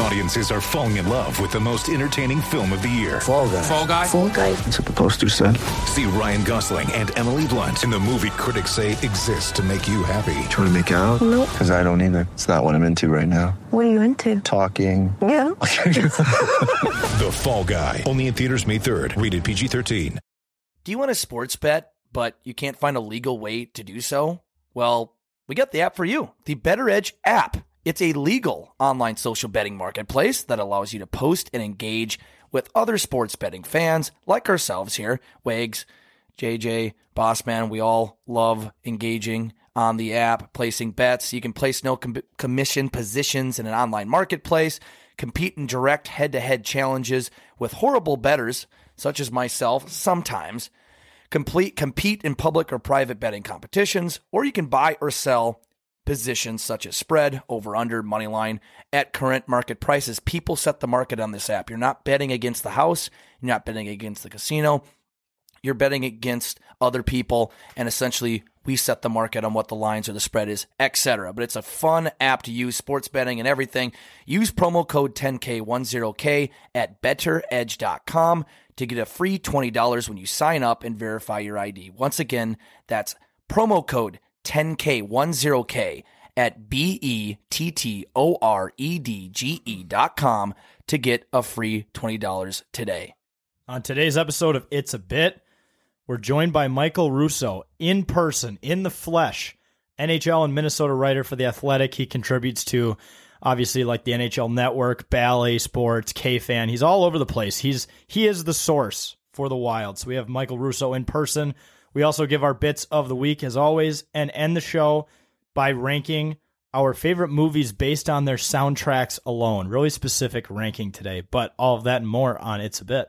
Audiences are falling in love with the most entertaining film of the year. Fall guy. Fall guy. Fall guy. That's what the poster said. See Ryan Gosling and Emily Blunt in the movie critics say exists to make you happy. Trying to make it out? Nope. Because I don't either. It's not what I'm into right now. What are you into? Talking. Yeah. The Fall Guy. Only in theaters May 3rd. Rated PG-13. Do you want a sports bet, but you can't find a legal way to do so? Well, we got the app for you the BettorEdge app. It's a legal online social betting marketplace that allows you to post and engage with other sports betting fans like ourselves here, Wags, JJ, Bossman. We all love engaging on the app, placing bets. You can place no com- commission positions in an online marketplace, compete in direct head to head challenges with horrible betters such as myself sometimes complete compete in public or private betting competitions, or you can buy or sell positions such as spread, over under, money line at current market prices. People set the market on this app. You're not betting against the house, you're not betting against the casino. You're betting against other people, and essentially we set the market on what the lines or the spread is, etc. But it's a fun app to use, sports betting and everything. Use promo code 10K10K at bettoredge.com to get a free $20 when you sign up and verify your ID. Once again, that's promo code 10K10K at B E T T O R E D G E dot com to get a free $20 today. On today's episode of It's a Bit, we're joined by Michael Russo in person, in the flesh, NHL and Minnesota writer for The Athletic. He contributes to obviously like the NHL Network, Bally Sports, K Fan. He's all over the place. He's he is the source for the Wild. So we have Michael Russo in person. We also give our bits of the week as always and end the show by ranking our favorite movies based on their soundtracks alone. Really specific ranking today, but all of that and more on It's a Bit.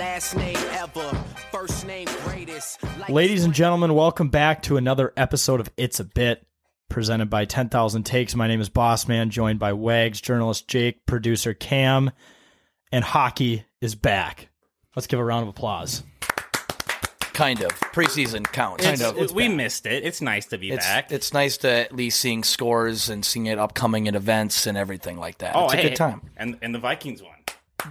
Last name ever, first name greatest. Ladies and gentlemen, welcome back to another episode of It's a Bit, presented by 10,000 Takes. My name is Bossman, joined by Wags, journalist Jake, producer Cam, and hockey is back. Let's give a round of applause. Kind of. Preseason counts. Kind of. It's- we missed it. It's nice to be it's, back. It's nice to at least seeing scores and seeing it upcoming in events and everything like that. oh, it's a good time. And and the Vikings won.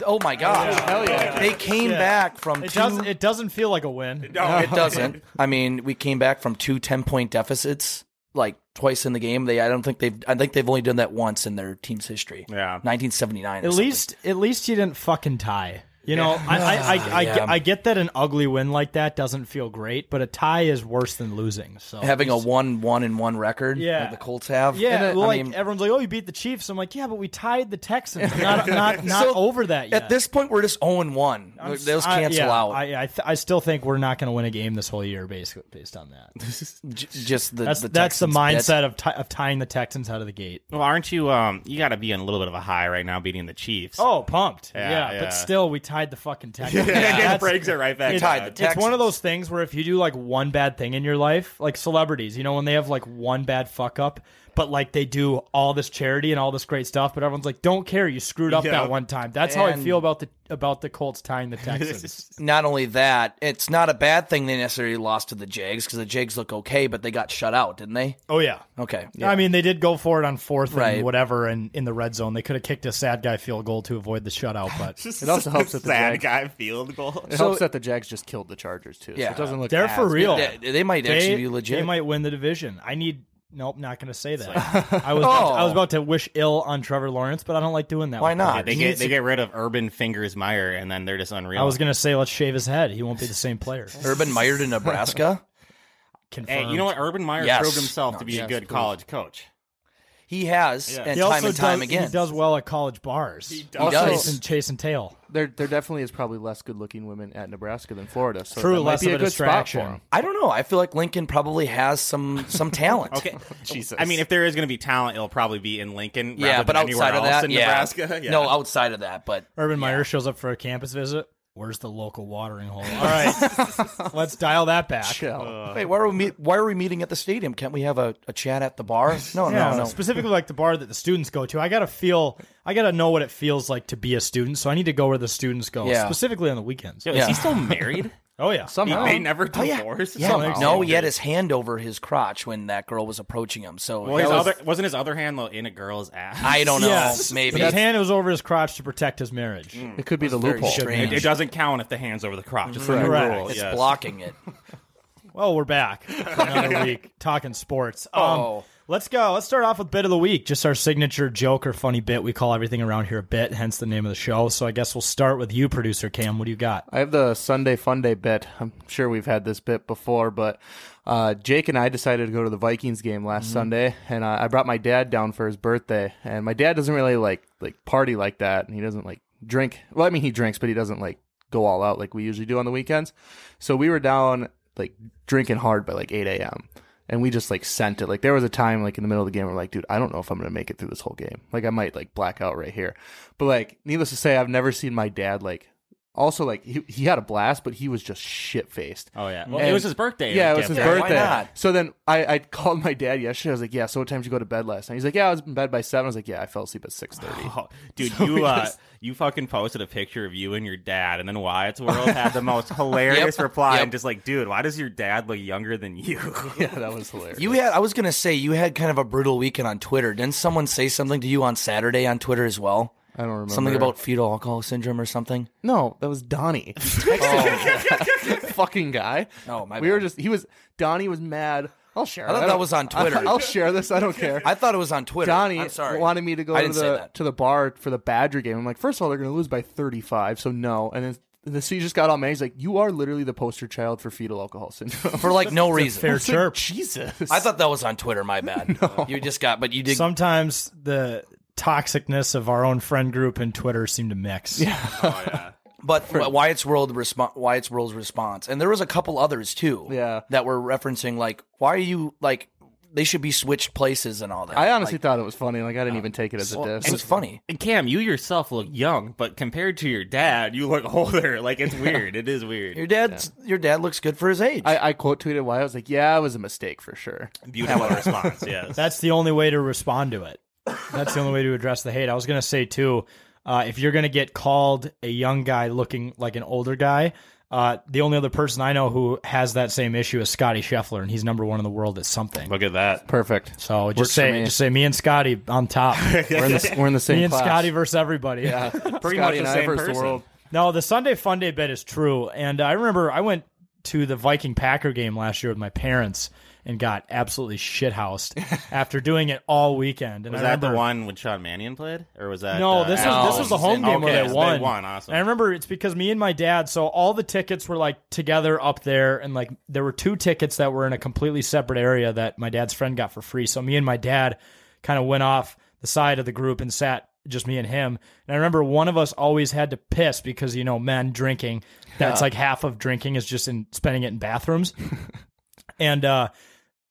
Oh my oh, gosh. Hell yeah. They came Yeah. back from It two doesn't, it doesn't feel like a win. No, it doesn't. I mean, we came back from two 10 point deficits like twice in the game. They I don't think they've I think they've only done that once in their team's history. Yeah. 1979. or At something. least, at least you didn't fucking tie. You know, I, I, I, I, Yeah. get, I get that an ugly win like that doesn't feel great, but a tie is worse than losing. So having a 1 1 and 1 record Yeah. like the Colts have. Yeah, And it- well, I like mean, everyone's like, "Oh, you beat the Chiefs." I'm like, "Yeah, but we tied the Texans. Not, not, not So, over that yet." At this point we're just 0 and 1. I'm Those I- cancel yeah, out. I, I, th- I still think we're not going to win a game this whole year, basically, based on that. Just the That's the that's the mindset bit. of ti of tying the Texans out of the gate. Well, aren't you? Um, you got to be in a little bit of a high right now, beating the Chiefs. Oh, pumped! Yeah, Yeah, yeah. but still, we tied the fucking Texans. it That's- breaks it right back. It's, Tied the it's one of those things where if you do like one bad thing in your life, like celebrities, you know, when they have like one bad fuck up, but like they do all this charity and all this great stuff, but everyone's like, "Don't care, you screwed up Yeah. that one time." That's how I feel about the about the Colts tying the Texans. Not only that, it's not a bad thing they necessarily lost to the Jags because the Jags look okay, but they got shut out, didn't they? oh yeah. Okay. I mean, they did go for it on fourth Right. and whatever, and in the red zone, they could have kicked a sad guy field goal to avoid the shutout. But It also helps that the sad guy field goal. It helps that the Jags just killed the Chargers too. Yeah. so it doesn't look they're as for real. They, they might they, actually be legit. they might win the division. I need. Nope, not going to say that. I was about to, I was Oh. about to wish ill on Trevor Lawrence, but I don't like doing that. Why one. not? They get they get rid of Urban Fingers Meyer, and then they're just unreal. I was going to say let's shave his head. He won't be the same player. Urban Meyer to Nebraska. Confirmed. Hey, you know what? Urban Meyer Yes. proved himself to be yes, a good please. college coach. He has, Yeah. and he time also and time does, again. He does well at college bars. He does. Chasing, chasing tail. There, there definitely is probably less good-looking women at Nebraska than Florida. So True, that might less be of a a good spot for distraction. 'em. I don't know. I feel like Lincoln probably has some some talent. Okay. Jesus. I mean, if there is going to be talent, it'll probably be in Lincoln. yeah, rather but than anywhere outside of else that, in yeah. Nebraska. Yeah. No, outside of that, but Urban Meyer shows up for a campus visit. Where's the local watering hole? All right, let's dial that back. Chill. wait, why are we meet, why are we meeting at the stadium? Can't we have a, a chat at the bar? No, yeah, no, no. specifically like the bar that the students go to. I gotta feel, I gotta know what it feels like to be a student. So I need to go where the students go, Yeah. specifically on the weekends. Yo, is he still married? Oh yeah, He, Somehow. they never Oh, yeah. divorced. Yeah, no, he had his hand over his crotch when that girl was approaching him. So Well, his was- other wasn't his other hand in a girl's ass. I don't know. Yes. Maybe But his hand was over his crotch to protect his marriage. It could be the loophole. strange. It, it doesn't count if the hand's over the crotch. It's a new Correct. rule. it's yes. blocking it. Well, we're back another week talking sports. Um, Oh. Let's go. Let's start off with bit of the week. Just our signature joke or funny bit. We call everything around here a bit, hence the name of the show. So I guess we'll start with you, producer Cam. What do you got? I have the Sunday Fun Day bit. I'm sure we've had this bit before, but uh, Jake and I decided to go to the Vikings game last Sunday, and uh, I brought my dad down for his birthday. And my dad doesn't really like like party like that, and he doesn't like drink. Well, I mean, he drinks, but he doesn't like go all out like we usually do on the weekends. So we were down like drinking hard by like 8 a.m. And we just like sent it. Like there was a time like in the middle of the game where we're like, dude, I don't know if I'm gonna make it through this whole game. Like I might like black out right here. But like, needless to say, I've never seen my dad like also like he, he had a blast, but he was just shit faced. Oh yeah. Well, it was his birthday. Yeah, it was his Yeah, why birthday. not? So then I, I called my dad yesterday. I was like, "Yeah, so what time did you go to bed last night?" He's like, "Yeah, I was in bed by 7. I was like, "Yeah, I fell asleep at 6.30. Oh, dude, So you uh, just- you fucking posted a picture of you and your dad, and then Wyatt's World had the most hilarious Yep. reply, Yep. and just like, dude, why does your dad look younger than you? yeah, that was hilarious. You had. I was gonna say you had kind of a brutal weekend on Twitter. Didn't someone say something to you on Saturday on Twitter as well? I don't remember Something about fetal alcohol syndrome or something. no, that was Donnie. Oh. Fucking guy. Oh, my We bad. were just he was Donnie was mad. I'll share. I thought it. that don't- was on Twitter. I, will share this. I don't care. I thought it was on Twitter. Donnie I'm sorry. wanted me to go to the to the bar for the Badger game. I'm like, first of all, they're going to lose by 35, so no. And then and then so just got all mad. He's like, "You are literally the poster child for fetal alcohol syndrome." for like no reason. Fair It's like. Jesus. I thought that was on Twitter. My bad. You just got, but you did. Sometimes the toxicness of our own friend group and Twitter seem to mix. Yeah. oh yeah. But Wyatt's World response, Wyatt's World's response, and there was a couple others too. Yeah. that were referencing like, why are you like? They should be switched places and all that. I honestly Like, thought it was funny. Like I didn't even take it as a diss. it was funny. And Cam, you yourself look young, but compared to your dad, you look older. Like it's weird. It is weird. Your dad's your dad looks good for his age. I, I quote tweeted why I was like, "Yeah, it was a mistake for sure." Beautiful response. Yes. That's the only way to respond to it. That's the only way to address the hate. I was going to say, too, uh, if you're going to get called a young guy looking like an older guy, uh, the only other person I know who has that same issue is Scotty Scheffler, and he's number one in the world at something. Look at that. Perfect. So Works just for say, me. just say, me and Scotty on top. We're in the we're in the same me and class. Scotty versus everybody. Yeah, Pretty Scotty much the same versus person. the world. No, the Sunday Fun Day bet is true. And I remember I went to the Viking Packer game last year with my parents and got absolutely shithoused after doing it all weekend. And Was I that the one when Sean Mannion played, or was that No, uh, this Al- was this was the home game where they won. They won. Awesome. And I remember it's because me and my dad. So all the tickets were like together up there, and like there were two tickets that were in a completely separate area that my dad's friend got for free. So me and my dad kind of went off the side of the group and sat just me and him. And I remember one of us always had to piss because you know men drinking. That's Yeah. like half of drinking is just in spending it in bathrooms. and uh,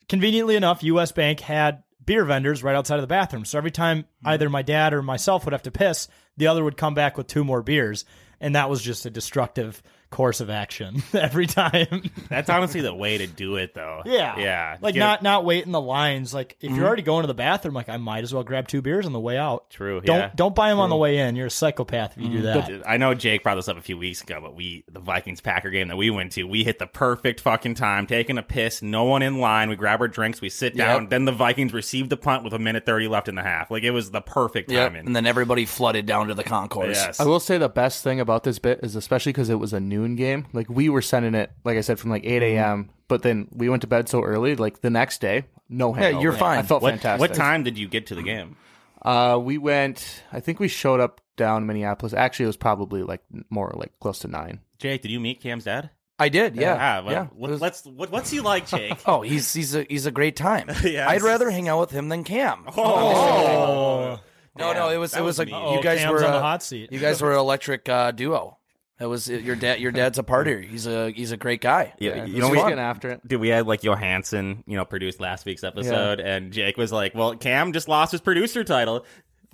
conveniently enough, U.S. Bank had beer vendors right outside of the bathroom. So every time hmm. either my dad or myself would have to piss, the other would come back with two more beers, and that was just a destructive course of action every time. That's honestly the way to do it, though. yeah, Yeah. like Get- not not wait in the lines. Like if Mhm. you're already going to the bathroom, like I might as well grab two beers on the way out. True. Don't yeah. don't buy them on the way in. You're a psychopath if you do that. I know Jake brought this up a few weeks ago, but we the Vikings Packer game that we went to, we hit the perfect fucking time, taking a piss, no one in line. We grab our drinks, we sit down. Yep. Then the Vikings received the punt with a minute thirty left in the half. Like it was the perfect Yep. timing. And then everybody flooded down to the concourse. Yes. I will say the best thing about this bit is especially because it was a noon game. Like we were sending it, like I said, from like eight a.m. But then we went to bed so early. Like the next day, no Yeah, you're fine. I felt what, fantastic. what time did you get to the game? Uh, we went. I think we showed up down Minneapolis. Actually, it was probably like more like close to nine. Jake, did you meet Cam's dad? I did. Yeah. Yeah. but yeah. What, let's. What, what's he like, Jake? Oh, he's he's a he's a great time. Yeah, I'd rather hang out with him than Cam. Oh. No, no, it was that it was, was like mean. you Oh, guys Cam's were on the uh, hot seat. You guys were an electric uh, duo. That was your dad. Your dad's a partier. He's a he's a great guy. Yeah, you know, we, getting after it. Dude, we had like Johansson, you know, produced last week's episode, and Jake was like, "Well, Cam just lost his producer title."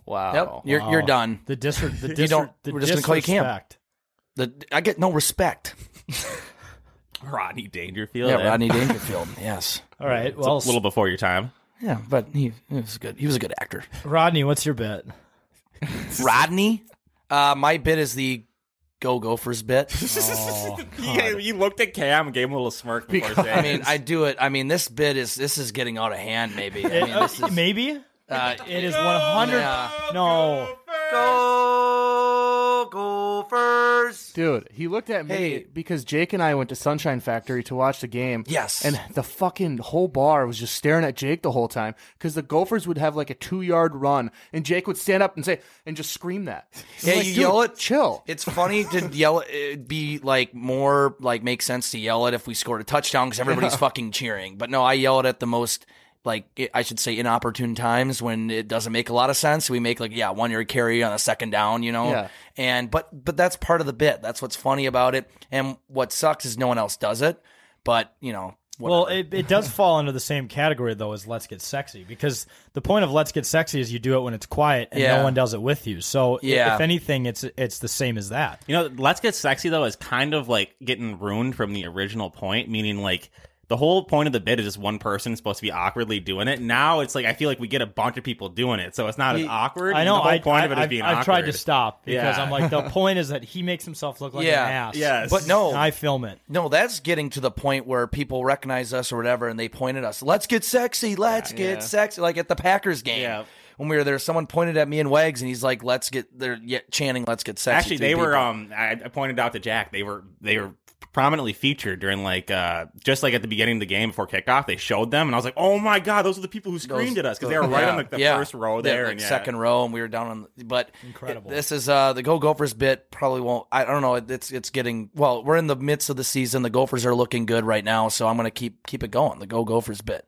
Wow. Yep, you're you're done. The disre- the You don't- the we're just gonna call you Cam. disrespect. The I get no respect. Rodney Dangerfield. Yeah, eh? Rodney Dangerfield. Yes. All right. It's Well, a little before your time. Yeah, but he, he was good. He was a good actor. Rodney, what's your bet? Rodney. Uh, my bit is the Go Gophers bit. Oh, you, you looked at Cam and gave him a little smirk before saying I mean, I do it. I mean, this bit is this is getting out of hand. Maybe. I mean, this uh, is, maybe uh, it is one hundred. Yeah. No, Go Gophers. Dude, he looked at me Hey. because Jake and I went to Sunshine Factory to watch the game. Yes. And the fucking whole bar was just staring at Jake the whole time because the Gophers would have like a two yard run and Jake would stand up and say, and just scream that. I'm Yeah, like, you "Dude, yell it. Chill. It's funny to yell. it- It'd be like more like make sense to yell it if we scored a touchdown because everybody's fucking cheering. But no, I yell it at the most like it, I should say inopportune times when it doesn't make a lot of sense. We make like yeah one yard carry on a second down, you know. Yeah. And but but that's part of the bit. That's what's funny about it. And what sucks is no one else does it. But you know. Well, it, it does fall under the same category though as Let's Get Sexy because the point of Let's Get Sexy is you do it when it's quiet and Yeah. no one does it with you. So Yeah. if anything, it's it's the same as that. You know, Let's Get Sexy though is kind of like getting ruined from the original point, meaning like the whole point of the bit is just one person supposed to be awkwardly doing it. Now it's like I feel like we get a bunch of people doing it, so it's not as awkward. I know. The whole I, point I, of it is I've, being I've awkward. tried to stop because Yeah. I'm like the point is that he makes himself look like Yeah. an ass. Yes. But no, I film it. No, that's getting to the point where people recognize us or whatever, and they point at us. Let's get sexy. Let's get yeah. sexy. Like at the Packers game. Yeah. When we were there, someone pointed at me and Wags, and he's like, "Let's get." They're yet chanting, "Let's get sexy." Actually, three they were. Um, I, I pointed out to Jack. They were. They were prominently featured during like uh just like at the beginning of the game before kickoff. They showed them, and I was like, "Oh my god, those are the people who screamed at us because they were right Yeah. on the, the Yeah. first row They're, there, like and yeah. second row, and we were down on. The, but Incredible. This is uh the Go Gophers bit. Probably won't. I don't know. It's it's getting well. We're in the midst of the season. The Gophers are looking good right now, so I'm gonna keep keep it going. The Go Gophers bit.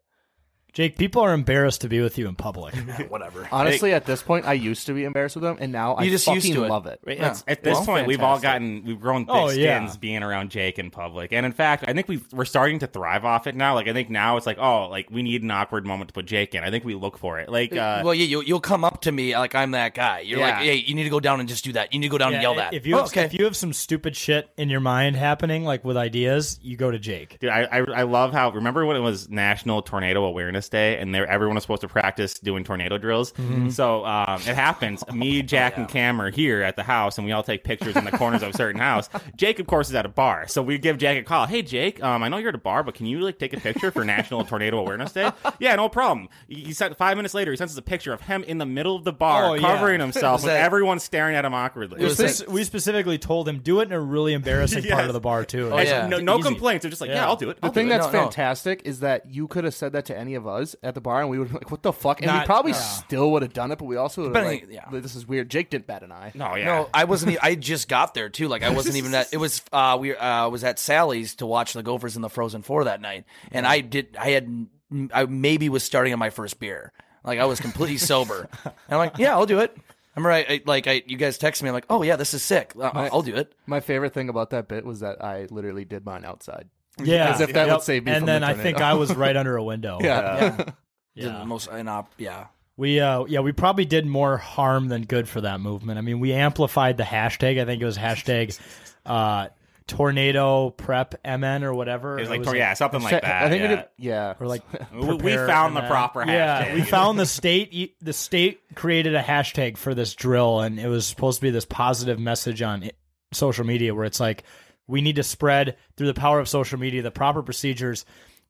Jake, people are embarrassed to be with you in public. Whatever. Honestly, at this point, I used to be embarrassed with them, and now I You just fucking used to it. love it. Right, Yeah. it's- At this Well, point, we've all fantastic. gotten, we've grown thick Oh, skins yeah. being around Jake in public. And in fact, I think we we're starting to thrive off it now. Like, I think now it's like, oh, like we need an awkward moment to put Jake in. I think we look for it. Like, uh, well, yeah, you, you'll come up to me like I'm that guy. You're Yeah. like, hey, you need to go down and just do that. You need to go down and yell that. If you Oh, have, okay. if you have some stupid shit in your mind happening, like with ideas, you go to Jake. Dude, I, I I love how remember when it was National Tornado Awareness Day and there everyone was supposed to practice doing tornado drills. Mm-hmm. So um, it happens. Oh, Me, Jack, and Cam are here at the house, and we all take pictures in the corners of a certain house. Jake, of course, is at a bar, so we give Jack a call. Hey, Jake, um, I know you're at a bar, but can you like take a picture for National Tornado Awareness Day? Yeah, no problem. He he sent five minutes later. He sends us a picture of him in the middle of the bar, Oh, yeah. covering himself Was with that- everyone staring at him awkwardly. We, spec- we specifically told him do it in a really embarrassing part of the bar too. Oh, yeah. no, no complaints. They're just like, yeah, Yeah. I'll do it. The I'll thing it. that's No, no. fantastic is that you could have said that to any of us at the bar, and we would be like, "What the fuck?" And we probably yeah. still would have done it, but we also would have But, like, yeah. "This is weird." Jake didn't bat an eye. No, yeah. No, I wasn't. e- I just got there too. Like I wasn't even at. It was. Uh, we uh, was at Sally's to watch the Gophers in the Frozen Four that night, and I did. I had. I maybe was starting on my first beer. Like I was completely sober. And I'm like, yeah, I'll do it. I remember, I, I like I. You guys texted me. I'm like, oh yeah, this is sick. My- I'll do it. My favorite thing about that bit was that I literally did mine outside. Yeah, As if that Yep. would save me And from then the I think. I was right under a window. Yeah. The most and uh, yeah. We uh yeah, we probably did more harm than good for that movement. I mean, we amplified the hashtag. I think it was hashtag uh tornado prep MN or whatever. It was like, yeah, something like that. I think yeah. we did. Yeah. or like We- we prepare found the MN. proper Yeah, we found the state the state created a hashtag for this drill and it was supposed to be this positive message on social media where it's like we need to spread through the power of social media the proper procedures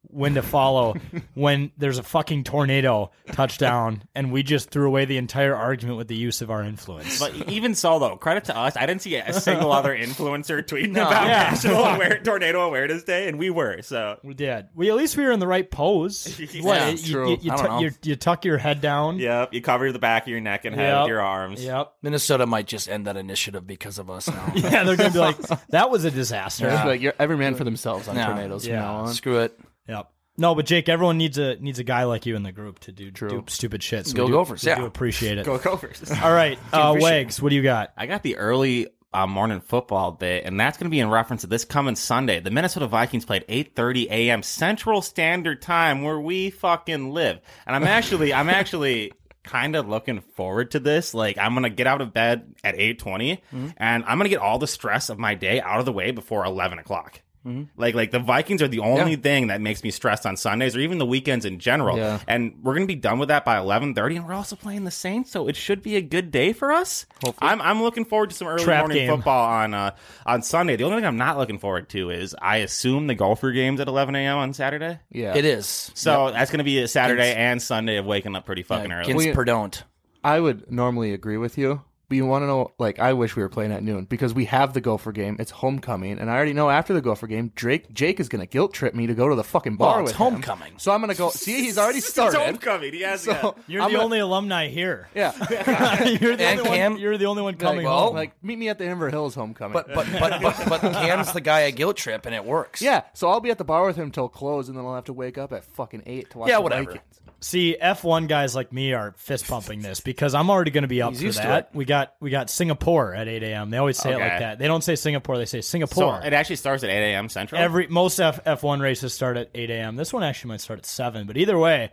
when to follow when there's a fucking tornado touchdown and we just threw away the entire argument with the use of our influence. But even so, though, credit to us, I didn't see a single other influencer tweeting No. about Yeah. National Aware- Tornado Awareness Day, and we were. So we did. We at least we were in the right pose. Yeah, what, it's you, true. You, you, I don't tuck- you, you tuck your head down. Yep, you cover the back of your neck and head Yep. with your arms. Yep. Minnesota might just end that initiative because of us now. Yeah, they're gonna be like, that was a disaster. It's like you're every man for themselves on Yeah. tornadoes from Yeah. now on. Screw it. Yep. No, but Jake, everyone needs a needs a guy like you in the group to do, do stupid shit. So Go we do, Gophers, we yeah. do appreciate it. Go Gophers. All right, uh, Team Wags, what do you got? I got the early uh, morning football bit, and that's going to be in reference to this coming Sunday. The Minnesota Vikings played 8:30 a.m. Central Standard Time, where we fucking live. And I'm actually, I'm actually kind of looking forward to this. Like, I'm gonna get out of bed at 8:20, Mm-hmm. and I'm gonna get all the stress of my day out of the way before 11 o'clock. Mhm. Like, like the Vikings are the only thing that makes me stressed on Sundays or even the weekends in general. Yeah. And we're gonna be done with that by 11:30, and we're also playing the Saints, so it should be a good day for us. I'm I'm looking forward to some early Trap morning game. football on uh, on Sunday. The only thing I'm not looking forward to is I assume the Gopher games at 11 a.m. on Saturday. Yeah. It is. So that's going to be a Saturday Against- and Sunday of waking up pretty fucking early. Against We- Perdon't. I would normally agree with you, but you want to know, like, I wish we were playing at noon because we have the Gopher game. It's homecoming, and I already know after the Gopher game, Drake Jake is going to guilt trip me to go to the fucking bar Well, it's with him. homecoming. So I'm going to go. See, he's already It's started. homecoming. Yes, So yeah. You're I'm the gonna- only alumni here. Yeah. you're the And only Cam- one. You're the only one coming like, home. like, meet me at the Inver Hills homecoming. But but but but, but Cam's the guy at guilt trip, and it works. yeah, so I'll be at the bar with him till close, and then I'll have to wake up at fucking eight to watch. Yeah, the whatever. Vikings. See, F1 guys like me are fist pumping this because I'm already going to be up He's for that. We got we got Singapore at 8 a.m. They always say it like that. They don't say Singapore. They say So Singapore. it actually starts at 8 a.m. Central. Every most F, F1 races start at 8 a.m. This one actually might start at seven. But either way,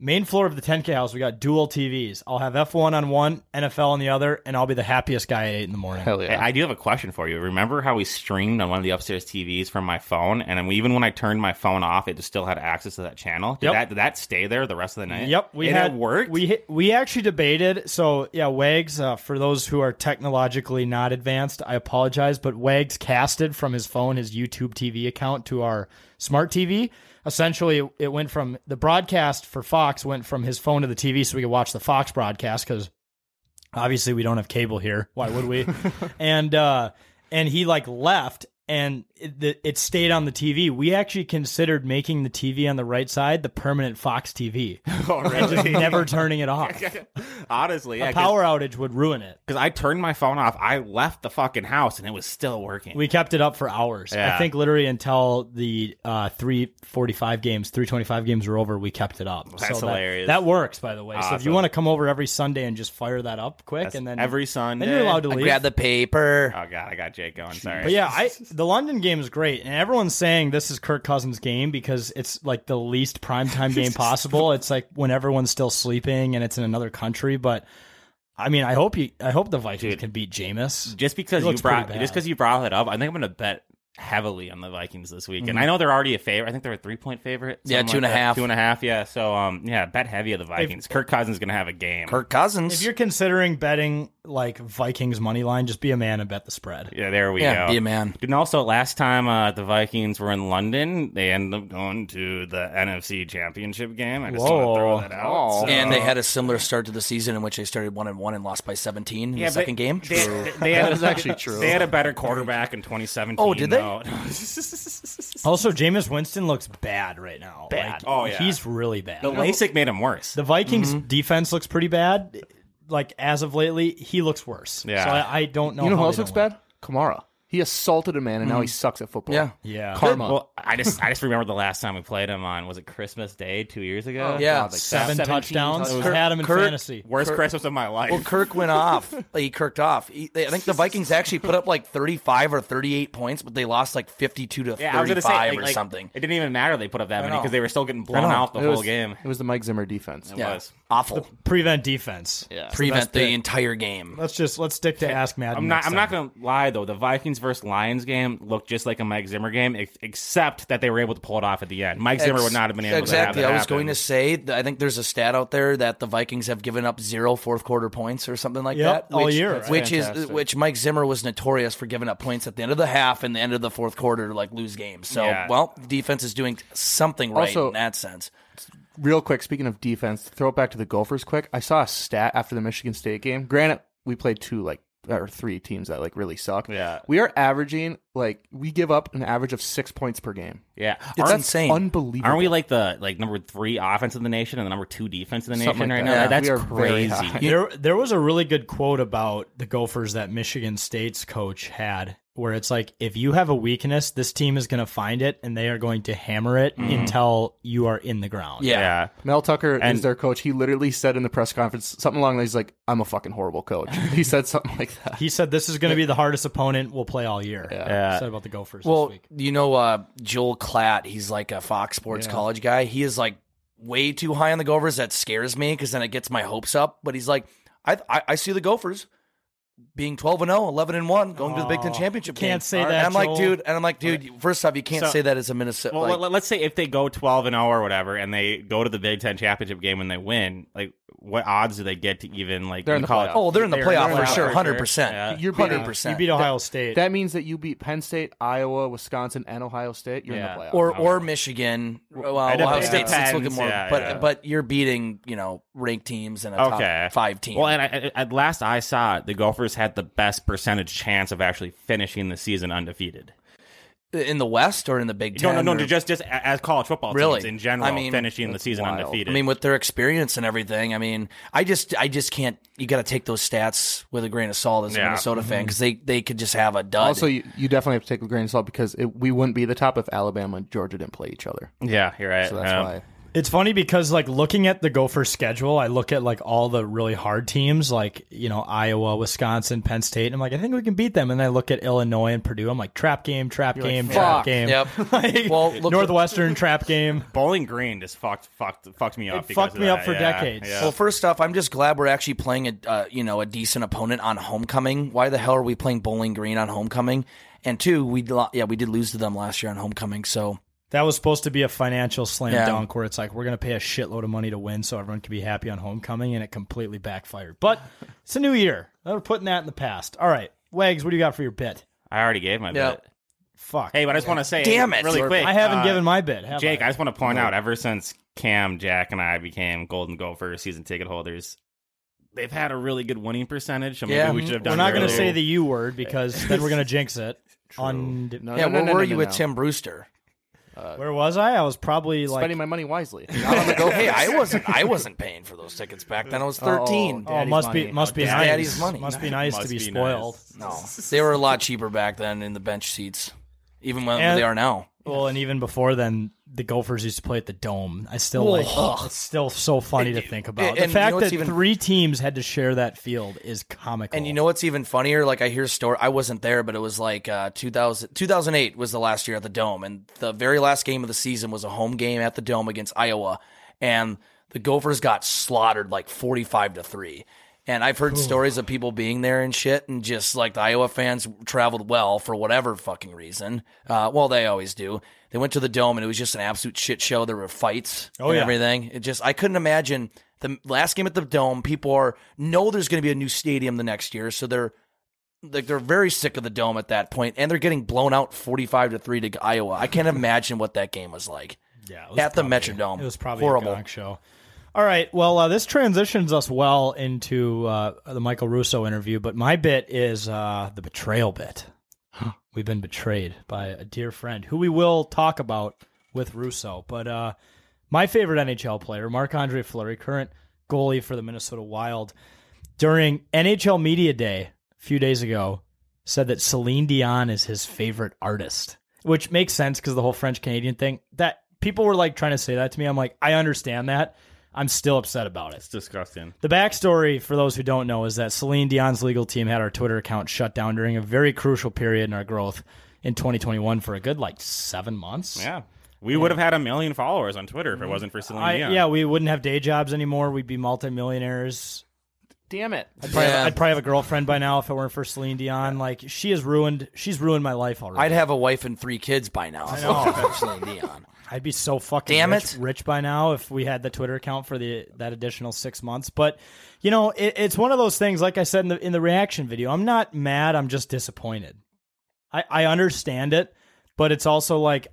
main floor of the 10K house, we got dual TVs. I'll have F1 on one, NFL on the other, and I'll be the happiest guy at eight in the morning. Hell yeah. I do have a question for you. Remember how we streamed on one of the upstairs TVs from my phone, and even when I turned my phone off, it just still had access to that channel. Did Yep. that did that stay there the rest of the night? Yep, we and had it worked. We we actually debated. So yeah, Wags. Uh, for those who are technologically not advanced, I apologize, but Wags casted from his phone his YouTube TV account to our smart TV. Essentially, it went from the broadcast for Fox went from his phone to the TV, so we could watch the Fox broadcast because obviously we don't have cable here. Why would we? and uh, and he like left. And it, it stayed on the TV. We actually considered making the TV on the right side the permanent Fox TV. oh, and just never turning it off. Honestly, yeah, a power outage would ruin it. because I turned my phone off. I left the fucking house and it was still working. We kept it up for hours. Yeah. I think literally until the uh, 345 games, 325 games were over, we kept it up. That's that, hilarious. That works, by the way. So if you want to come over every Sunday and just fire that up quick, That's and then every Sunday. then you're allowed to I leave. grab the paper. Oh god, I got Jake going. Sorry. But yeah, I the London game is great, and everyone's saying this is Kirk Cousins' game because it's like the least primetime game possible. It's like when everyone's still sleeping and it's in another country. But I mean, I hope you, I hope the Vikings Dude. can beat Jameis. just because you brought just because you brought it up, I think I'm going to bet heavily on the Vikings this week. Mm-hmm. And I know they're already a favorite. I think they're a three point favorite. Yeah, something two and like a half. Two and a half. Yeah. So um, yeah, bet heavy of the Vikings. Kirk Cousins is going to have a game. Kirk Cousins. If you're considering betting like Vikings money line, just be a man and bet the spread. Yeah, there we yeah, go. be a man. And also, last time uh, the Vikings were in London, they ended up going to the NFC Championship game. I just want to throw that out. So- And they had a similar start to the season in which they started one and one and lost by 17 in Yeah, the second game. They, they, they had, That is actually true. They had a better quarterback in 2017. Oh, did they? though. Also, Jameis Winston looks bad right now. Bad. Like, Oh, yeah. he's really bad. the LASIK made him worse. The Vikings Mm-hmm. defense looks pretty bad. Like as of lately, he looks worse. Yeah. So I, I don't know. you know how who else looks don't win. bad? Kamara. He assaulted a man, and now he mm. sucks at football. Yeah. Yeah. Karma. Well, I just I just remember the last time we played him on was it Christmas Day two years ago? Oh, yeah. God, like Seven 17 touchdowns. touchdowns. Kirk had him in Kirk- fantasy. Worst Kirk- Christmas of my life. Well, Kirk went off. He kirked off. He, they, I think the Vikings actually put up like 35 or 38 points, but they lost like 52 to yeah, I was 35 gonna say like, or like, something. It didn't even matter they put up that many know. because they were still getting blown know. out the it whole was, game. It was the Mike Zimmer defense. It Yeah. was. Awful. Prevent defense. Yeah. Prevent the bit. entire game. Let's just let's stick to Ask Madden. I'm not. next I'm not gonna lie though. The Vikings versus Lions game looked just like a Mike Zimmer game, ex- except that they were able to pull it off at the end. Mike Zimmer would not have been able exactly. to have that I was happen. going to say. I think there's a stat out there that the Vikings have given up zero fourth quarter points or something like Yep, that. all which, year. That's which is which Mike Zimmer was notorious for giving up points at the end of the half and the end of the fourth quarter to like lose games. So Yeah. well, defense is doing something right Also- in that sense. Real quick, speaking of defense, throw it back to the Gophers quick. I saw a stat after the Michigan State game. Granted, we played two like or three teams that like really suck. Yeah. We are averaging like we give up an average of six points per game. Yeah, It's Aren't- insane. Unbelievable. Aren't we like the like number three offense in the nation and the number two defense in the nation like right that. now? Yeah, That's we are very crazy. There, there was a really good quote about the Gophers that Michigan State's coach had, where it's like, if you have a weakness, this team is going to find it and they are going to hammer it until you are in the ground. Yeah. Yeah. Mel Tucker And- is their coach. He literally said in the press conference something along these like, "I'm a fucking horrible coach." he said something like that. He said this is going to be the hardest opponent we'll play all year. Yeah. Said about the Gophers Well, this week. you know, uh, Joel Klatt, he's like a Fox Sports college guy. He is like way too high on the Gophers. That scares me because then it gets my hopes up. But he's like, I, I, I see the Gophers being 12 and 0, 11 and 1, going to the Big Ten oh, championship can't game. say And that, I'm like, dude, and I'm like, dude, first off, you can't So- say that as a Minnesota. Well, like, let- let's say if they go 12 and 0 or whatever, and they go to the Big Ten championship game and they win, like what odds do they get to even like They're in the college? playoffs. oh, they're in the They're- playoff they're for the sure, 100%. Yeah. You're 100%. You beat Ohio State. That means that you beat Penn State, Iowa, Wisconsin, and Ohio State. You're Yeah. in the playoffs. or or Michigan. Well, It Ohio depends. State's it's looking more, Yeah, but yeah. but you're beating you know ranked teams and a Okay. top five team. Well, and I, I- at last I saw, the Gophers had the best percentage chance of actually finishing the season undefeated. in the West or in the Big Ten. No, no, no, or- just just as college football Really? teams in general, I mean, finishing the season wild. undefeated. I mean, with their experience and everything, I mean, I just, I just can't. You got to take those stats with a grain of salt as a Yeah. Minnesota fan because they, they could just have a dud. Also, you, you definitely have to take a grain of salt because it, we wouldn't be the top if Alabama and Georgia didn't play each other. yeah, you're right. So that's Um, why. It's funny because like looking at the Gopher schedule, I look at like all the really hard teams like, you know, Iowa, Wisconsin, Penn State, and I'm like, I think we can beat them. And then I look at Illinois and Purdue. I'm like, trap game, trap You're like, game, fuck. trap game. Yep. Like, Well, look- Northwestern trap game. Bowling Green just fucked fucked fucked me up. It fucked of me up for Yeah, decades. Yeah. well, first off, I'm just glad we're actually playing a, uh, you know, a decent opponent on homecoming. Why the hell are we playing Bowling Green on homecoming? And two, we, yeah, we did lose to them last year on homecoming. So That was supposed to be a financial slam Yeah. dunk where it's like we're going to pay a shitload of money to win so everyone can be happy on homecoming, and it completely backfired. But it's a new year. We're putting that in the past. All right, Wags, what do you got for your bit? I already gave my Yeah. bit. Fuck. Hey, but I just want to say, Damn it. really quick. I haven't uh, given my bit. Have Jake, I? I just want to point out, ever since Cam, Jack, and I became Golden Gopher season ticket holders, they've had a really good winning percentage. So maybe Yeah. we should have done. We're not going to say the U word because then we're going to jinx it. On No, yeah, no, no, where no, were no, you no, with no. Tim Brewster? Uh, where was I? I was probably like Spending my money wisely. hey, I wasn't, I wasn't paying for those tickets back then. I was 13. Oh, Daddy's must be money. must be It's nice. daddy's money. Must be nice Must to be, be spoiled. nice. No, they were a lot cheaper back then in the bench seats, even when And- they are now. Well, and even before then, the Gophers used to play at the Dome. I still like. Ugh. It's still so funny to think about. and the you know fact that even- three teams had to share that field is comical. And you know what's even funnier? Like I hear story. I wasn't there, but it was like uh, 2000, 2008 was the last year at the Dome, and the very last game of the season was a home game at the Dome against Iowa, and the Gophers got slaughtered like forty five to three. And I've heard stories of people being there and shit, and just like the Iowa fans traveled well for whatever fucking reason. Uh, well, they always do. They went to the Dome, and it was just an absolute shit show. There were fights Oh, and yeah. everything. It just I couldn't imagine the last game at the Dome. People are know there's going to be a new stadium the next year, so they're like they're very sick of the Dome at that point, and they're getting blown out forty five to three to Iowa. I can't imagine what that game was like. Yeah, it was at the Metrodome. It was probably horrible. show. All right. Well, uh, this transitions us well into uh, the Michael Russo interview, but my bit is uh, the betrayal bit. We've been betrayed by a dear friend who we will talk about with Russo. But uh, my favorite NHL player, Marc Andre Fleury, current goalie for the Minnesota Wild, during NHL Media Day a few days ago, said that Celine Dion is his favorite artist, which makes sense because the whole French Canadian thing. That people were like trying to say that to me. I'm like, I understand that. I'm still upset about it. It's disgusting. The backstory, for those who don't know, is that Celine Dion's legal team had our Twitter account shut down during a very crucial period in our growth in 2021 for a good like seven months. Yeah. We would have had a million followers on Twitter if it wasn't for Celine I, Dion. yeah, we wouldn't have day jobs anymore. We'd be multimillionaires. Damn it. I'd probably, Yeah. I'd probably have a girlfriend by now if it weren't for Celine Dion. Like she has ruined. She's ruined my life already. I'd have a wife and three kids by now. I know. if Celine Dion. I'd be so fucking Damn rich, it. rich by now if we had the Twitter account for the that additional six months. But you know, it, it's one of those things. Like I said in the in the reaction video, I'm not mad. I'm just disappointed. I I understand it, but it's also like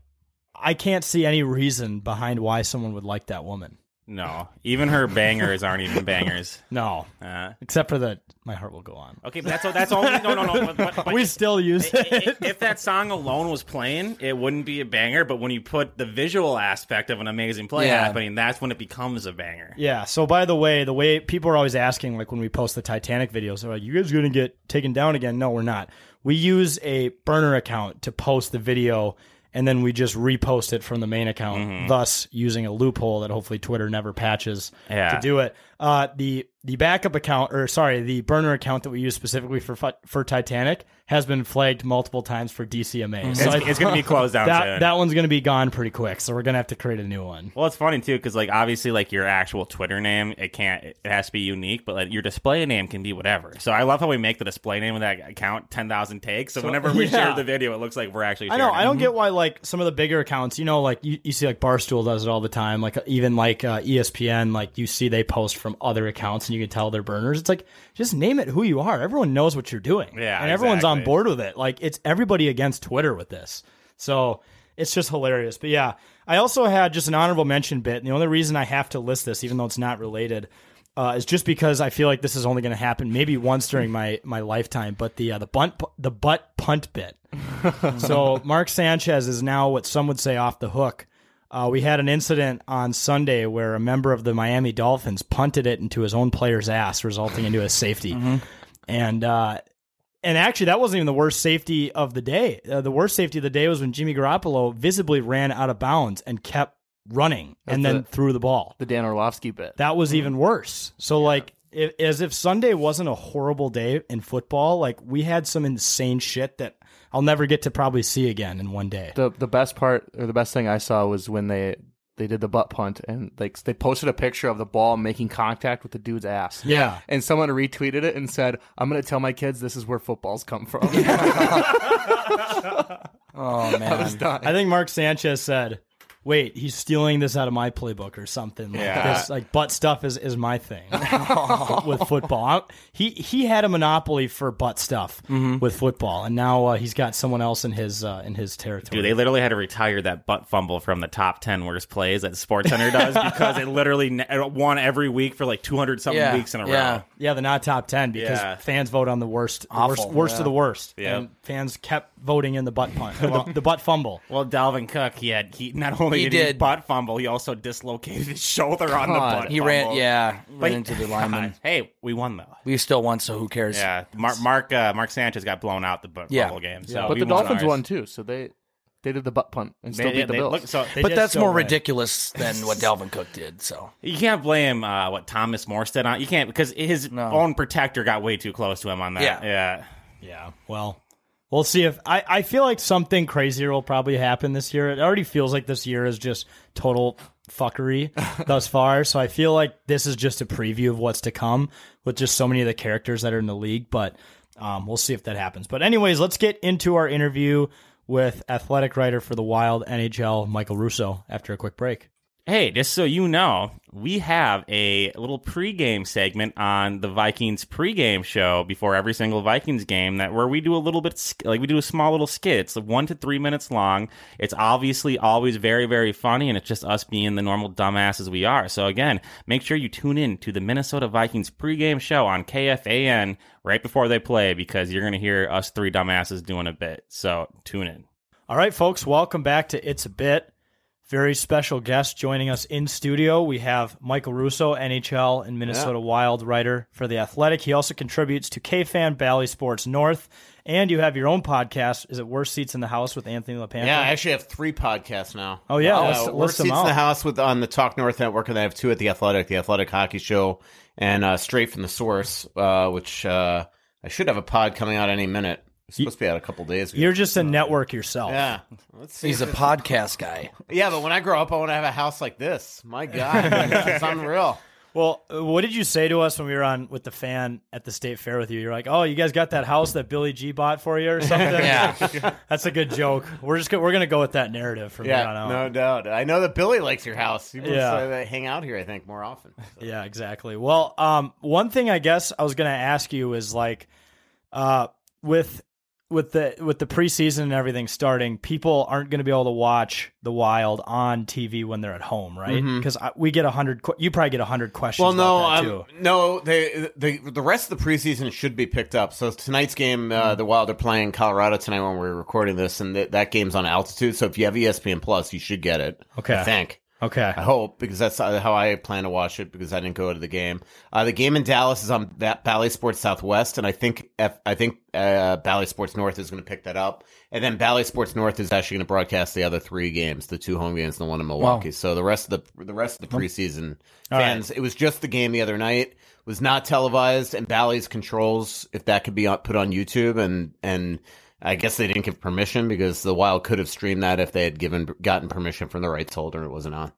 I can't see any reason behind why someone would like that woman. No, even her bangers aren't even bangers. No, Uh, except for the my heart will go on. okay, but that's that's only no no no. But, but, but we still use i- it. i- if that song alone was playing, it wouldn't be a banger. But when you put the visual aspect of an amazing play Yeah. happening, that's when it becomes a banger. Yeah. So by the way, the way people are always asking, like when we post the Titanic videos, they're like, "You guys gonna get taken down again?" No, we're not. We use a burner account to post the video, and then we just repost it from the main account, Mm-hmm. thus using a loophole that hopefully Twitter never patches Yeah. to do it. Uh, the the backup account, or sorry, the burner account that we use specifically for for Titanic has been flagged multiple times for DCMA. So It's, it's going to be closed down that soon. that one's gonna be gone pretty quick. So we're gonna have to create a new one. Well, it's funny too because like obviously like your actual Twitter name it can't it has to be unique, but like your display name can be whatever. So I love how we make the display name of that account ten thousand takes. So, whenever we yeah. share the video, it looks like we're actually. I know. sharing I don't get why like some of the bigger accounts, you know, like you, you see like Barstool does it all the time. Like even like uh, ESPN, like you see they post from other accounts and you can tell they're burners. It's like just name it who you are. Everyone knows what you're doing. Yeah, and everyone's on board with it. Like it's everybody against Twitter with this. So it's just hilarious. But yeah, I also had just an honorable mention bit, and the only reason I have to list this, even though it's not related. Uh, is just because I feel like this is only going to happen maybe once during my, my lifetime, but the uh, the bunt the butt punt bit, so Mark Sanchez is now what some would say off the hook. Uh, we had an incident on Sunday where a member of the Miami Dolphins punted it into his own player's ass, resulting into a safety. And uh, and actually, that wasn't even the worst safety of the day. Uh, the worst safety of the day was when Jimmy Garoppolo visibly ran out of bounds and kept running and then the- threw the ball. The Dan Orlovsky bit. That was even worse. So like if, as if Sunday wasn't a horrible day in football, like we had some insane shit that I'll never get to probably see again in one day. The the best part or the best thing I saw was when they they did the butt punt and like they posted a picture of the ball making contact with the dude's ass. Yeah. And someone retweeted it and said, "I'm going to tell my kids this is where footballs come from." Oh man. I. I think Mark Sanchez said, "Wait, he's stealing this out of my playbook or something." Like Yeah. this, like butt stuff is, is my thing with football. I- he he had a monopoly for butt stuff with football, and now uh, he's got someone else in his uh, in his territory. Dude, they literally had to retire that butt fumble from the top 10 worst plays that SportsCenter does because it literally won every week for like 200 something Yeah, weeks in a yeah. row. Yeah, the not top ten because Yeah. fans vote on the worst, the worst, Awful, worst yeah. of the worst. Yeah. and fans kept voting in the butt punt, the, the butt fumble. Well, Dalvin Cook, he had he not only He did, he did. butt fumble, he also dislocated his shoulder on the God. butt. He ran, fumble. yeah, But- ran into the lineman. God, Hey, we won though. We still won, so who cares? Yeah, Mark Mark uh, Mark Sanchez got blown out the butt Yeah. fumble game. So Yeah. but we the Dolphins ours. won too, so they they did the butt punt and still They- beat the they- Bills. look, so They But did that's so more right. ridiculous than what Dalvin Cook did. So you can't blame uh, what Thomas Morstead on. You can't because his No. own protector got way too close to him on that. Yeah. yeah. Yeah, well, we'll see if I, I feel like something crazier will probably happen this year. It already feels like this year is just total fuckery thus far. So I feel like this is just a preview of what's to come with just so many of the characters that are in the league. But um, we'll see if that happens. But anyways, let's get into our interview with athletic writer for the Wild NHL, Michael Russo, after a quick break. Hey, just so you know, we have a little pregame segment on the Vikings pregame show before every single Vikings game that where we do a little bit like we do a small little skit. It's one to three minutes long. It's obviously always very very funny, and it's just us being the normal dumbasses we are. So again, make sure you tune in to the Minnesota Vikings pregame show on KFAN right before they play because you're gonna hear us three dumbasses doing a bit. So tune in. All right, folks, welcome back to It's a Bit. Very special guest joining us in studio. We have Michael Russo, NHL and Minnesota Wild writer for The Athletic. He also contributes to KFan Bally Sports North. And you have your own podcast. Is it Worst Seats in the House with Anthony LaPanta? Yeah, I actually have three podcasts now. Oh, yeah, uh, list Worst Seats in the House with on the Talk North Network, and I have two at the Athletic, the Athletic Hockey Show, and uh, Straight from the Source, uh, which uh, I should have a pod coming out any minute. It's supposed to be out a couple days ago. You're just a network yourself. Yeah. Let's see He's a podcast guy. Yeah, but when I grow up, I want to have a house like this. My God, it's unreal. Well, uh, what did you say to us when we were on with the fan at the state fair with you? You're like, "Oh, you guys got that house that Billy G bought for you or something?" Yeah. that's a good joke. We're just gonna, we're gonna go with that narrative from here on out. no doubt. I know that Billy likes your house. He Yeah. yeah. they hang out here, I think, more often. Yeah, exactly. Well, um, one thing I guess I was going to ask you is like, uh, with with the with the preseason and everything starting, people aren't going to be able to watch the Wild on TV when they're at home, right? Because we get a hundred. You probably get a hundred questions. Well, no, um, no. They, the the rest of the preseason should be picked up. So tonight's game, Mm-hmm. uh, the Wild are playing Colorado tonight when we're recording this, and th- that game's on altitude. So if you have ESPN Plus, you should get it. Okay. I think. Okay. I hope because that's how I plan to watch it because I didn't go to the game. Uh, the game in Dallas is on Va- Bally Sports Southwest, and I think F- I think uh, Bally Sports North is going to pick that up, and then Bally Sports North is actually going to broadcast the other three games, the two home games, and the one in Milwaukee. So the rest of the the rest of the preseason All right. fans, it was just the game the other night. Was not televised, and Bally's controls if that could be put on YouTube, and and. I guess they didn't give permission because the Wild could have streamed that if they had given gotten permission from the rights holder. And it wasn't on.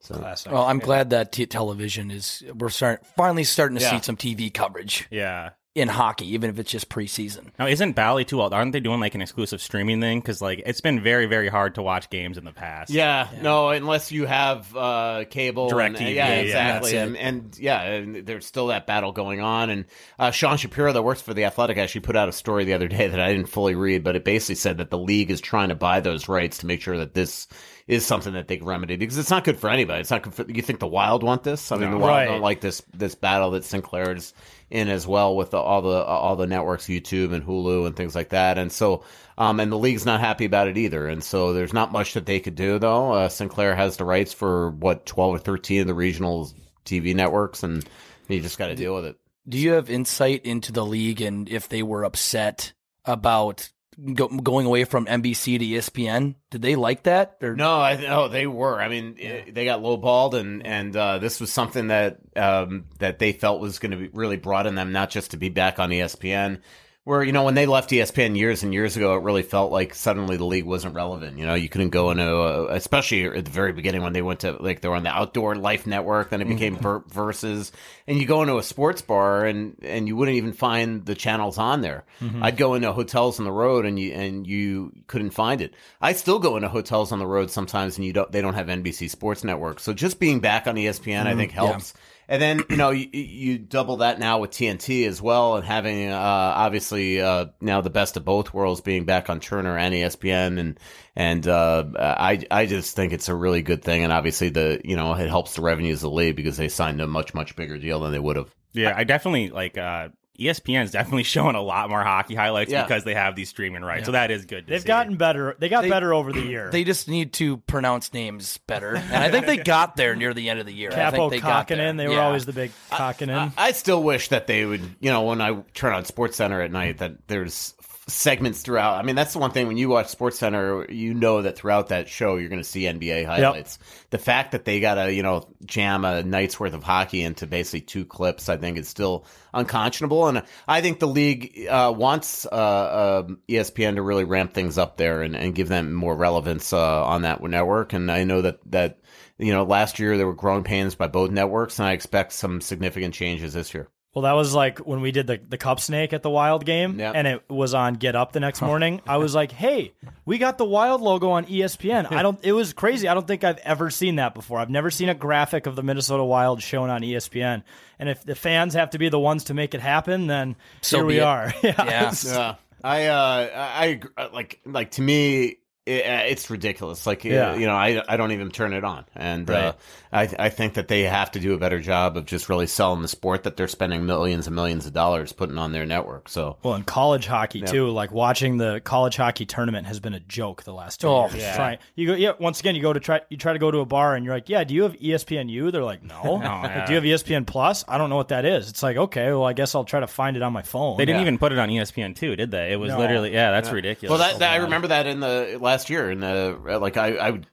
So Well, I'm glad that t- television is. We're start, finally starting to Yeah. see some TV coverage Yeah. In hockey, even if it's just preseason. Now, isn't Bally too old? Aren't they doing like an exclusive streaming thing? Because like it's been very, very hard to watch games in the past. Yeah, no, unless you have uh, cable, Direct and- TV, yeah, yeah, exactly, that's and, and yeah, and there's still that battle going on. And uh, Sean Shapiro, that works for the Athletic, actually put out a story the other day that I didn't fully read, but it basically said that the league is trying to buy those rights to make sure that this is something that they can remedy because it's not good for anybody. It's not good for you. Think the Wild want this? I mean, the Wild Right. don't like this this battle that Sinclair's in as well with the, all the all the networks, YouTube and Hulu and things like that. And so, um, and the league's not happy about it either. And so, there's not much that they could do though. Uh, Sinclair has the rights for what twelve or thirteen of the regional TV networks, and you just got to deal with it. Do you have insight into the league and if they were upset about go, going away from NBC to ESPN? Did they like that? Or No, I no, they were. I mean, it- they got lowballed, and and uh, this was something that um, that they felt was going to be really broaden them, not just to be back on ESPN. Where you know when they left ESPN years and years ago, it really felt like suddenly the league wasn't relevant. You know, you couldn't go into, a, especially at the very beginning when they went to like they were on the Outdoor Life Network, then it mm-hmm. became Ver- Versus, and you go into a sports bar and and you wouldn't even find the channels on there. Mm-hmm. I'd go into hotels on the road and you and you couldn't find it. I still go into hotels on the road sometimes and you don't they don't have NBC Sports Network. So just being back on ESPN, I mm-hmm. think helps. And then you know you, you double that now with TNT as well, and having uh, obviously uh, now the best of both worlds being back on Turner and ESPN, and and uh, I I just think it's a really good thing, and obviously the you know it helps the revenues of the league because they signed a much much bigger deal than they would have. Yeah, I definitely like uh ESPN is definitely showing a lot more hockey highlights Yeah. because they have these streaming rights. So that is good. To They've see. gotten better. They got They- better over the year. They just need to pronounce names better, and I think they got there near the end of the year. I Capo think they got there. Kokkinen, they were Yeah. always the big Kokkinen. I still wish that they would, you know, when I turn on Sports Center at night, that there's segments throughout. I mean, that's the one thing when you watch Sports Center, you know that throughout that show you're going to see NBA highlights. The fact that they got to, you know, jam a night's worth of hockey into basically two clips, I think is still unconscionable. And I think the league uh, wants uh, uh, ESPN to really ramp things up there and, and give them more relevance uh, on that network. And I know that that. You know, last year there were growing pains by both networks, and I expect some significant changes this year. Well, that was like when we did the, the cup snake at the Wild game, Yep. and it was on Get Up the next morning. I was like, "Hey, we got the Wild logo on ESPN." I don't. It was crazy. I don't think I've ever seen that before. I've never seen a graphic of the Minnesota Wild shown on ESPN. And if the fans have to be the ones to make it happen, then So here we it. are. yeah. Yeah. Yeah, I, uh, I, like, like to me, it, uh, it's ridiculous. Like, Yeah. uh, you know, I, I don't even turn it on, and uh, I, I think that they have to do a better job of just really selling the sport that they're spending millions and millions of dollars putting on their network. So, Well, in college hockey Yeah. too, like watching the college hockey tournament has been a joke the last two Oh, years. yeah. Try, you go, yeah. Once again, you go to try, you try to go to a bar, and you're like, "Yeah, do you have E ESPNU?" They're like, "No." Like, yeah. do you have ESPN Plus? I don't know what that is. It's like, okay, well, I guess I'll try to find it on my phone. They didn't Yeah. even put it on ESPN too, did they? It was No. literally yeah, that's ridiculous. well, that, that I remember that in the last year, and the like, I, I would.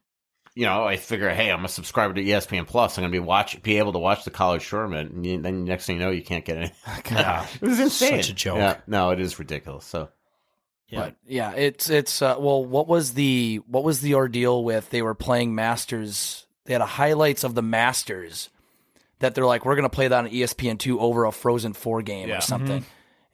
You know, I figure, hey, I'm a subscriber to ESPN Plus. I'm going to be watch, be able to watch the college tournament, and you, then next thing you know, you can't get it. Yeah. it was insane. Such a joke. Yeah, no, it is ridiculous. So, Yeah. But yeah, it's it's uh, well, what was the what was the ordeal with they were playing Masters? They had a highlights of the Masters that they're like, we're gonna play that on ESPN two over a Frozen Four game Yeah. or something. Mhm.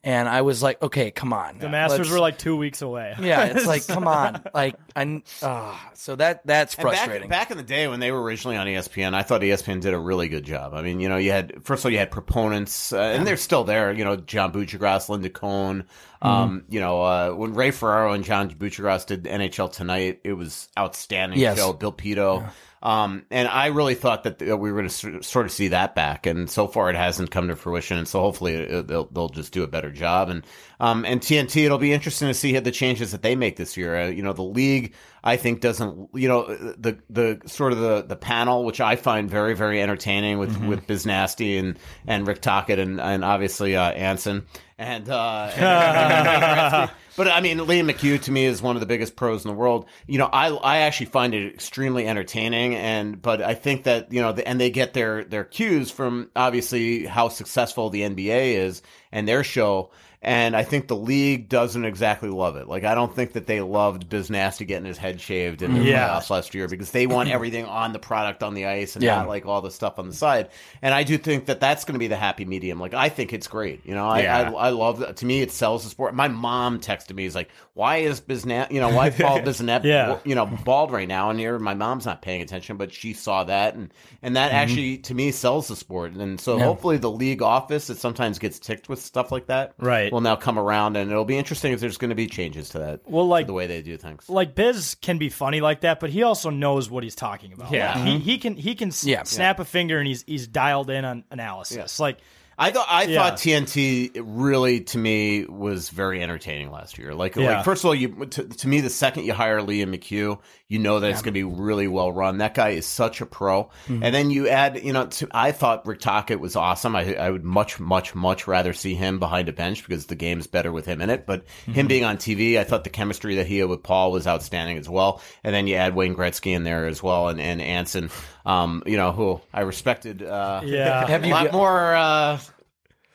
And I was like, okay, come on. The Masters were like two weeks away. yeah, it's like, come on, like I, uh, so that that's And back- frustrating. Back, in the day when they were originally on ESPN, I thought ESPN did a really good job. I mean, you know, you had first of all you had proponents, uh, and they're still there. You know, John Buccigross, Linda Cohn. Mm-hmm. Um, you know, uh, when Ray Ferraro and John Buccigross did NHL Tonight, it was outstanding Yes. show. Bill Pidto. Um, and I really thought that uh, we were going to sort of see that back, and so far it hasn't come to fruition. And so hopefully it, they'll they'll just do a better job. And um, and TNT, it'll be interesting to see the changes that they make this year. Uh, you know, the league I think doesn't you know the the sort of the the panel, which I find very very entertaining with with Biz Nasty and and Rick Tocchet and and obviously uh, Anson and. Uh, and- But I mean, Liam McHugh to me is one of the biggest pros in the world. You know, I I actually find it extremely entertaining, and but I think that you know, the, and they get their their cues from obviously how successful the NBA is and their show. And I think the league doesn't exactly love it. Like I don't think that they loved Biz Nasty getting his head shaved in the Yeah. playoffs last year because they want everything on the product on the ice and Yeah. not like all the stuff on the side. And I do think that that's going to be the happy medium. Like I think it's great. You know, I Yeah. I, I love that. To me, it sells the sport. My mom texted me, "Is like, why is Biznat? You know, why is Paul Biznat? Yeah. you know, bald right now?" And here, my mom's not paying attention, but she saw that, and and that Mm-hmm. actually to me sells the sport. And so hopefully the league office that sometimes gets ticked with stuff like that, Right. Will now come around, and it'll be interesting if there's going to be changes to that. Well, to like- the way they do things. like Biz can be funny like that, but he also knows what he's talking about. Yeah. Like, he he can he can s- Yeah. snap a finger and he's he's dialed in on analysis. Like I thought I Yeah. thought TNT really to me was very entertaining last year. Like, Yeah. like first of all, you to, to me the second you hire Liam McHugh, you know that it's going to be really well run. That guy is such a pro. Mm-hmm. And then you add, you know, to, I thought Rick Tocchet was awesome. I I would much much much rather see him behind a bench because the game's better with him in it. But Mm-hmm. him being on TV, I thought the chemistry that he had with Paul was outstanding as well. And then you add Wayne Gretzky in there as well, and and Anson, um, you know, who I respected. Uh, Yeah. a Have you lot got- more. Uh,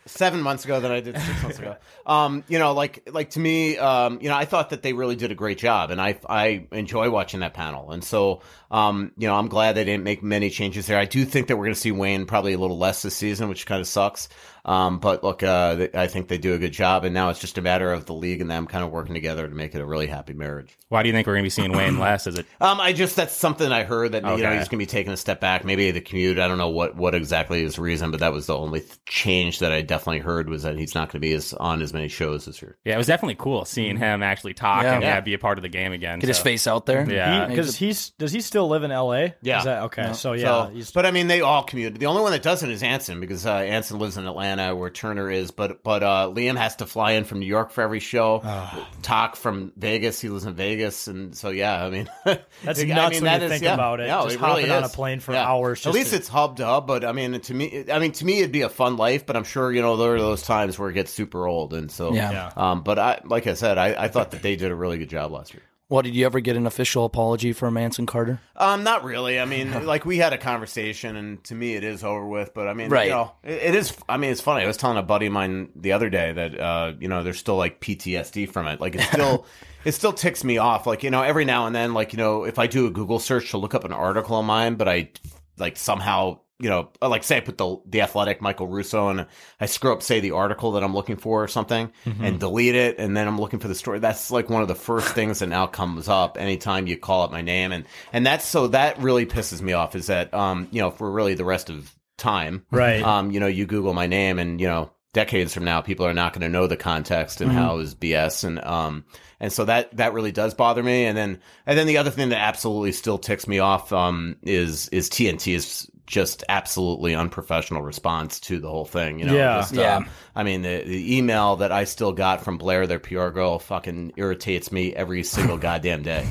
seven months ago than I did six months ago. Um, you know, like like to me, um, you know, I thought that they really did a great job, and I I enjoy watching that panel, and so um, you know, I'm glad they didn't make many changes there. I do think that we're going to see Wayne probably a little less this season, which kind of sucks. Um, but look, uh, th- I think they do a good job, and now it's just a matter of the league and them kind of working together to make it a really happy marriage. Why do you think we're going to be seeing Wayne less? Is it Um, I just that's something I heard that you know he's going to be taking a step back. Maybe the commute. I don't know what what exactly is the reason, but that was the only th- change that I definitely heard was that he's not going to be as on as many shows this year. Yeah, it was definitely cool seeing him actually talk Yeah. and yeah, Yeah. be a part of the game again. Get his face out there. Yeah. because he's does he still live in L.A.? Yeah. Is that, okay. So yeah, So, he's but I mean, they all commute. The only one that doesn't is Anson because uh, Anson lives in Atlanta, where Turner is. But but uh, Liam has to fly in from New York for every show. Ah. Talk from Vegas. He lives in Vegas, and so yeah, I mean, That's I nuts mean, when that you is- think yeah. about it. No, Just it really hopping on a plane for Yeah. hours At least to- it's hub to hub, but I mean, to me, I mean, to me, it'd be a fun life. But I'm sure you know there are those times where it gets super old, and so Yeah. Yeah. Um, but I, like I said, I, I thought that they did a really good job last year. Well, did you ever get an official apology for Manson Carter? Um, not really. I mean, like we had a conversation, and to me, it is over with. But I mean, Right. you know, it, it is. I mean, it's funny. I was telling a buddy of mine the other day that uh, you know, there's still like PTSD from it. Like it still, it still ticks me off. Like you know, every now and then, like you know, if I do a Google search to look up an article of mine, but I like somehow. You know, like say I put the the athletic Michael Russo and I screw up say the article that I'm looking for or something and delete it and then I'm looking for the story. That's like one of the first things that now comes up anytime you call up my name and and that's so that really pisses me off is that um you know for really the rest of time Right. um you know you Google my name and you know decades from now people are not going to know the context and how it was BS and um and so that that really does bother me and then and then the other thing that absolutely still ticks me off um is is TNT's just absolutely unprofessional response to the whole thing you know Yeah. just, Yeah. um, I mean, the, the email that I still got from Blair, their PR girl, fucking irritates me every single goddamn day.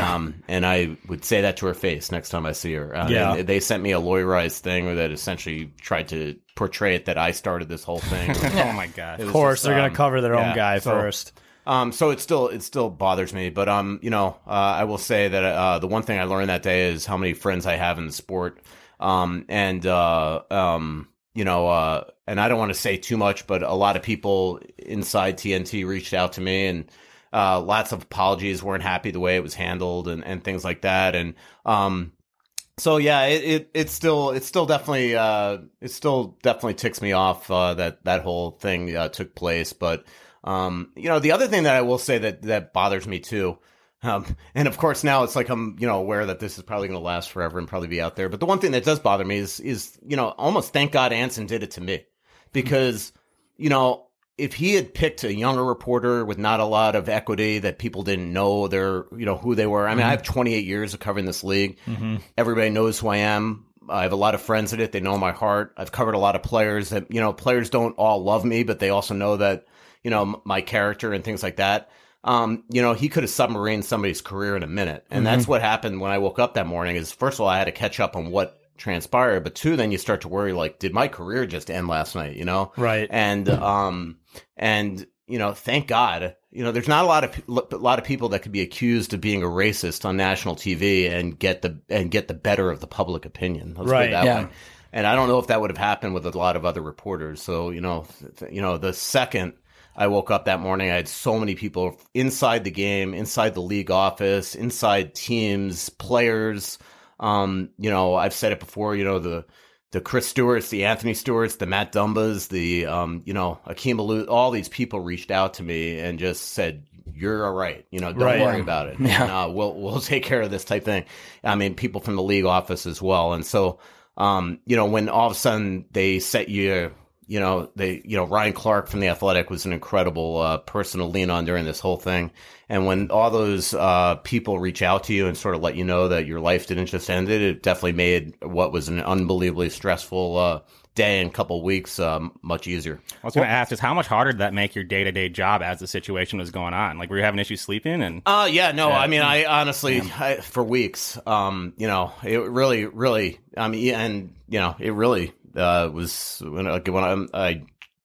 um, and I would say that to her face next time I see her. Uh, Yeah. and they sent me a lawyerized thing that essentially tried to portray it that I started this whole thing. oh my god. Of course just, they're um, gonna cover their own guy so- first. Um, so it still it still bothers me, but um, you know, uh, I will say that uh, the one thing I learned that day is how many friends I have in the sport, um, and uh, um, you know, uh, and I don't want to say too much, but a lot of people inside TNT reached out to me and. uh, lots of apologies weren't happy the way it was handled and, and things like that. And, um, so yeah, it, it it's still it's still definitely uh it still definitely ticks me off uh, that that whole thing uh, took place. But um you know the other thing that I will say that that bothers me too, um and of course now it's like I'm you know aware that this is probably going to last forever and probably be out there. But the one thing that does bother me is is you know almost thank God Anson did it to me because you know if he had picked a younger reporter with not a lot of equity that people didn't know their you know who they were. I mean, I have 28 years of covering this league. Mhm. Everybody knows who I am. I have a lot of friends in it. They know my heart. I've covered a lot of players that you know players don't all love me, but they also know that you know m- my character and things like that. Um, you know, he could have submarined somebody's career in a minute, and that's Mhm. what happened when I woke up that morning. Is first of all, I had to catch up on what transpired, but two, then you start to worry like, did my career just end last night? You know, Right. and um and you know thank god you know there's not a lot of a lot of people that could be accused of being a racist on national tv and get the and get the better of the public opinion Let's Right, that yeah. way. and i don't know if that would have happened with a lot of other reporters so you know th- you know the second I woke up that morning. I had so many people inside the game, inside the league office, inside teams, players. Um, you know, I've said it before. You know, the the Chris Stewarts, the Anthony Stewarts, the Matt Dumbas, the um, you know, Akim Aliu, all these people reached out to me and just said, "You're all right. You know, don't Right. worry about it. Yeah. And, uh, we'll we'll take care of this type thing." I mean, people from the league office as well, and so um, you know, when all of a sudden they set you. You know, they, you know, Ryan Clark from the Athletic was an incredible uh, person to lean on during this whole thing. And when all those uh, people reach out to you and sort of let you know that your life didn't just end, it, it definitely made what was an unbelievably stressful uh, day and couple weeks um, much easier. I was going to ask, just how much harder did that make your day to day job as the situation was going on? Like, were you having issues sleeping? And Uh, yeah, no, Yeah. I mean, I honestly, I, for weeks, um, you know, it really, really, I mean, and you know, it really uh, was when, like, when I'm, I,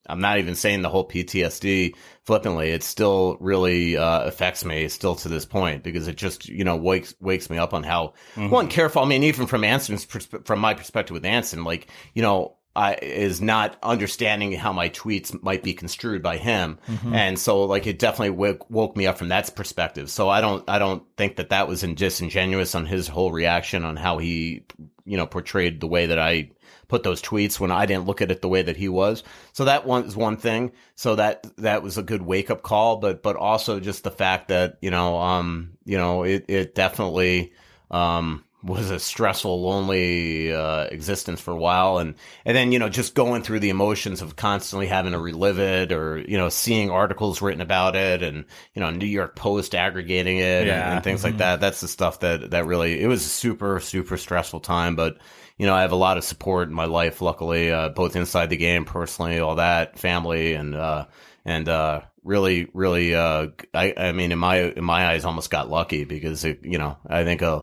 I'm not even saying the whole PTSD flippantly. It still really uh, affects me still to this point because it just, you know, wakes wakes me up on how Mhm. one careful. I mean, even from Anson's persp- from my perspective with Anson, like, you know. I, is not understanding how my tweets might be construed by him, Mhm. and so like it definitely woke, woke me up from that perspective. So I don't I don't think that that was in disingenuous on his whole reaction on how he you know portrayed the way that I put those tweets when I didn't look at it the way that he was. So that one is one thing. So that that was a good wake up call, but but also just the fact that you know um you know it it definitely um was a stressful, lonely uh, existence for a while, and and then you know just going through the emotions of constantly having to relive it, or you know seeing articles written about it, and you know New York Post aggregating it, and- Yeah. and, things like Mhm. that. That's the stuff that that really it was a super super stressful time, but you know I have a lot of support in my life, luckily, uh, both inside the game, personally, all that, family, and uh, and uh, really really uh, I I mean in my in my eyes almost got lucky because it, you know I think uh,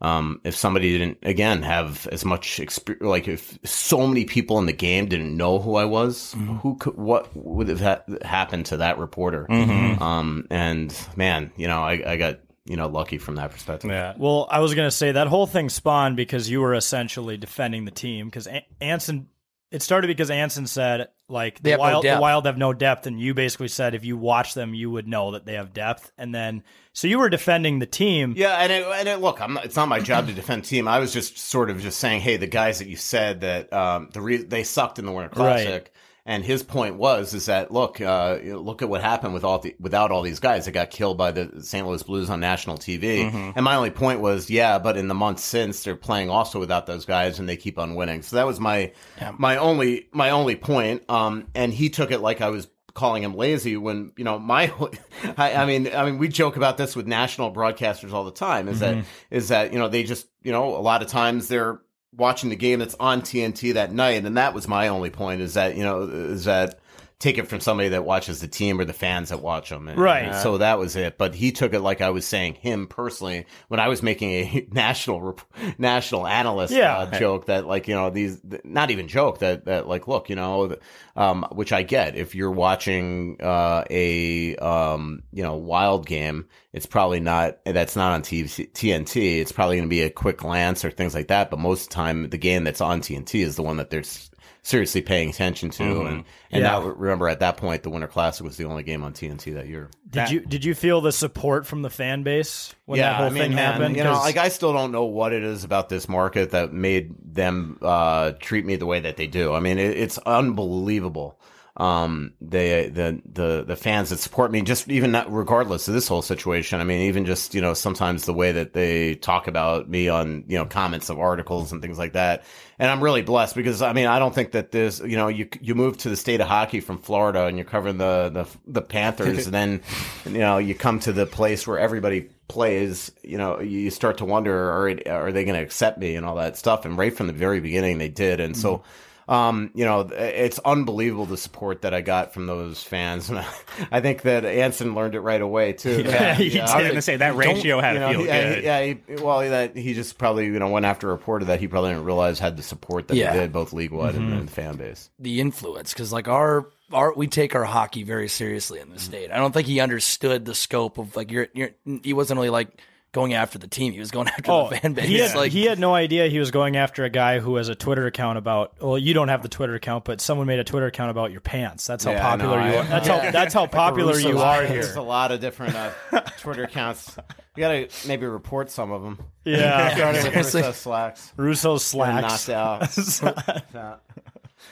um, if somebody didn't again have as much experience, like if so many people in the game didn't know who I was, who could, what would have ha- happened to that reporter? Mhm. Um, and man, you know, I, I got you know lucky from that perspective. Yeah. Well, I was going to say that whole thing spawned because you were essentially defending the team because An- Anson. It started because Anson said like the have no wild, the wild have no depth, and you basically said if you watch them, you would know that they have depth. And then so you were defending the team. Yeah, and it, and it, look, I'm not, it's not my job to defend the team. I was just sort of just saying, hey, the guys that you said that um, the re- they sucked in the Winter Right. And his point was is that look, uh, look at what happened with all the without all these guys that got killed by the St. Louis Blues on national TV. Mhm. And my only point was, yeah, but in the months since they're playing also without those guys, and they keep on winning. So that was my my only my only point. Um, and he took it like I was calling him lazy when you know my I, I mean I mean we joke about this with national broadcasters all the time is Mhm. that is that you know they just you know a lot of times they're watching the game that's on TNT that night and that was my only point is that you know is that take it from somebody that watches the team or the fans that watch them. And, Right. and so that was it. But he took it like I was saying him personally when I was making a national national analyst Yeah. uh, joke that like you know these not even joke that that like look you know um which I get. If you're watching uh a um you know wild game it's probably not that's not on TV, TNT it's probably going to be a quick glance or things like that. But most of the time the game that's on TNT is the one that they're s- seriously paying attention to. Mhm. And and Yeah. now remember at that point, the Winter Classic was the only game on TNT that year. Did you did you feel the support from the fan base when that whole I mean, thing man, happened? You know, 'Cause- like I still don't know what it is about this market that made them uh, treat me the way that they do. I mean, it, it's unbelievable. Um, they, the, the, the fans that support me, just even not, regardless of this whole situation. I mean, even just, you know, sometimes the way that they talk about me on, you know, comments of articles and things like that. And I'm really blessed because, I mean, I don't think that this, you know, you, you move to the state of hockey from Florida and you're covering the, the, the Panthers and then, you know, you come to the place where everybody plays, you know, you start to wonder, are, are they going to accept me and all that stuff? And right from the very beginning, they did. And so, um, you know, it's unbelievable the support that I got from those fans. And I think that Anson learned it right away too. Yeah, he did. I was gonna say, that ratio had to you know, feel yeah, good. Yeah, he, well, that he just probably, you know, went after reported that he probably didn't realize had the support that Yeah. he did, both league wide and, Mhm. and fan base. the influence because like our our we take our hockey very seriously in the state. I don't think he understood the scope of like you're you're he wasn't really like going after the team. He was going after Oh, the fan base. he had, like he had no idea he was going after a guy who has a Twitter account about. Well, you don't have the Twitter account, but someone made a Twitter account about your pants. That's how Yeah, popular no, you I- are. That's yeah. how that's how popular you Russo's- are There's here. a lot of different uh, Twitter accounts. You got to maybe report some of them. Yeah. starting with Russo slacks. Russo's Getting slacks. knocked out.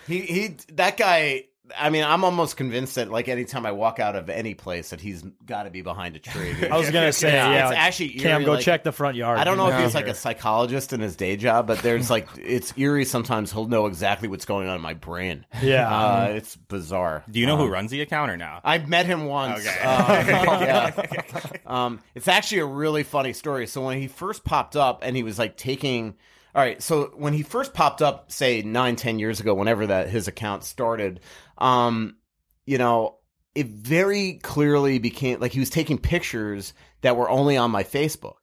He he that guy. I mean, I'm almost convinced that like anytime I walk out of any place that he's got to be behind a tree. I was gonna say, yeah, it's actually Cam, go like- check the front yard. I don't know if Yeah. he's like a psychologist in his day job, but there's like it's eerie. Sometimes he'll know exactly what's going on in my brain. Yeah. uh, it's bizarre. Do you know who Um, runs the account or no? I've met him once. Okay. Um, yeah. um, it's actually a really funny story. So when he first popped up and he was like taking, all right. So when he first popped up, say nine, ten years ago, whenever that his account started, um, you know, it very clearly became like he was taking pictures that were only on my Facebook.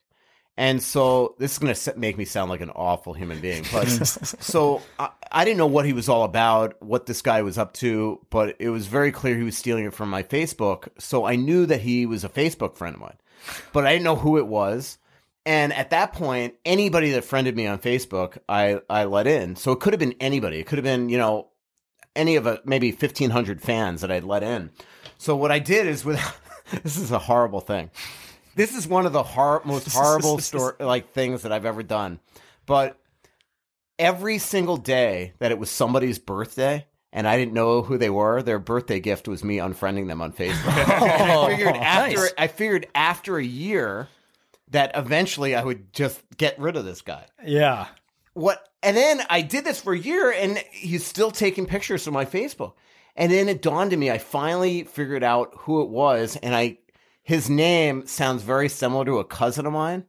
And so this is going to make me sound like an awful human being. But so I, I didn't know what he was all about, what this guy was up to, but it was very clear he was stealing it from my Facebook. So I knew that he was a Facebook friend of mine, but I didn't know who it was. And at that point, anybody that friended me on Facebook, I, I let in. So it could have been anybody. It could have been, you know, any of a, maybe 1500 fans that I'd let in. So what I did is with, this is a horrible thing. This is one of the hor- most horrible story, like things that I've ever done. But every single day that it was somebody's birthday and I didn't know who they were, their birthday gift was me unfriending them on Facebook. And I figured oh, after nice. I figured after a year that eventually I would just get rid of this guy. Yeah. What and then I did this for a year and he's still taking pictures from my Facebook. And then it dawned on me, I finally figured out who it was, and I his name sounds very similar to a cousin of mine.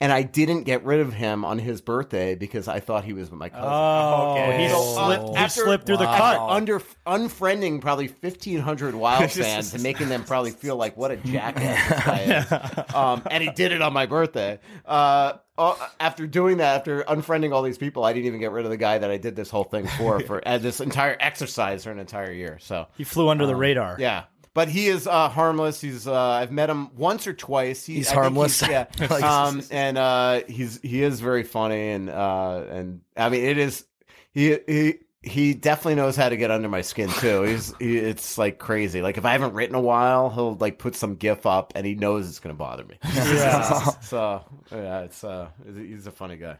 And I didn't get rid of him on his birthday because I thought he was my cousin. Oh, Okay. he So, uh, slipped, he after- slipped through the after cut. under unfriending probably fifteen hundred Wild fans and making them probably feel like what a jackass this guy is. Um, and he did it on my birthday. Uh, uh, after doing that, after unfriending all these people, I didn't even get rid of the guy that I did this whole thing for for uh, this entire exercise for an entire year. So He flew under the um, radar. Yeah. But he is uh, harmless. He's uh, I've met him once or twice. He, He's I think harmless. yeah, um, and uh, he's he is very funny, and uh, and I mean it is he he he definitely knows how to get under my skin too. He's he, it's like crazy. Like if I haven't written a while, he'll like put some gif up, and he knows it's going to bother me. Yeah. so yeah, it's uh, he's a funny guy.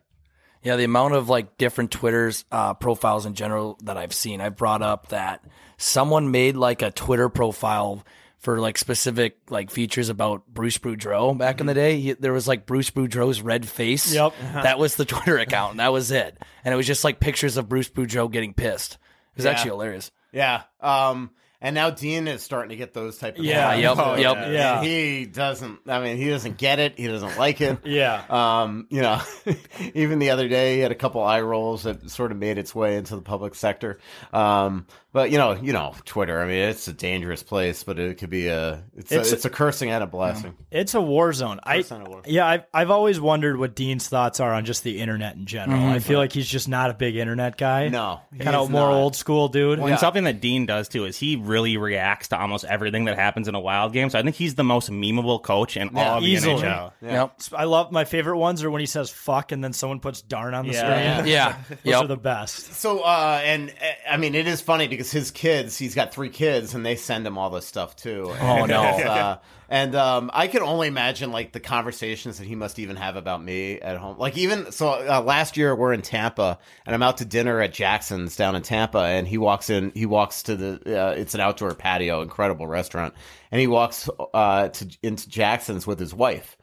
Yeah, the amount of like different Twitter's uh, profiles in general that I've seen, I've brought up that someone made like a Twitter profile for like specific like features about Bruce Boudreau back in the day. He, there was like Bruce Boudreau's red face. Yep. that was the Twitter account, and that was it. And it was just like pictures of Bruce Boudreau getting pissed. It was Yeah. actually hilarious. Yeah. Um, and now Dean is starting to get those type of Yeah, yep, Oh, yep. And Yeah. He doesn't. I mean, he doesn't get it. He doesn't like it. Yeah. Um, you know, even the other day he had a couple eye rolls that sort of made its way into the public sector. Um, but you know, you know, Twitter. I mean, it's a dangerous place, but it could be a it's It's- a, it's a cursing and a blessing. It's a war zone. I war. yeah, I've I've always wondered what Dean's thoughts are on just the internet in general. Mhm. I feel like he's just not a big internet guy. No, he kind of more not. old school dude. Well, and something that Dean does too is he really reacts to almost everything that happens in a wild game. So I think he's the most memeable coach in all of the easily. NHL. Yep. I love my favorite ones are when he says "fuck" and then someone puts "darn" on the Yeah. screen. Yeah. yeah. those Yep. are the best. So, uh, and uh, I mean, it is funny because his kids, he's got three kids, and they send him all this stuff too. Oh, no. uh, and um, I can only imagine like the conversations that he must even have about me at home. Like even so, uh, last year we're in Tampa, and I'm out to dinner at Jackson's down in Tampa, and he walks in. He walks to the. Uh, it's an outdoor patio, incredible restaurant, and he walks uh, to into Jackson's with his wife.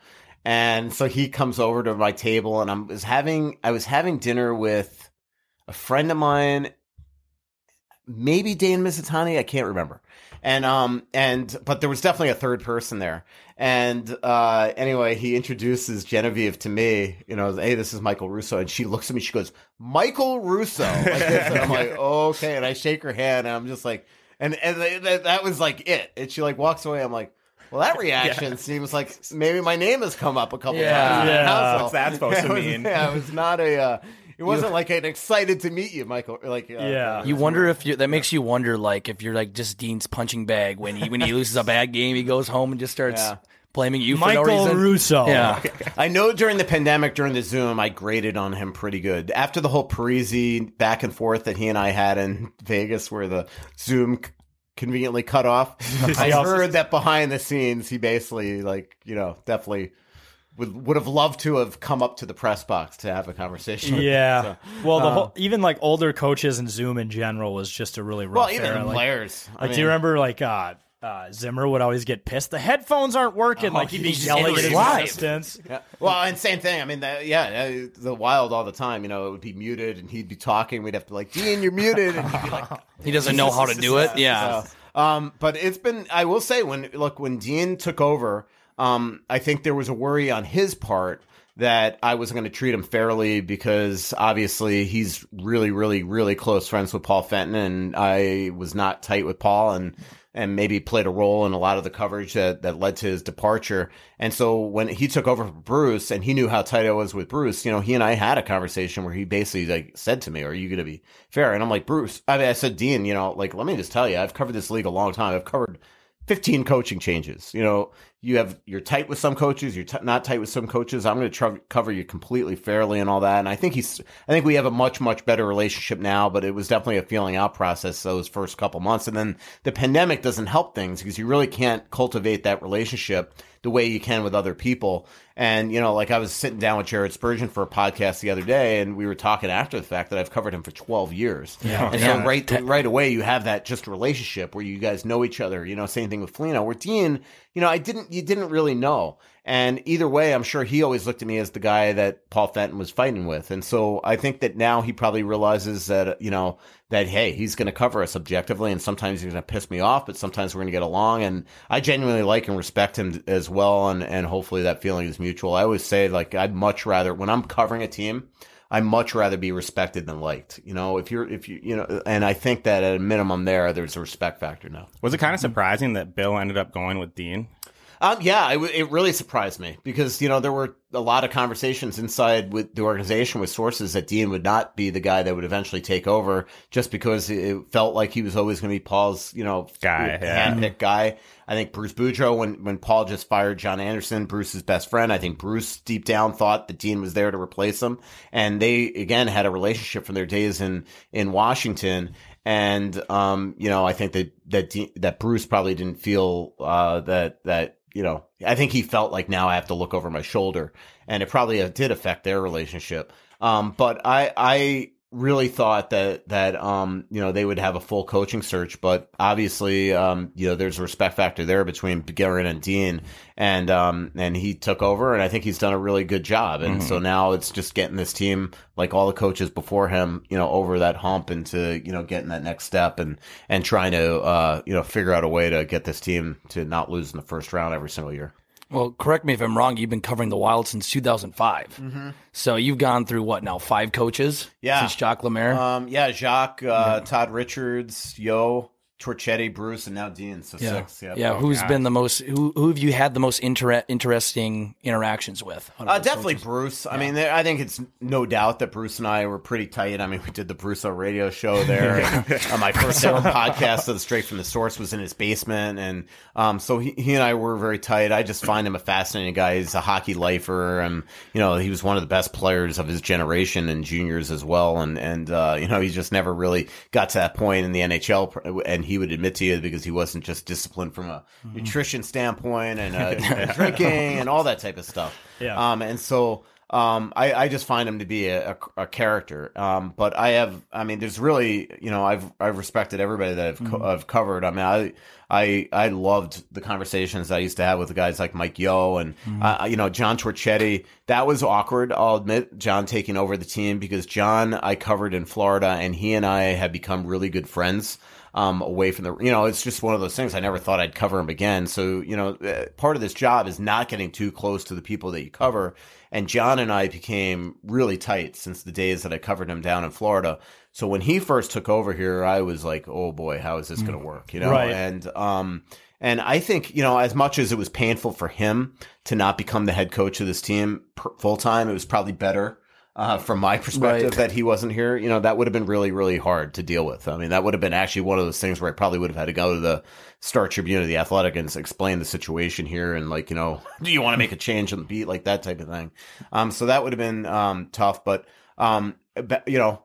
And so he comes over to my table, and I was having I was having dinner with a friend of mine, maybe Dan Mizutani, I can't remember. And um and but there was definitely a third person there. And uh anyway, he introduces Genevieve to me, you know, hey, this is Michael Russo. And she looks at me, she goes, Michael Russo. Like this. And I'm like, okay. And I shake her hand and I'm just like and and th- th- that was like it. And she like walks away. I'm like, well, that reaction seems like maybe my name has come up a couple Yeah. times. in Yeah. household. What's that supposed to mean? Yeah, it was not a. Uh, it wasn't like an excited to meet you, Michael. Like, uh, Yeah. You wonder if you that makes you wonder like if you're like just Dean's punching bag when he when he loses a bad game he goes home and just starts Yeah. blaming you for Michael no reason. Russo. Yeah. I know during the pandemic, during the Zoom, I graded on him pretty good. After the whole Parise back and forth that he and I had in Vegas, where the Zoom conveniently cut off, I heard that behind the scenes, he basically, like, you know, definitely would would have loved to have come up to the press box to have a conversation. with me. Yeah. So, well, the uh, whole, even like older coaches and Zoom in general was just a really rough well, even era. the Like, players. I like, do you remember like uh, uh, Zimmer would always get pissed. The headphones aren't working. like he'd be he's yelling at his live. assistants. Yeah. Well, and same thing. I mean, that, yeah, uh, the wild all the time. You know, it would be muted, and he'd be talking. We'd have to like, Dean, you're muted, and he'd be like, He doesn't know how to do it. Yeah. So, um, but it's been. I will say, when look, when Dean took over, um, I think there was a worry on his part that I was going to treat him fairly because obviously he's really, really, really close friends with Paul Fenton, and I was not tight with Paul, and and maybe played a role in a lot of the coverage that, that led to his departure. And so when he took over for Bruce and he knew how tight I was with Bruce, you know, he and I had a conversation where he basically like said to me, are you going to be fair? And I'm like, Bruce, I mean, I said, Dean, you know, like, let me just tell you, I've covered this league a long time. I've covered 15 coaching changes. You know, you have you're tight with some coaches, you're t- not tight with some coaches. I'm going to try cover you completely fairly and all that. And I think he's I think we have a much much better relationship now, but it was definitely a feeling out process those first couple months. And then the pandemic doesn't help things because you really can't cultivate that relationship the way you can with other people. And you know, like I was sitting down with Jared Spurgeon for a podcast the other day, and we were talking after the fact that I've covered him for 12 years. Yeah. And Yeah. so right right away, you have that just relationship where you guys know each other. You know, same thing with Foligno. Where Dean, you know, I didn't you didn't really know. And either way, I'm sure he always looked at me as the guy that Paul Fenton was fighting with. And so I think that now he probably realizes that, you know, that, hey, he's going to cover us objectively. And sometimes he's going to piss me off, but sometimes we're going to get along. And I genuinely like and respect him as well. And, and hopefully that feeling is mutual. I always say, like, I'd much rather, when I'm covering a team, I much rather be respected than liked. You know, if you're, if you, you know, and I think that at a minimum there, there's a respect factor now. Was it kind of surprising that Bill ended up going with Dean? Um, yeah, it, it really surprised me because you know there were a lot of conversations inside with the organization with sources that Dean would not be the guy that would eventually take over just because it felt like he was always going to be Paul's you know Guy, yeah. handpicked guy. I think Bruce Boudreau when when Paul just fired John Anderson, Bruce's best friend. I think Bruce deep down thought that Dean was there to replace him, and they again had a relationship from their days in in Washington. And um, you know, I think that that De- that Bruce probably didn't feel uh, that that you know, I think he felt like now I have to look over my shoulder, and it probably uh, did affect their relationship. Um, but I, I really thought that that um, you know they would have a full coaching search, but obviously, um, you know, there's a respect factor there between Guerin and Dean, and um, and he took over, and I think he's done a really good job, and so now it's just getting this team, like all the coaches before him, you know, over that hump into you know getting that next step, and and trying to uh, you know figure out a way to get this team to not lose in the first round every single year. Well, correct me if I'm wrong. You've been covering the Wild since 2005. Mhm. So you've gone through what now? Five coaches Yeah. since Jacques Lemaire. Um, yeah, Jacques, uh, Todd Richards, Yeo, Torchetti, Bruce, and now Dean. So Yeah, six. Yeah. yeah. Who's been the most? Who who have you had the most inter- interesting interactions with? Uh, definitely? Bruce. I mean, there, I think it's no doubt that Bruce and I were pretty tight. I mean, we did the Bruce radio show there. and, uh, my first ever podcast of the Straight from the Source was in his basement, and um, so he, he and I were very tight. I just find him a fascinating guy. He's a hockey lifer, and you know, he was one of the best players of his generation and juniors as well. And and uh, you know, he just never really got to that point in the NHL, and he would admit to you because he wasn't just disciplined from a nutrition standpoint and uh, drinking and all that type of stuff. Yeah. Um, and so um, I, I just find him to be a, a, a character. Um, but I have, I mean, there's really, you know, I've I've respected everybody that I've, co- Mhm. I've covered. I mean, I I I loved the conversations I used to have with the guys like Mike Yeo and uh, you know John Torchetti. That was awkward. I'll admit, John taking over the team because John I covered in Florida, and he and I have become really good friends um, away from the, you know, it's just one of those things. I never thought I'd cover him again. So, you know, uh, part of this job is not getting too close to the people that you cover. And John and I became really tight since the days that I covered him down in Florida. So when he first took over here, I was like, oh boy, how is this going to work? You know, Right. and, um, and I think, you know, as much as it was painful for him to not become the head coach of this team full time, it was probably better uh, from my perspective Right. that he wasn't here. You know, that would have been really, really hard to deal with. I mean, that would have been actually one of those things where I probably would have had to go to the Star Tribune or the Athletic and explain the situation here and like, you know, do you want to make a change on the beat, like that type of thing. Um, so that would have been um, tough, but um, but, you know,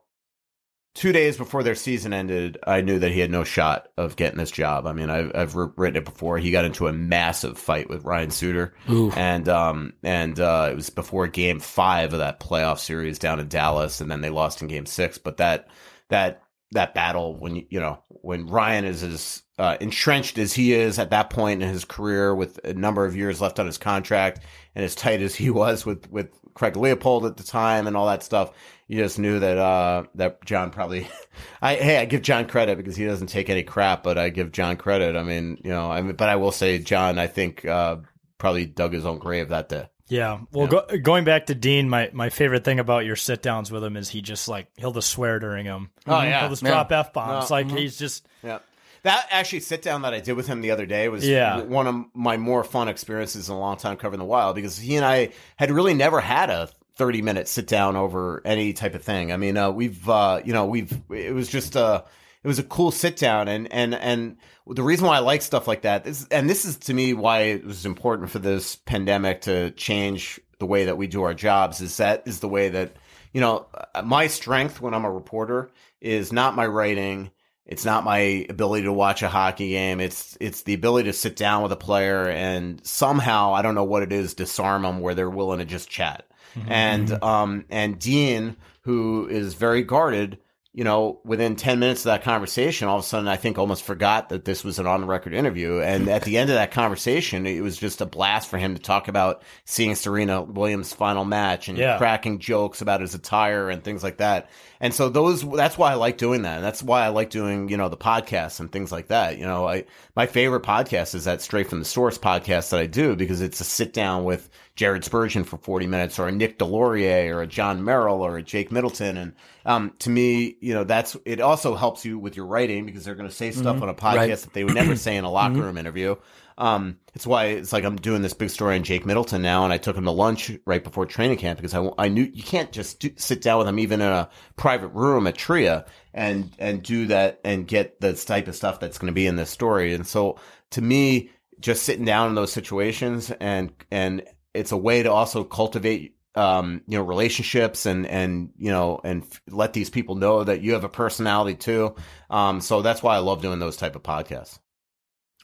two days before their season ended, I knew that he had no shot of getting this job. I mean, I've, I've written it before. He got into a massive fight with Ryan Suter, Ooh. and um, and uh, it was before Game Five of that playoff series down in Dallas, and then they lost in Game Six. But that that that battle when you you know when Ryan is as uh, entrenched as he is at that point in his career, with a number of years left on his contract, and as tight as he was with with Craig Leopold at the time and all that stuff, you just knew that uh, that John probably. I hey, I give John credit because he doesn't take any crap, but I give John credit. I mean, you know, I mean, but I will say, John, I think uh, probably dug his own grave that day. Yeah. Well, Go, going back to Dean, my, my favorite thing about your sit downs with him is he just like he'll just swear during them. Oh, yeah. he'll just Yeah. drop f bombs. No, like mhm. he's just Yeah. That actually sit down that I did with him the other day was Yeah. one of my more fun experiences in a long time covering the wild because he and I had really never had a 30 minute sit down over any type of thing. I mean, uh, we've, uh, you know, we've, it was just, uh, it was a cool sit down and, and, and the reason why I like stuff like that is, and this is to me why it was important for this pandemic to change the way that we do our jobs is that is the way that, you know, uh, my strength when I'm a reporter is not my writing. It's not my ability to watch a hockey game. It's it's the ability to sit down with a player and somehow I don't know what it is disarm them where they're willing to just chat. And um and Dean, who is very guarded, you know, within ten minutes of that conversation, all of a sudden I think almost forgot that this was an on the record interview. And at the end of that conversation, it was just a blast for him to talk about seeing Serena Williams' final match and Yeah. cracking jokes about his attire and things like that. And so those that's why I like doing that. And that's why I like doing, you know, the podcasts and things like that. You know, I my favorite podcast is that straight from the source podcast that I do because it's a sit down with Jared Spurgeon for 40 minutes or a Nick Deslauriers or a Jon Merrill or a Jake Middleton. And um, to me, you know, that's it also helps you with your writing because they're going to say stuff Mhm. on a podcast Right. that they would never say in a locker Mhm. room interview. Um, it's why it's like I'm doing this big story on Jake Middleton now, and I took him to lunch right before training camp because I, I knew you can't just do, sit down with him even in a private room at Tria and and do that and get the type of stuff that's going to be in this story. And so to me, just sitting down in those situations and and it's a way to also cultivate um, you know, relationships and, and, you know, and f- let these people know that you have a personality too. Um, so that's why I love doing those type of podcasts.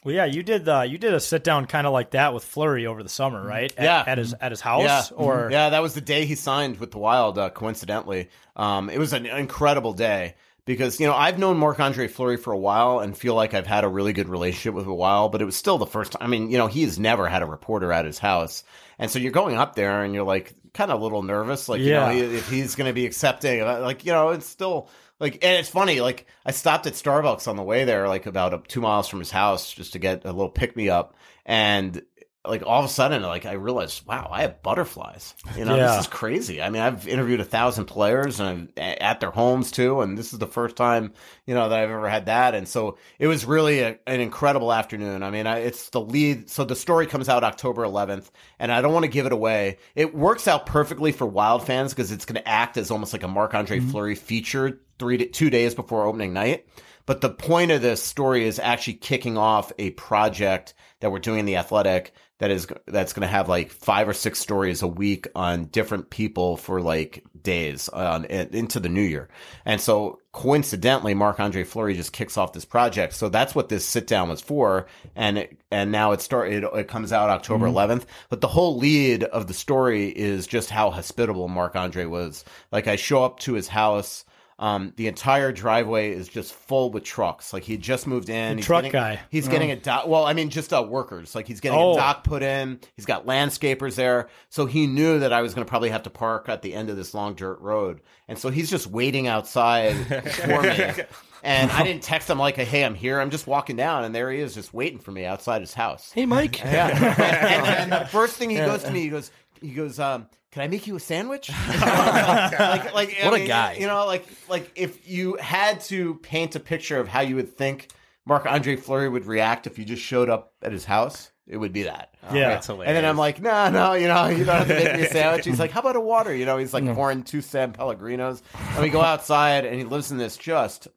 Well, yeah, you did. Uh, you did a sit down kind of like that with Fleury over the summer, right? At, yeah, at his at his house, Yeah. or yeah, that was the day he signed with the Wild. Uh, coincidentally, um, it was an incredible day because you know I've known Marc Andre Fleury for a while and feel like I've had a really good relationship with him a while, but it was still the first time. I mean, you know, he has never had a reporter at his house, and so you're going up there and you're like kind of a little nervous, like Yeah. you know, if he's going to be accepting, uh, like you know, it's still. Like and it's funny. Like I stopped at Starbucks on the way there, like about uh, two miles from his house, just to get a little pick me up. And like all of a sudden, like I realized, wow, I have butterflies. You know, Yeah. this is crazy. I mean, I've interviewed a thousand players and I'm at their homes too, and this is the first time you know that I've ever had that. And so it was really a, an incredible afternoon. I mean, I, it's the lead. So the story comes out October 11th, and I don't want to give it away. It works out perfectly for Wild fans because it's going to act as almost like a Marc Andre mm-hmm. Fleury feature three to, two days before opening night. But the point of this story is actually kicking off a project that we're doing in the Athletic that is that's going to have like five or six stories a week on different people for like days on into the new year. And so coincidentally, Marc Andre Fleury just kicks off this project. So that's what this sit down was for. And it, and now it start it, it comes out October Mhm. 11th. But the whole lead of the story is just how hospitable Marc Andre was. Like I show up to his house. Um, the entire driveway is just full with trucks. Like he just moved in. The He's truck getting- guy. He's Oh. getting a dock. Well, I mean, just uh, workers. Like he's getting Oh. a dock put in. He's got landscapers there. So he knew that I was going to probably have to park at the end of this long dirt road. And so he's just waiting outside for me. And I didn't text him like, "Hey, I'm here." I'm just walking down, and there he is, just waiting for me outside his house. Hey, Mike. Yeah. and, and the first thing he goes to me, he goes, he goes, um, "Can I make you a sandwich?" like, like, I What a guy. You know, like, like if you had to paint a picture of how you would think Marc Andre Fleury would react if you just showed up at his house, it would be that. Yeah. That's And then I'm like, no, no, you know, you don't have to make me a sandwich. He's like, how about a water? You know, he's like pouring two San Pellegrinos. And we go outside and he lives in this just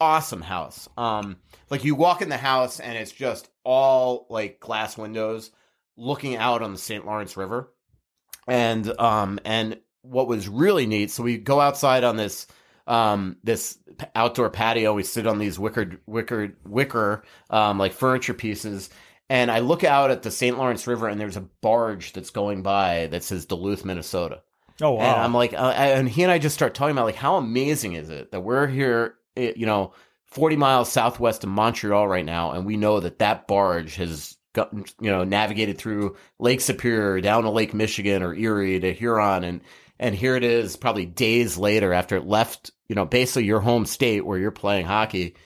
awesome house. Um, like you walk in the house and it's just all like glass windows looking out on the St. Lawrence River. And um and what was really neat, so we go outside on this um this outdoor patio, we sit on these wicker wicker wicker um like furniture pieces and I look out at the St. Lawrence River and there's a barge that's going by that says Duluth, Minnesota. Oh wow. And I'm like, uh, and he and I just start talking about like how amazing is it that we're here, eh, you know, 40 miles southwest of Montreal right now, and we know that that barge has you know, navigated through Lake Superior down to Lake Michigan or Erie to Huron, and and here it is, probably days later after it left, you know, basically your home state where you're playing hockey.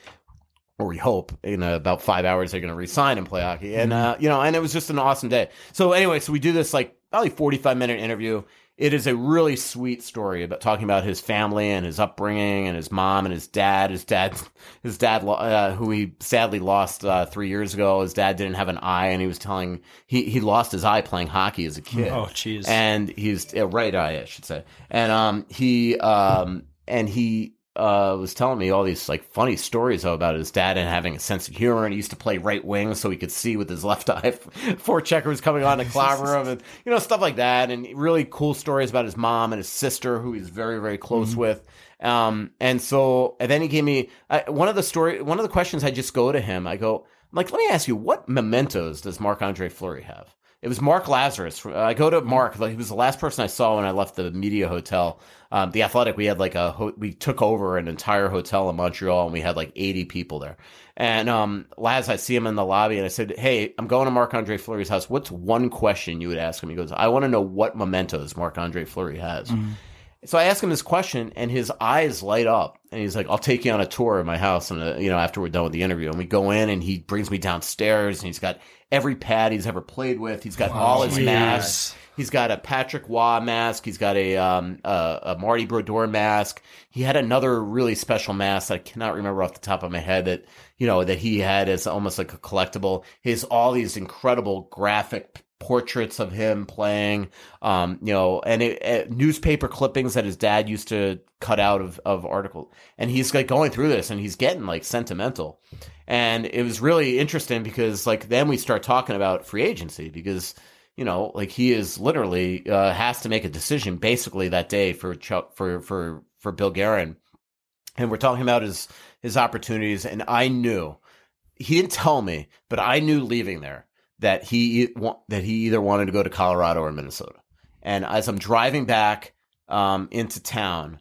Or we hope in about five hours they're going to resign and play hockey, and uh, you know, and it was just an awesome day. So anyway, so we do this like probably forty five minute interview. It is a really sweet story about talking about his family and his upbringing and his mom and his dad. His dad, his dad, uh, who he sadly lost uh, three years ago. His dad didn't have an eye, and he was telling he he lost his eye playing hockey as a kid. Oh, jeez. And he's uh, right eye, I should say. And um, he um, and he uh, was telling me all these like funny stories about his dad and having a sense of humor. And he used to play right wing so he could see with his left eye. Four checkers coming on to clobber him, and you know stuff like that. And really cool stories about his mom and his sister, who he's very very close with. Um, and so and then he gave me uh, one of the story. One of the questions I just go to him. I go I'm like, let me ask you, what mementos does Marc Andre Fleury have? It was Mark Lazerus. I go to Mark. Like, he was the last person I saw when I left the media hotel. Um, the Athletic. We had like a ho- we took over an entire hotel in Montreal, and we had like eighty people there. And um, Laz, I see him in the lobby, and I said, "Hey, I'm going to Marc Andre Fleury's house. What's one question you would ask him?" He goes, "I want to know what mementos Marc Andre Fleury has." So I ask him this question, and his eyes light up, and he's like, "I'll take you on a tour of my house." And uh, you know, after we're done with the interview, and we go in, and he brings me downstairs, and he's got every pad he's ever played with. He's got all his Jeez. masks. He's got a Patrick Roy mask. He's got a um a, a Marty Brodeur mask. He had another really special mask that I cannot remember off the top of my head that you know that he had as almost like a collectible. His all these incredible graphic portraits of him playing, um, you know, and it, uh, newspaper clippings that his dad used to cut out of of articles. And he's like going through this, and he's getting like sentimental. And it was really interesting because like then we start talking about free agency because you know like he is literally uh, has to make a decision basically that day for Chuck for for for Bill Guerin. And we're talking about his his opportunities, and I knew he didn't tell me, but I knew leaving there that he that he either wanted to go to Colorado or Minnesota. And as I'm driving back um, into town,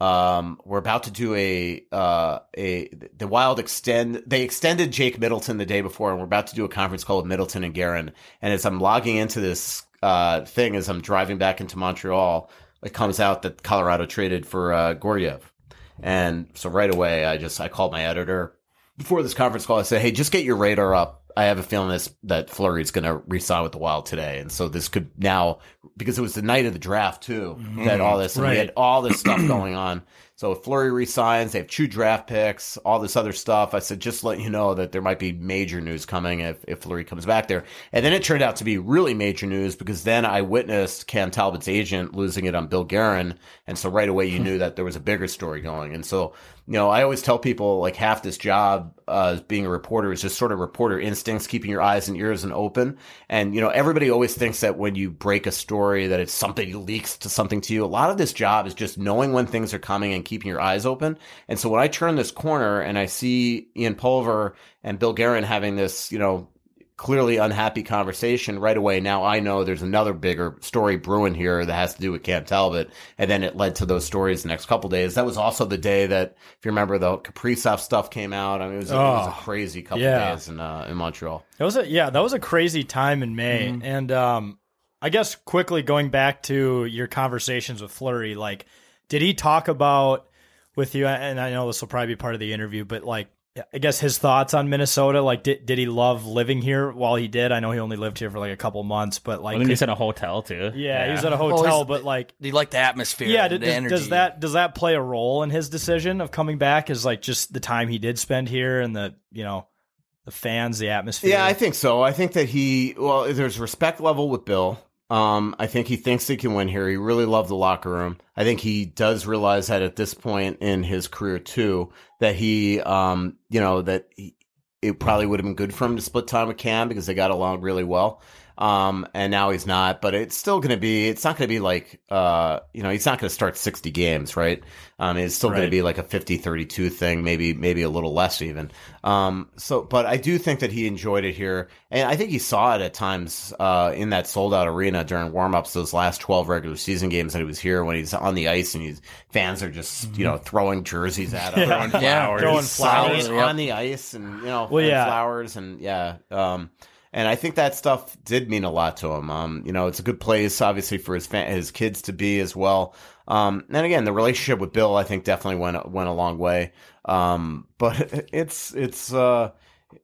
um, we're about to do a uh, a the Wild extend. They extended Jake Middleton the day before, and we're about to do a conference call with Middleton and Guerin. And as I'm logging into this uh, thing, as I'm driving back into Montreal, it comes out that Colorado traded for uh, Georgiev. And so right away, I just I called my editor before this conference call. I said, "Hey, just get your radar up. I have a feeling this, that Fleury is going to resign with the Wild today, and so this could now because it was the night of the draft too that all this and we had all this stuff going on. So if Fleury resigns, they have two draft picks, all this other stuff. I said just let you know that there might be major news coming if if Fleury comes back there. And then it turned out to be really major news because then I witnessed Cam Talbot's agent losing it on Bill Guerin, and so right away you knew that there was a bigger story going. And so you know, I always tell people like half this job uh, as being a reporter is just sort of reporter instincts, keeping your eyes and ears and open. And you know, everybody always thinks that when you break a story that it's something leaks to something to you. A lot of this job is just knowing when things are coming and keeping your eyes open. And so when I turn this corner and I see Ian Pulver and Bill Guerin having this, you know, clearly unhappy conversation right away. Now I know there's another bigger story brewing here that has to do with Cam Talbot. And then it led to those stories the next couple days. That was also the day that, if you remember, the Kaprizov stuff came out. I mean, it was, it was a Oh, crazy couple yeah. days in, uh, in Montreal. That was a yeah, that was a crazy time in May. Mhm. And um I guess quickly going back to your conversations with Fleury, like did he talk about with you and I know this will probably be part of the interview, but like I guess his thoughts on Minnesota, like did did he love living here while he did? I know he only lived here for like a couple months, but like I think he's in a hotel too. Yeah, he was at a hotel, he's- but like Do you like the atmosphere? yeah, the does, energy? does that does that play a role in his decision of coming back? Is like just the time he did spend here and the you know the fans, the atmosphere. Yeah, I think so. I think that he well, there's respect level with Bill. Um, I think he thinks he can win here. He really loved the locker room. I think he does realize that at this point in his career too, that he, um, you know, that he, it probably would have been good for him to split time with Cam because they got along really well. Um, and now he's not, but it's still going to be, it's not going to be like, uh, you know, he's not going to start 60 games, right? Um, it's still going to be like a 50 32 thing, maybe, maybe a little less even. Um, so, but I do think that he enjoyed it here. And I think he saw it at times, uh, in that sold out arena during warm ups, those last 12 regular season games that he was here when he's on the ice and he's, fans are just, you know, throwing jerseys at him, Yeah. throwing Yeah, flowers, throwing signing flowers, on the ice and, you know, Well, yeah. flowers and yeah. Um, and I think that stuff did mean a lot to him. Um, you know, it's a good place, obviously, for his his kids to be as well. Um, and again, the relationship with Bill, I think, definitely went went a long way. Um, but it's it's uh,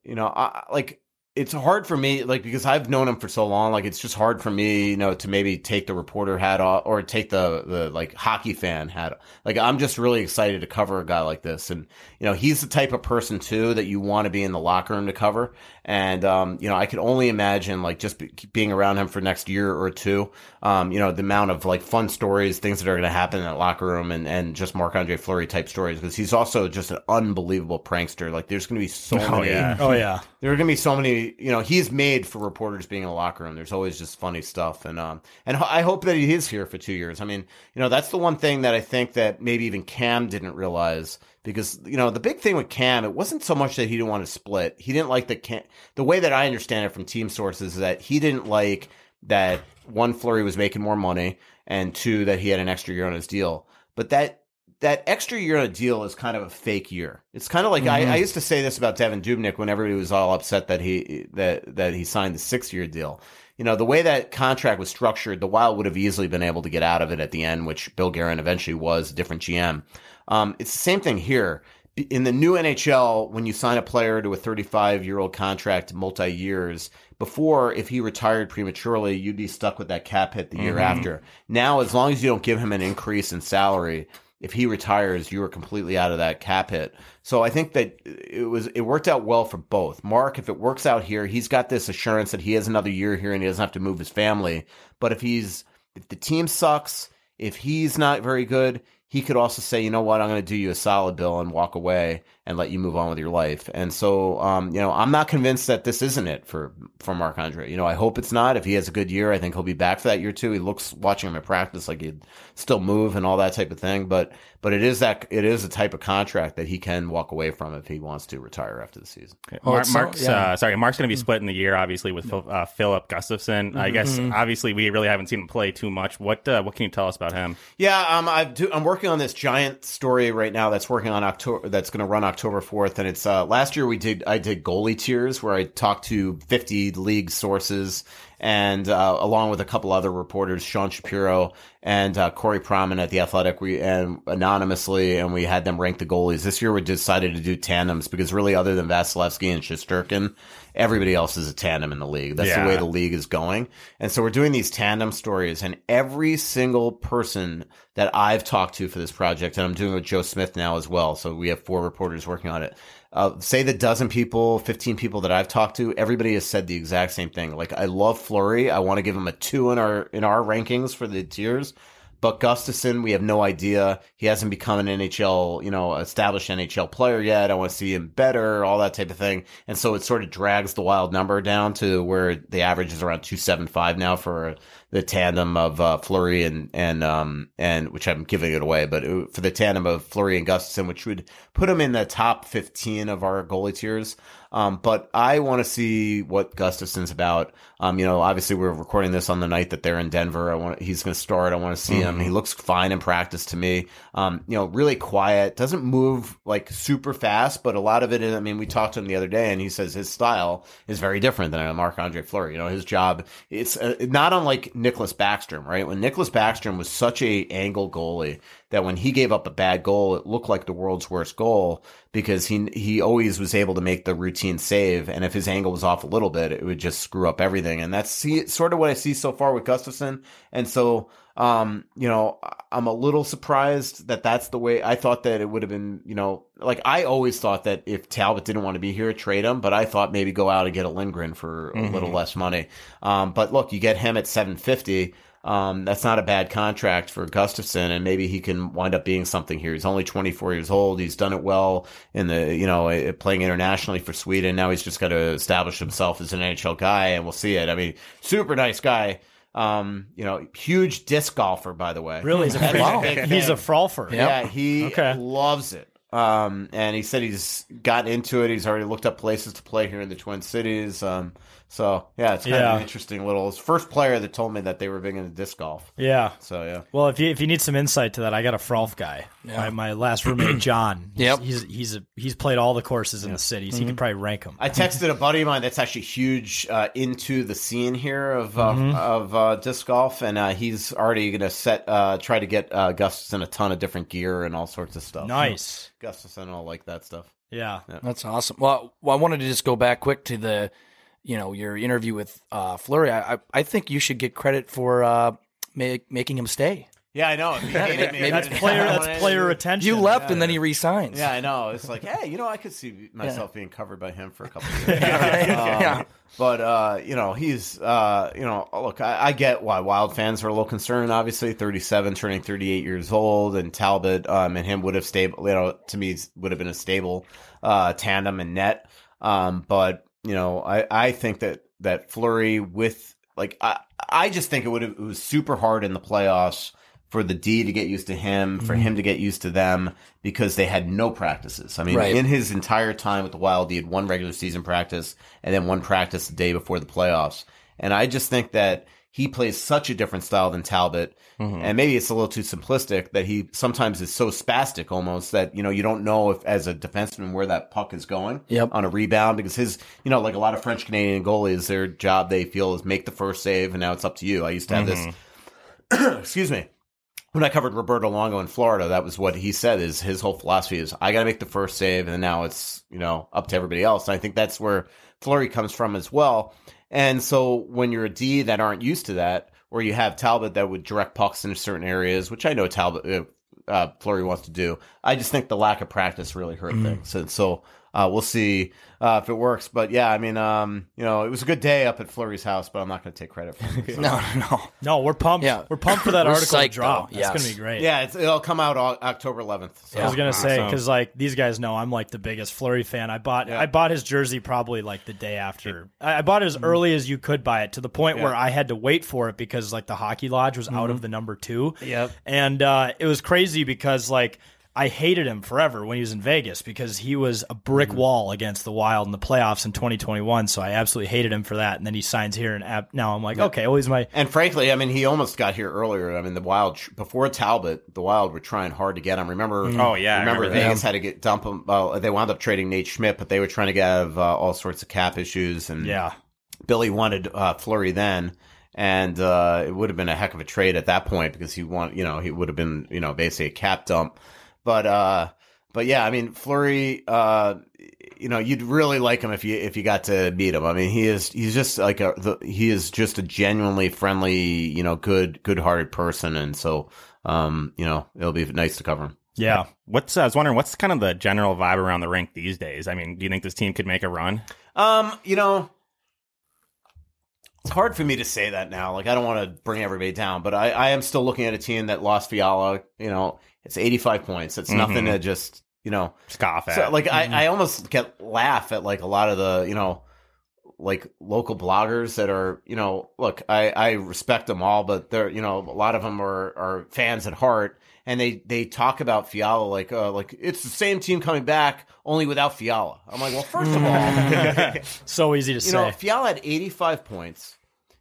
you know, I, like it's hard for me, like because I've known him for so long. Like it's just hard for me, you know, to maybe take the reporter hat off or take the the like hockey fan hat. Like I'm just really excited to cover a guy like this, and you know, he's the type of person too that you want to be in the locker room to cover. And um, you know, I could only imagine like just be, being around him for next year or two. Um, you know, the amount of like fun stories, things that are going to happen in that locker room, and and just Marc Andre Fleury type stories because he's also just an unbelievable prankster. Like there's going to be so Oh, many. yeah. Oh yeah. There are going to be so many, you know, he's made for reporters being in the locker room. There's always just funny stuff. And, um, and I hope that he is here for two years. I mean, you know, that's the one thing that I think that maybe even Cam didn't realize because, you know, the big thing with Cam, it wasn't so much that he didn't want to split. He didn't like the Cam, the way that I understand it from team sources is that he didn't like that one, Fleury was making more money and two, that he had an extra year on his deal. But that, that extra year on a deal is kind of a fake year. It's kind of like I, I mm-hmm. used to say this about Devan Dubnyk when everybody was all upset that he that that he signed the six year deal. You know, the way that contract was structured, the Wild would have easily been able to get out of it at the end, which Bill Guerin eventually was a different GM. Um, it's the same thing here. In the new NHL, when you sign a player to a 35 year old contract, multi years, before, if he retired prematurely, you'd be stuck with that cap hit the year Mhm. after. Now, as long as you don't give him an increase in salary, if he retires, you are completely out of that cap hit. So I think that it was it worked out well for both. Mark, if it works out here, he's got this assurance that he has another year here and he doesn't have to move his family. But if he's if the team sucks, if he's not very good, he could also say, you know what, I'm going to do you a solid bill and walk away and let you move on with your life. And so, um, you know, I'm not convinced that this isn't it for for Marc Andre. You know, I hope it's not. If he has a good year, I think he'll be back for that year too. He looks watching him at practice like he'd still move and all that type of thing. But but it is that it is a type of contract that he can walk away from if he wants to retire after the season. Well, Mar- it's so- Mark's yeah. uh, sorry, Mark's going to be split in the year, obviously, with Phil, uh, Filip Gustavsson. I guess Mhm. obviously we really haven't seen him play too much. What uh, what can you tell us about him? Yeah, um, I've do, I'm working working on this giant story right now that's working on October that's going to run October 4th and it's uh last year we did I did goalie tiers where I talked to 50 league sources and uh, along with a couple other reporters Sean Shapiro and uh, Corey Pronman at the Athletic we and anonymously and we had them rank the goalies this year we decided to do tandems because really other than Vasilevskiy and Shesterkin everybody else is a tandem in the league that's Yeah. the way the league is going. And so we're doing these tandem stories, and every single person that I've talked to for this project, and I'm doing it with Joe Smith now as well. So we have four reporters working on it. Uh, say the dozen people, 15 people that I've talked to, everybody has said the exact same thing. Like, I love Fleury. I want to give him a two in our, in our rankings for the tiers. But Gustavsson, we have no idea. He hasn't become an NHL, you know, established NHL player yet. I want to see him better, all that type of thing. And so it sort of drags the wild number down to where the average is around 275 now for the tandem of uh, Fleury and, and, um, and which I'm giving it away, but it- for the tandem of Fleury and Gustavsson, which would put him in the top 15 of our goalie tiers. Um, but I want to see what Gustavsson's about. Um, you know, obviously we're recording this on the night that they're in Denver. I want he's going to start. I want to see him. Mhm. He looks fine in practice to me. Um, you know, really quiet, doesn't move like super fast, but a lot of it is, I mean, we talked to him the other day and he says his style is very different than a Marc Andre Fleury. You know, his job, it's uh, not unlike Niklas Backstrom, right? When Niklas Backstrom was such a angle goalie that when he gave up a bad goal, it looked like the world's worst goal because he he always was able to make the routine save, and if his angle was off a little bit, it would just screw up everything. And that's see, sort of what I see so far with Gustavsson. And so, um, you know, I'm a little surprised that that's the way. I thought that it would have been, you know, like I always thought that if Talbot didn't want to be here, trade him. But I thought maybe go out and get a Lindgren for a Mhm. little less money. Um, but look, you get him at 750. Um, that's not a bad contract for Gustavsson, and maybe he can wind up being something here. He's only 24 years old. He's done it well in the, you know, eh, playing internationally for Sweden. Now he's just got to establish himself as an NHL guy, and we'll see it. I mean, super nice guy. Um, you know, huge disc golfer, by the way. Really? He's a, wow. He's a frolfer. Yeah, he Okay. loves it. Um, and he said he's got into it. He's already looked up places to play here in the Twin Cities. Um, so yeah, it's kind of Yeah. an interesting little. First player that told me that they were big into disc golf. Yeah. So yeah. Well, if you if you need some insight to that, I got a Frolf guy. Yeah. My, my last roommate, John. He's- Yep. He's he's a, he's played all the courses in the cities. He could probably rank them. I texted a buddy of mine that's actually huge uh, into the scene here of uh, Mhm. of uh, disc golf, and uh, he's already going to set uh, try to get uh, Gustavsson a ton of different gear and all sorts of stuff. Nice. Gustavsson all like that stuff. Yeah. That's awesome. Well, well, I wanted to just go back quick to the, you know, your interview with uh, Fleury. I, I think you should get credit for uh, make, making him stay. Yeah, I know. If he hated me, Maybe That's player that's player retention. You left Yeah. and then he resigns. Yeah, I know. It's like, hey, you know, I could see myself being covered by him for a couple of years. Yeah. Um, But uh, you know, he's uh, you know, look, I, I get why Wild fans are a little concerned. Obviously, thirty-seven, turning thirty-eight years old, and Talbot um, and him would have stable. You know, to me, would have been a stable uh, tandem and net. Um, but you know, I I think that that Fleury with like I I just think it would have it was super hard in the playoffs for the D to get used to him, for Mhm. him to get used to them, because they had no practices. I mean, Right. in his entire time with the Wild, he had one regular season practice and then one practice the day before the playoffs. And I just think that he plays such a different style than Talbot. Mhm. And maybe it's a little too simplistic that he sometimes is so spastic almost that, you know, you don't know if as a defenseman where that puck is going Yep. on a rebound because his, you know, like a lot of French Canadian goalies, their job they feel is make the first save and now it's up to you. I used to have Mhm. this, excuse me, when I covered Roberto Luongo in Florida, that was what he said is his whole philosophy is I got to make the first save and now it's, you know, up to everybody else. And I think that's where Fleury comes from as well. And so when you're a D that aren't used to that, or you have Talbot that would direct pucks into certain areas, which I know Talbot, uh, uh, Fleury wants to do. I just think the lack of practice really hurt Mhm. things. And so uh, we'll see uh, if it works. But yeah, I mean, um, you know, it was a good day up at Fleury's house, but I'm not going to take credit for it. So- No, no. No, we're pumped. Yeah. We're pumped for that We're article to drop. though. That's Yes. gonna be great. Yeah, it's, it'll come out o- October 11th. So. I was gonna say because like these guys know I'm like the biggest Fleury fan. I bought I bought his jersey probably like the day after. I, I bought it as early as you could buy it to the point Yeah. where I had to wait for it because like the hockey lodge was out Mhm. of the number two. Yep. and uh, it was crazy because like. I hated him forever when he was in Vegas because he was a brick Mm-hmm. wall against the Wild in the playoffs in 2021. So I absolutely hated him for that. And then he signs here, and now I'm like, okay, well, he's my And frankly, I mean, he almost got here earlier. I mean, the Wild before Talbot, the Wild were trying hard to get him. Remember? Mhm. Oh, yeah, I remember, remember that. Vegas had to get dump him. Well, they wound up trading Nate Schmidt, but they were trying to get out of uh, all sorts of cap issues. And yeah, Billy wanted uh, Fleury then, and uh, it would have been a heck of a trade at that point because he want you know he would have been you know basically a cap dump. But uh, but yeah, I mean Fleury, uh, you know you'd really like him if you if you got to meet him. I mean he is he's just like a the, he is just a genuinely friendly you know good good hearted person, and so um you know it'll be nice to cover him. Yeah. What's I was wondering what's kind of the general vibe around the rink these days? I mean, do you think this team could make a run? Um, you know, it's hard for me to say that now. Like, I don't want to bring everybody down, but I, I am still looking at a team that lost Fiala. You know, it's 85 points. It's nothing Mhm. to just, you know, Scoff at. so, like, I, I almost get laugh at like a lot of the, you know, like local bloggers that are, you know, look, I, I respect them all, but they're, you know, a lot of them are, are fans at heart. And they, they talk about Fiala like, uh, like it's the same team coming back, only without Fiala. I'm like, well, first of all, so easy to you say. You know, Fiala had 85 points.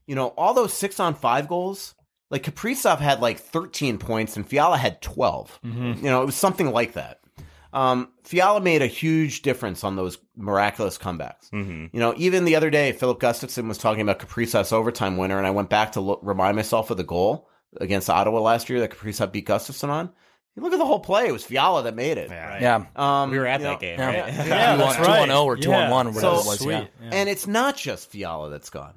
You know, all those six on five goals, like Kaprizov had like 13 points and Fiala had 12. Mhm. You know, it was something like that. Um, Fiala made a huge difference on those miraculous comebacks. Mm-hmm. You know, even the other day, Filip Gustavsson was talking about Kaprizov's overtime winner, and I went back to look, remind myself of the goal against Ottawa last year that Kaprizov beat Gustavsson on. You look at the whole play; it was Fiala that made it. Yeah. Um, We were at that know, game, Yeah. right? Yeah, that's right. 2-1-0 or 2-1-1 or whatever So- it was, yeah. And it's not just Fiala that's gone.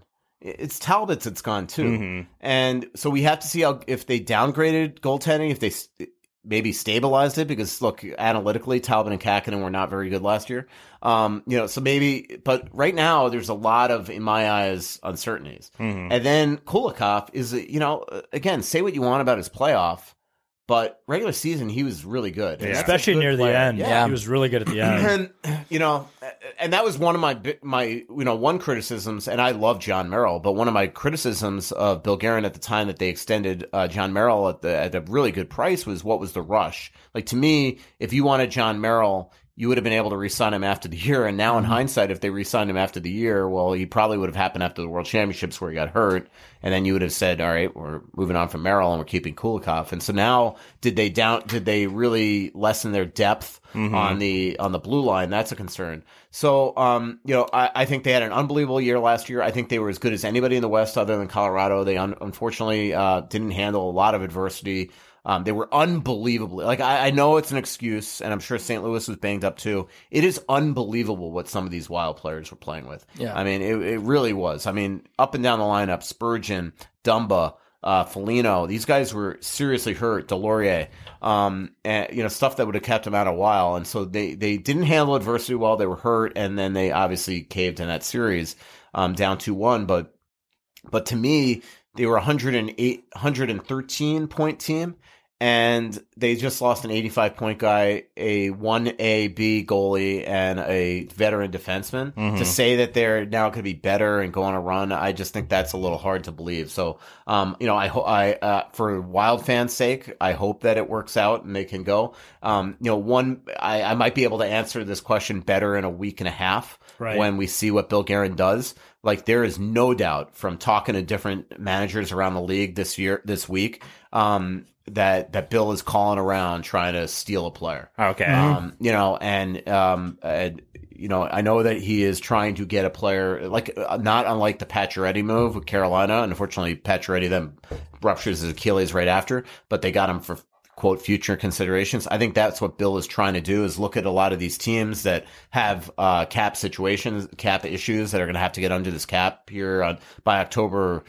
It's Talbot's that's gone too. Mhm. And so we have to see how if they downgraded goaltending, if they maybe stabilized it, because look, analytically, Talbot and Kahkonen were not very good last year. Um, you know, so maybe, but right now there's a lot of, in my eyes, uncertainties. Mhm. And then Kulikov is, you know, again, say what you want about his playoff, but regular season he was really good, And that's a Especially good near the end. Yeah. He was really good at the end. And you know, and that was one of my my you know one criticisms, and I love Jon Merrill, but one of my criticisms of Bill Guerin at the time that they extended uh, Jon Merrill at the at a really good price was what was the rush? Like to me, if you wanted Jon Merrill. You would have been able to re-sign him after the year, and now in hindsight, if they re-signed him after the year, well, he probably would have happened after the World Championships where he got hurt, and then you would have said, "All right, we're moving on from Merrill and we're keeping Kulikov." And so now, did they down? Did they really lessen their depth Mhm. on the on the blue line? That's a concern. So, um, you know, I, I think they had an unbelievable year last year. I think they were as good as anybody in the West, other than Colorado. They un- unfortunately uh, didn't handle a lot of adversity. Um, they were unbelievably like I, I know it's an excuse, and I'm sure St. Louis was banged up too. It is unbelievable what some of these wild players were playing with. Yeah. I mean, it, it really was. I mean, up and down the lineup, Spurgeon, Dumba, uh, Foligno, these guys were seriously hurt. Deslauriers, um, and you know stuff that would have kept them out a while, and so they they didn't handle adversity well. They were hurt, and then they obviously caved in that series, um, down two one. But but to me, they were 108, 113 point team, and they just lost an 85 point guy, a 1A B goalie, and a veteran defenseman. Mhm. To say that they're now going to be better and go on a run, I just think that's a little hard to believe. So, um, you know, I, ho- I, uh, for Wild fans' sake, I hope that it works out and they can go. Um, you know, one, I, I might be able to answer this question better in a week and a half Right. when we see what Bill Guerin does. Like there is no doubt from talking to different managers around the league this year, this week, um, that that Bill is calling around trying to steal a player. Okay. Um, you know, and um, and, you know, I know that he is trying to get a player like uh, not unlike the Pacioretty move with Carolina. Unfortunately, Pacioretty then ruptures his Achilles right after, but they got him for quote future considerations. I think that's what Bill is trying to do is look at a lot of these teams that have uh, cap situations, cap issues that are going to have to get under this cap here on by October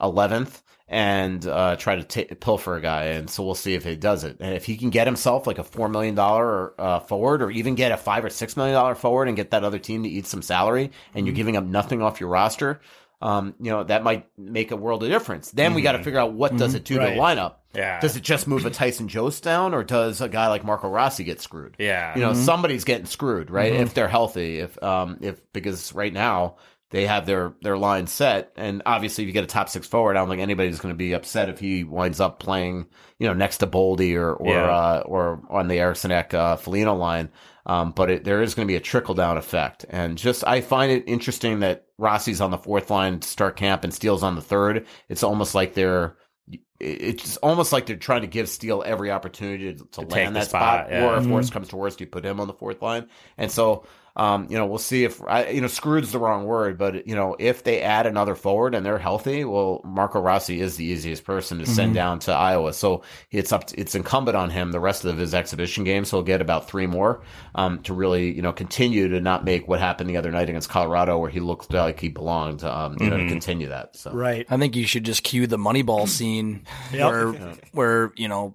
11th and uh, try to ta pilfer a guy. And so we'll see if he does it. And if he can get himself like a $4 million uh, forward or even get a 5 or $6 million forward and get that other team to eat some salary and you're giving up nothing off your roster, um, you know, that might make a world of difference. Then we got to figure out what does it do to the lineup. Yeah. Does it just move a Tyson Jost down or does a guy like Marco Rossi get screwed? Yeah. You know, Mhm. somebody's getting screwed, right? Mhm. If they're healthy, if, um, if, because right now, they have their their line set. And obviously, if you get a top six forward, I don't think anybody's going to be upset if he winds up playing, you know, next to Boldy or or Yeah. uh, or on the Eriksson Ek uh, Foligno line. Um, but it, there is going to be a trickle down effect, and just I find it interesting that Rossi's on the fourth line to start camp and Steele's on the third. It's almost like they're it's almost like they're trying to give Steele every opportunity to, to take land the that spot, spot, yeah. or if Mhm. worst comes to worst, you put him on the fourth line. And so, um, you know, we'll see if I, you know, screwed's the wrong word, but you know, if they add another forward and they're healthy, well, Marco Rossi is the easiest person to send Mhm. down to Iowa. So it's up, to, it's incumbent on him the rest of his exhibition games. So he'll get about three more um, to really, you know, continue to not make what happened the other night against Colorado, where he looked like he belonged. Um, you know, to Mhm. continue that. So Right. I think you should just cue the Moneyball scene Yep. where where you know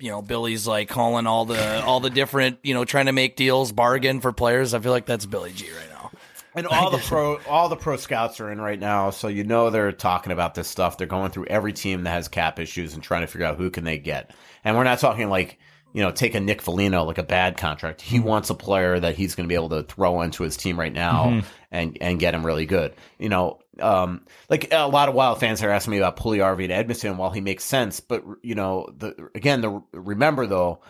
you know Billy's like calling all the all the different you know trying to make deals bargain for players. I feel like that's Billy G right now. And all the pro all the pro scouts are in right now, so you know they're talking about this stuff. They're going through every team that has cap issues and trying to figure out who can they get. And we're not talking like you know take a Nick Foligno like a bad contract. He wants a player that he's going to be able to throw into his team right now Mhm. and and get him really good. You know, um, like a lot of Wild fans are asking me about Puljujarvi and Edmonton. While he makes sense, but you know, the again, the remember though.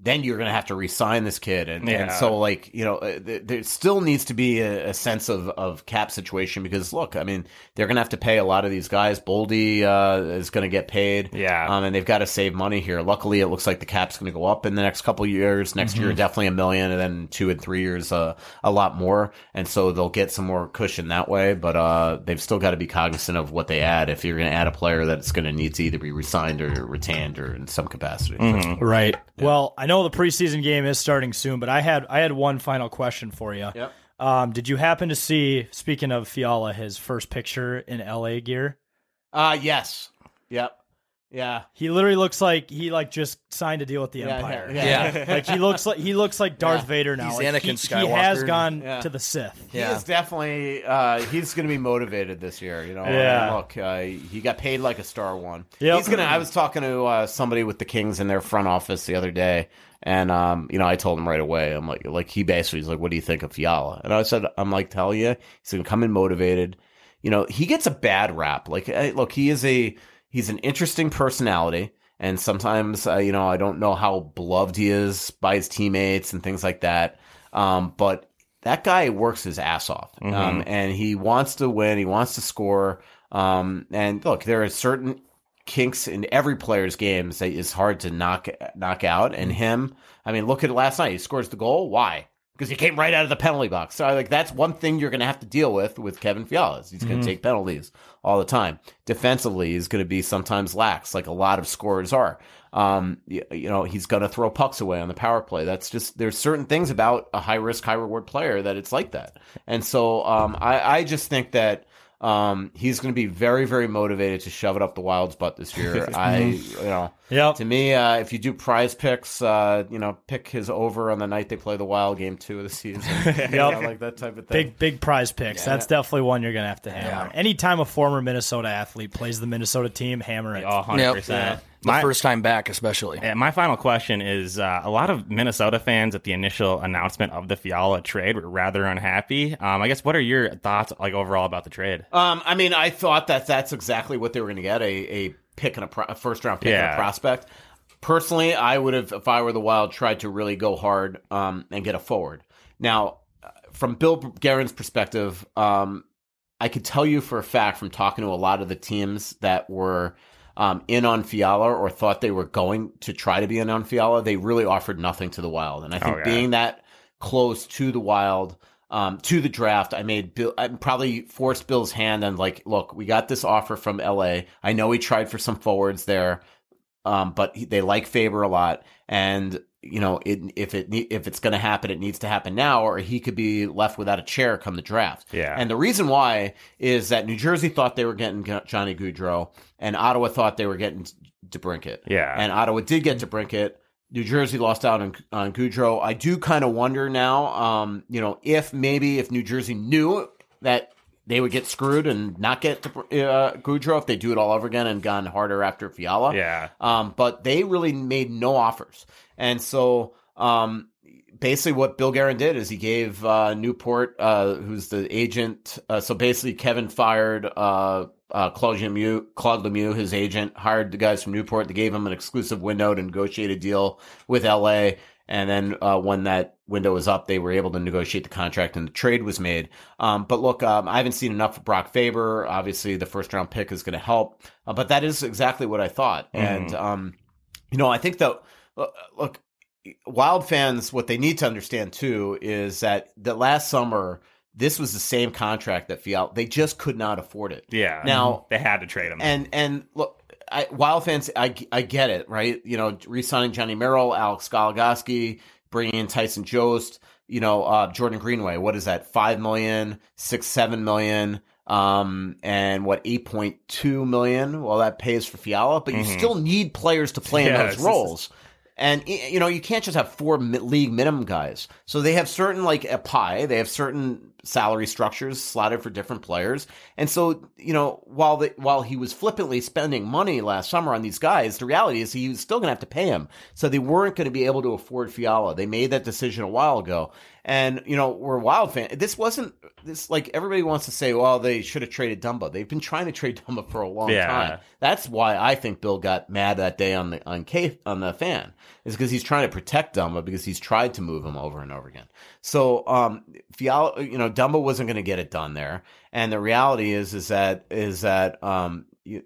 Then you're going to have to re-sign this kid, and, and so like you know, uh, th- there still needs to be a, a sense of, of cap situation because look, I mean, they're going to have to pay a lot of these guys. Boldy uh, is going to get paid, Yeah. um, and they've got to save money here. Luckily, it looks like the cap's going to go up in the next couple of years. Next year, Mhm. definitely a million, and then two and three years, uh, a lot more, and so they'll get some more cushion that way. But uh, they've still got to be cognizant of what they add. If you're going to add a player that's going to need to either be resigned or retained or in some capacity, Right. Well, I know the preseason game is starting soon, but I had I had one final question for you. Yep. Um, did you happen to see? Speaking of Fiala, his first picture in LA gear. Uh yes. Yep. Yeah. He literally looks like he like just signed a deal with the Yeah, Empire. yeah, yeah. like he looks like he looks like Darth Yeah. Vader now. He's Like, Anakin he, he has gone Yeah. to the Sith. He is definitely uh, he's going to be motivated this year. You know, Yeah. And look, uh, he got paid like a star one. Yeah, He's gonna. I was talking to uh, somebody with the Kings in their front office the other day, and um, you know, I told him right away. I'm like, like he basically was like, "What do you think of Fiala?" And I said, "I'm like, tell you, he's gonna come in motivated. You know, he gets a bad rap. Like, uh, look, he is a he's an interesting personality." And sometimes, uh, you know, I don't know how beloved he is by his teammates and things like that. Um, but that guy works his ass off, um, Mhm. and he wants to win. He wants to score. Um, and look, there are certain kinks in every player's games that is hard to knock knock out. And him, I mean, look at it last night. He scores the goal. Why? Because he came right out of the penalty box. So like that's one thing you're going to have to deal with with Kevin Fiala. He's going to take penalties all the time. Defensively, he's going to be sometimes lax, like a lot of scorers are. Um, you, you know, he's going to throw pucks away on the power play. That's just there's certain things about a high risk, high reward player that it's like that. And so um, I, I just think that um, he's going to be very, very motivated to shove it up the Wild's butt this year. I, you know, Yep. to me, uh, if you do PrizePicks, uh, you know, pick his over on the night they play the Wild game two of the season. You know, like that type of thing. Big big PrizePicks. Yeah. That's definitely one you're gonna have to hammer. Anytime a former Minnesota athlete plays the Minnesota team, hammer it. Oh, 100%. The My- first time back, especially. Yeah, my final question is: uh, a lot of Minnesota fans at the initial announcement of the Fiala trade were rather unhappy. Um, I guess what are your thoughts, like overall, about the trade? Um, I mean, I thought that that's exactly what they were going to get a, a pick and a, pro- a first round pick and a prospect. Personally, I would have, if I were the Wild, tried to really go hard um, and get a forward. Now, uh, from Bill Guerin's perspective, um, I could tell you for a fact from talking to a lot of the teams that were um, in on Fiala or thought they were going to try to be in on Fiala, they really offered nothing to the Wild. And I think Oh, yeah. being that close to the Wild, um, to the draft, I made Bill. I probably forced Bill's hand and like, look, we got this offer from L.A. I know he tried for some forwards there, um, but he, they like Faber a lot, and you know, it, if it if it's going to happen, it needs to happen now, or he could be left without a chair come the draft. Yeah. And the reason why is that New Jersey thought they were getting Johnny Gaudreau, and Ottawa thought they were getting DeBrincat. Yeah. And Ottawa did get DeBrincat. New Jersey lost out on, on Gaudreau. I do kind of wonder now, um, you know, if maybe if New Jersey knew that they would get screwed and not get to, uh, Gaudreau if they do it all over again and gone harder after Fiala. Yeah. Um, but they really made no offers. And so um, basically what Bill Guerin did is he gave uh, Newport, uh, who's the agent. Uh, so basically, Kevin fired uh, uh, Claude Lemieux, Claude Lemieux, his agent, hired the guys from Newport. They gave him an exclusive window to negotiate a deal with LA. And then uh, when that window was up, they were able to negotiate the contract and the trade was made. Um, but look, um, I haven't seen enough of Brock Faber. Obviously, the first round pick is going to help. Uh, but that is exactly what I thought. And, um, you know, I think that, uh, look, Wild fans, what they need to understand too is that the last summer, this was the same contract that Fiala, they just could not afford it. Yeah. Now, they had to trade him. and and look, I, Wild fans, I, I get it, right? You know, re-signing Johnny Merrill, Alex Goligoski, bringing in Tyson Jost, you know, uh, Jordan Greenway. What is that? Five million, six, seven million, um, and what eight point two million? Well, that pays for Fiala, but you Mhm. still need players to play Yeah, in those roles. And you know you can't just have four league minimum guys. So they have certain like a pie. They have certain salary structures slotted for different players. And so you know while the, while he was flippantly spending money last summer on these guys, the reality is he was still going to have to pay him. So they weren't going to be able to afford Fiala. They made that decision a while ago. And you know we're Wild fan. This wasn't this like everybody wants to say, well, they should have traded Dumba. They've been trying to trade Dumba for a long Yeah. time. That's why I think Bill got mad that day on the on K on the fan is because he's trying to protect Dumba because he's tried to move him over and over again. So um Fiala, you know, Dumba wasn't going to get it done there, and the reality is is that is that um you,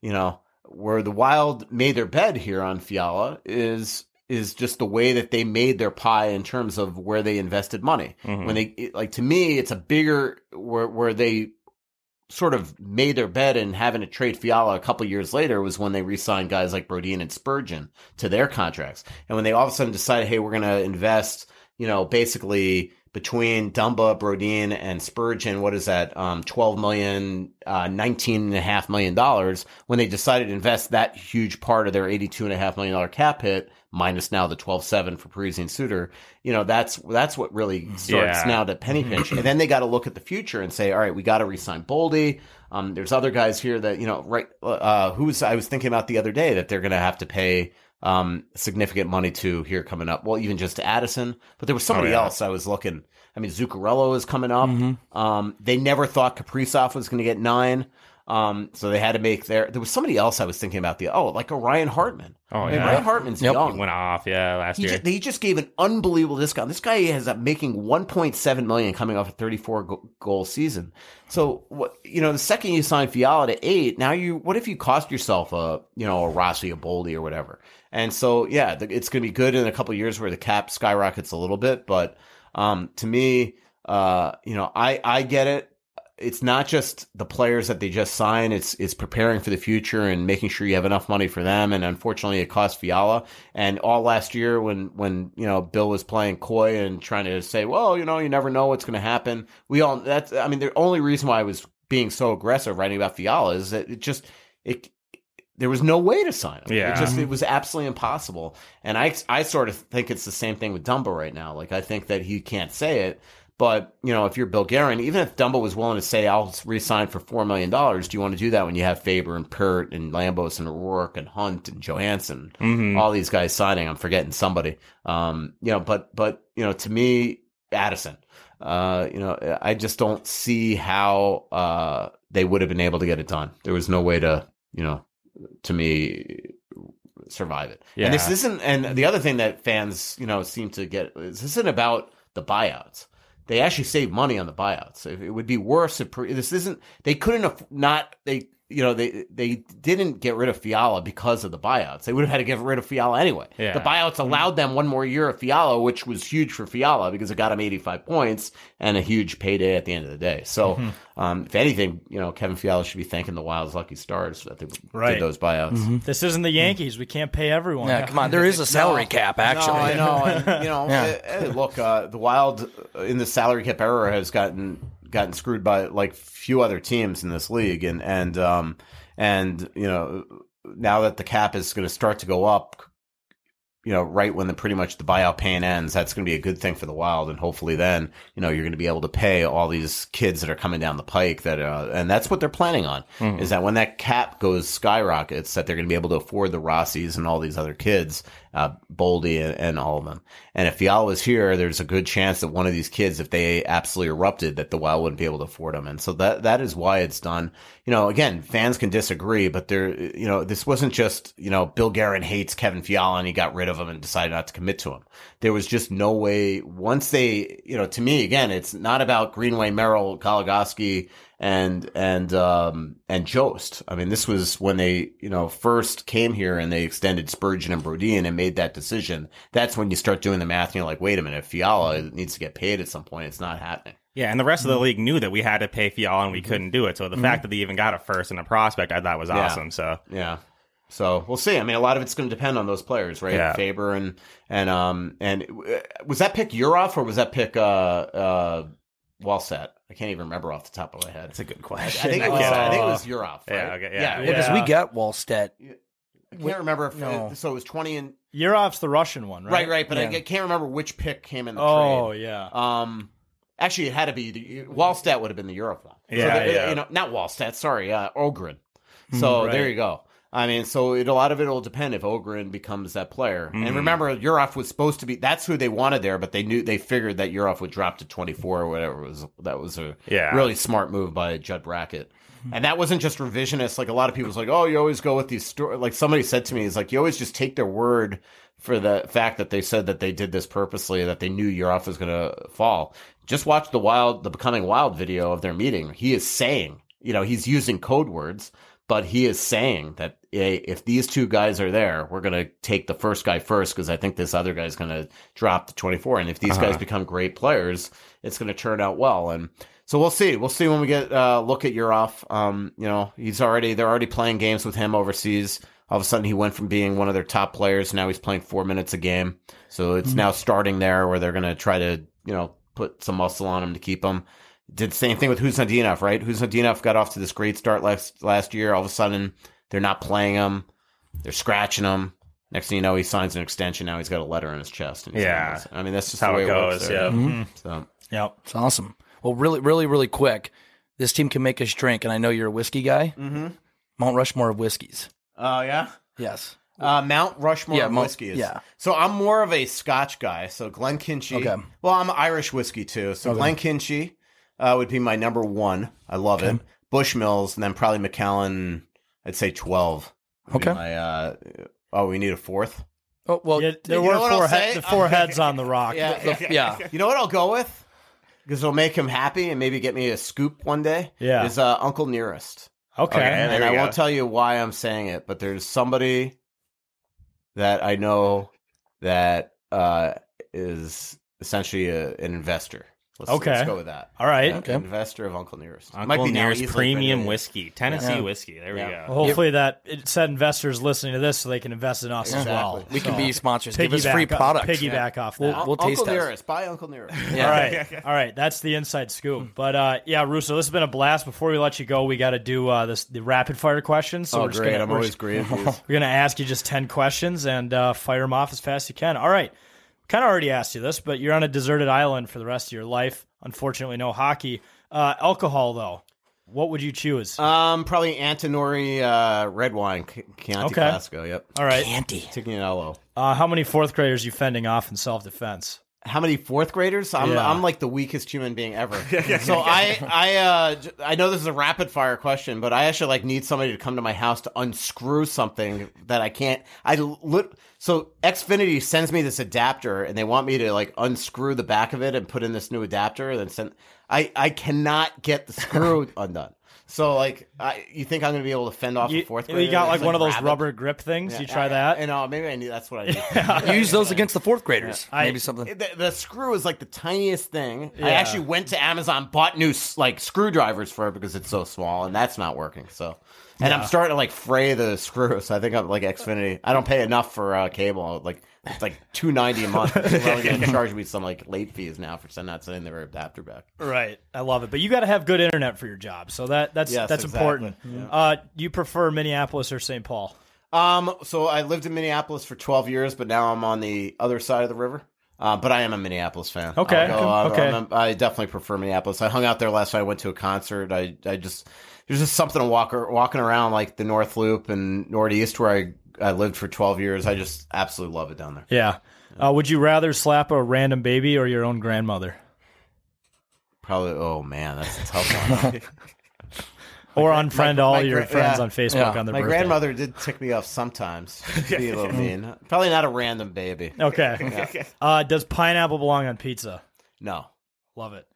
you know where the Wild made their bed here on Fiala is is just the way that they made their pie in terms of where they invested money. Mhm. When they like to me, it's a bigger where where they sort of made their bed and having to trade Fiala a couple years later was when they re-signed guys like Brodin and Spurgeon to their contracts. And when they all of a sudden decided, hey, we're going to invest, you know, basically between Dumba, Brodin, and Spurgeon, what is that? Um, 12 million, uh, 19 and a half million dollars. When they decided to invest that huge part of their 82 and a half million dollar cap hit, minus now the 12-7 for Parise and Suter, you know, that's, that's what really starts Yeah. now to penny pinch. and then they got to look at the future and say, all right, we got to resign Boldy. Um, there's other guys here that, you know, right, uh, who's, I was thinking about the other day that they're going to have to pay, um, significant money to here coming up. Well, even just to Addison, but there was somebody yeah. else I was looking. I mean, Zuccarello is coming up. Um, they never thought Kaprizov was going to get nine. Um, so they had to make their, there was somebody else I was thinking about the, oh, like a Ryan Hartman. Oh, I mean, yeah. Ryan Hartman's Yep. young. He went off, yeah, last He year. ju- they just gave an unbelievable discount. This guy has up making 1.7 million coming off a 34 go- goal season. So what you know, the second you sign Fiala to eight, now you what if you cost yourself a you know a Rossi, a Boldy, or whatever? And so yeah, the, it's going to be good in a couple of years where the cap skyrockets a little bit. But um, to me, uh, you know, I I get it it's not just the players that they just sign. It's it's preparing for the future and making sure you have enough money for them. And unfortunately, it cost Fiala. And all last year, when when you know Bill was playing coy and trying to say, well, you know, you never know what's going to happen. We all that's. I mean, the only reason why I was being so aggressive writing about Fiala is that it just it. There was no way to sign him. Yeah. It just it mm-hmm. was absolutely impossible. And I I sort of think it's the same thing with Dumba right now. Like I think that he can't say it, but you know, if you're Bill Guerin, even if Dumba was willing to say, "I'll resign for four million dollars," do you want to do that when you have Faber and Pert and Lambos and O'Rourke and Hunt and Johansson, Mhm. all these guys signing? I'm forgetting somebody. Um, you know, but but you know, to me, Addison. Uh, you know, I just don't see how uh they would have been able to get it done. There was no way to, you know, to me survive it. And this isn't and the other thing that fans, you know, seem to get is this isn't about the buyouts. They actually save money on the buyouts. It, it would be worse if this isn't they couldn't have not they you know they they didn't get rid of Fiala because of the buyouts. They would have had to get rid of Fiala anyway. Yeah. The buyouts allowed them one more year of Fiala, which was huge for Fiala because it got him 85 points and a huge payday at the end of the day. So, Mhm. um, if anything, you know, Kevin Fiala should be thanking the Wild's lucky stars that they Right. did those buyouts. This isn't the Yankees. We can't pay everyone. Yeah, come on. There is a salary cap, actually. No, I know. And, you know, Yeah. eh, eh, look, uh, the Wild uh, in the salary cap era has gotten gotten screwed by like few other teams in this league, and and um and you know now that the cap is going to start to go up. You know, right when the pretty much the buyout pain ends, that's going to be a good thing for the Wild, and hopefully, then you know you're going to be able to pay all these kids that are coming down the pike. That uh, and that's what they're planning on Mhm. is that when that cap goes skyrockets, that they're going to be able to afford the Rossies and all these other kids, uh, Boldy and, and all of them. And if Fiala was here, there's a good chance that one of these kids, if they absolutely erupted, that the Wild wouldn't be able to afford them. And so that that is why it's done. You know, again, fans can disagree, but there, you know, this wasn't just you know Bill Guerin hates Kevin Fiala and he got rid of him and decided not to commit to him. There was just no way. Once they, you know, to me again, it's not about Greenway, Merrill, Goligoski and and um and Jost. I mean, this was when they you know first came here and they extended Spurgeon and Brodin and made that decision. That's when you start doing the math and you're like, wait a minute, Fiala needs to get paid at some point. It's not happening. Yeah, and the rest of the league knew that we had to pay Fiala and we couldn't do it. So the Mhm. fact that they even got a first and a prospect, I thought was Yeah. awesome. So Yeah. So we'll see. I mean, a lot of it's going to depend on those players, right? Yeah. Faber and and um and uh, was that pick Euroff or was that pick uh uh Wallstedt? I can't even remember off the top of my head. That's a good I, question. think it was. I think it was Yurov. Right? Yeah, okay, yeah. yeah. Yeah, because we got Wallstedt. I can't remember if No. so. It was twenty and Yurov's the Russian one, right? right, right. But Yeah. I, I can't remember which pick came in the Oh, trade. yeah. Um, actually, it had to be the Wallstedt would have been the Europe one. So Yeah, the- yeah. You know, not Wallstedt. Sorry, uh, Ohgren. Hmm, So right. there you go. I mean, so it, a lot of it will depend if Ohgren becomes that player. Mhm. And remember, Yurov was supposed to be. That's who they wanted there, but they knew they figured that Yurov would drop to twenty four or whatever. It was that was a Yeah. really smart move by Judd Brackett. And that wasn't just revisionist. Like a lot of people was like, oh, you always go with these stories. Like somebody said to me, is like you always just take their word for the fact that they said that they did this purposely, that they knew Yurov was going to fall. Just watch the wild, the becoming wild video of their meeting. He is saying, you know, he's using code words, but he is saying that if these two guys are there, we're going to take the first guy first because I think this other guy is going to drop to 24. And if these guys Uh-huh. become great players, it's going to turn out well. And so we'll see. We'll see when we get uh, look at Yurov. Um, you know, he's already they're already playing games with him overseas. All of a sudden, he went from being one of their top players. Now he's playing four minutes a game. So it's Mm-hmm. Mhm. now starting there where they're going to try to you know put some muscle on him to keep him. Did the same thing with Khusnutdinov, right? Khusnutdinov got off to this great start last last year. All of a sudden, they're not playing him. They're scratching him. Next thing you know, he signs an extension. Now he's got a letter in his chest. And he's Yeah. on. I mean that's just That's the how way it it, works goes, there. yeah. Mhm. So Yep. It's awesome. Well, really, really, really quick. This team can make us drink, and I know you're a whiskey guy. Mhm. Mount Rushmore of whiskeys. Oh yeah. Yes. Uh, Mount Rushmore Yeah, of Mount- whiskeys. yeah. So I'm more of a Scotch guy. So Glenkinchie. Okay. Well, I'm Irish whiskey too. So Okay. Glenkinchie uh, would be my number one. I love it. Bushmills, and then probably Macallan. I'd say twelve. Okay. My, uh, oh, we need a fourth. Oh well, Yeah, there were know what I'll four, say? he- the four heads on the rock. Yeah, The- the- yeah. You know what I'll go with? Because it'll make him happy and maybe get me a scoop one day. Yeah. Is uh, Uncle Nearest. Okay. Okay. and I you won't tell you why I'm saying it, but there's somebody that I know that uh, is essentially a, an investor. Let's, Okay. let's go with that. All right. Yeah, Okay. Investor of Uncle Nearest. Uncle Might be Nearest Premium Whiskey, Tennessee Yeah. whiskey. There Yeah. we go. Well, hopefully that it said investors listening to this so they can invest in us as well. Exactly. We can be sponsors. Give us free off- products. Piggyback off that. We'll, we'll Uncle taste test. Nearest. Buy Uncle Nearest. Yeah. All right, all right. That's the inside scoop. But uh, yeah, Russo, this has been a blast. Before we let you go, we got to do uh, this the rapid fire questions. So oh, we're just great. gonna, I'm we're always just- great. We're gonna ask you just ten questions and uh, fire them off as fast as you can. All right. Kind of already asked you this, but you're on a deserted island for the rest of your life. Unfortunately, no hockey. Uh, alcohol, though, what would you choose? Um, probably Antinori uh, red wine, Ch- Chianti Okay. Classico. Yep. All right. Candy. Tignanello. Uh, how many fourth graders you fending off in self defense? How many fourth graders? I'm Yeah. I'm like the weakest human being ever. so I I uh I know this is a rapid fire question, but I actually like need somebody to come to my house to unscrew something that I can't. I lit, so Xfinity sends me this adapter and they want me to like unscrew the back of it and put in this new adapter and then send. I I cannot get the screw undone. So like, I, you think I'm going to be able to fend off You, a fourth you got like It's, one of those rapid? rubber grip things. Yeah, you try I- that? I know. Maybe I knew That's what I need. Use those against the fourth graders. I- Maybe something. The, the screw is like the tiniest thing. I actually went to Amazon, bought new like screwdrivers for it because it's so small, and that's not working. So, and I'm starting to like fray the screw. So I think I'm like Xfinity. I don't pay enough for uh, cable. Like it's like two ninety a month. They're only going to charge me some like late fees now for sending not sending their adapter back. Right, I love it. But you got to have good internet for your job, so that that's Yes, that's exactly. important. Uh, you prefer Minneapolis or St. Paul? Um, so I lived in Minneapolis for 12 years, but now I'm on the other side of the river. Uh, but I am a Minneapolis fan. Okay, go, uh, okay. I'm I definitely prefer Minneapolis. I hung out there last night. I went to a concert. I, I just there's just something to walk walking around like the North Loop and Northeast where I I lived for 12 years. I just absolutely love it down there. Yeah. Uh, would you rather slap a random baby or your own grandmother? Probably. Oh man, that's a tough one. Or unfriend all my your gra- friends yeah. on Facebook on their birthday. My birthday. grandmother did tick me off sometimes. Be a little mean. Probably not a random baby. Okay. Yeah. Uh, does pineapple belong on pizza? No. Love it.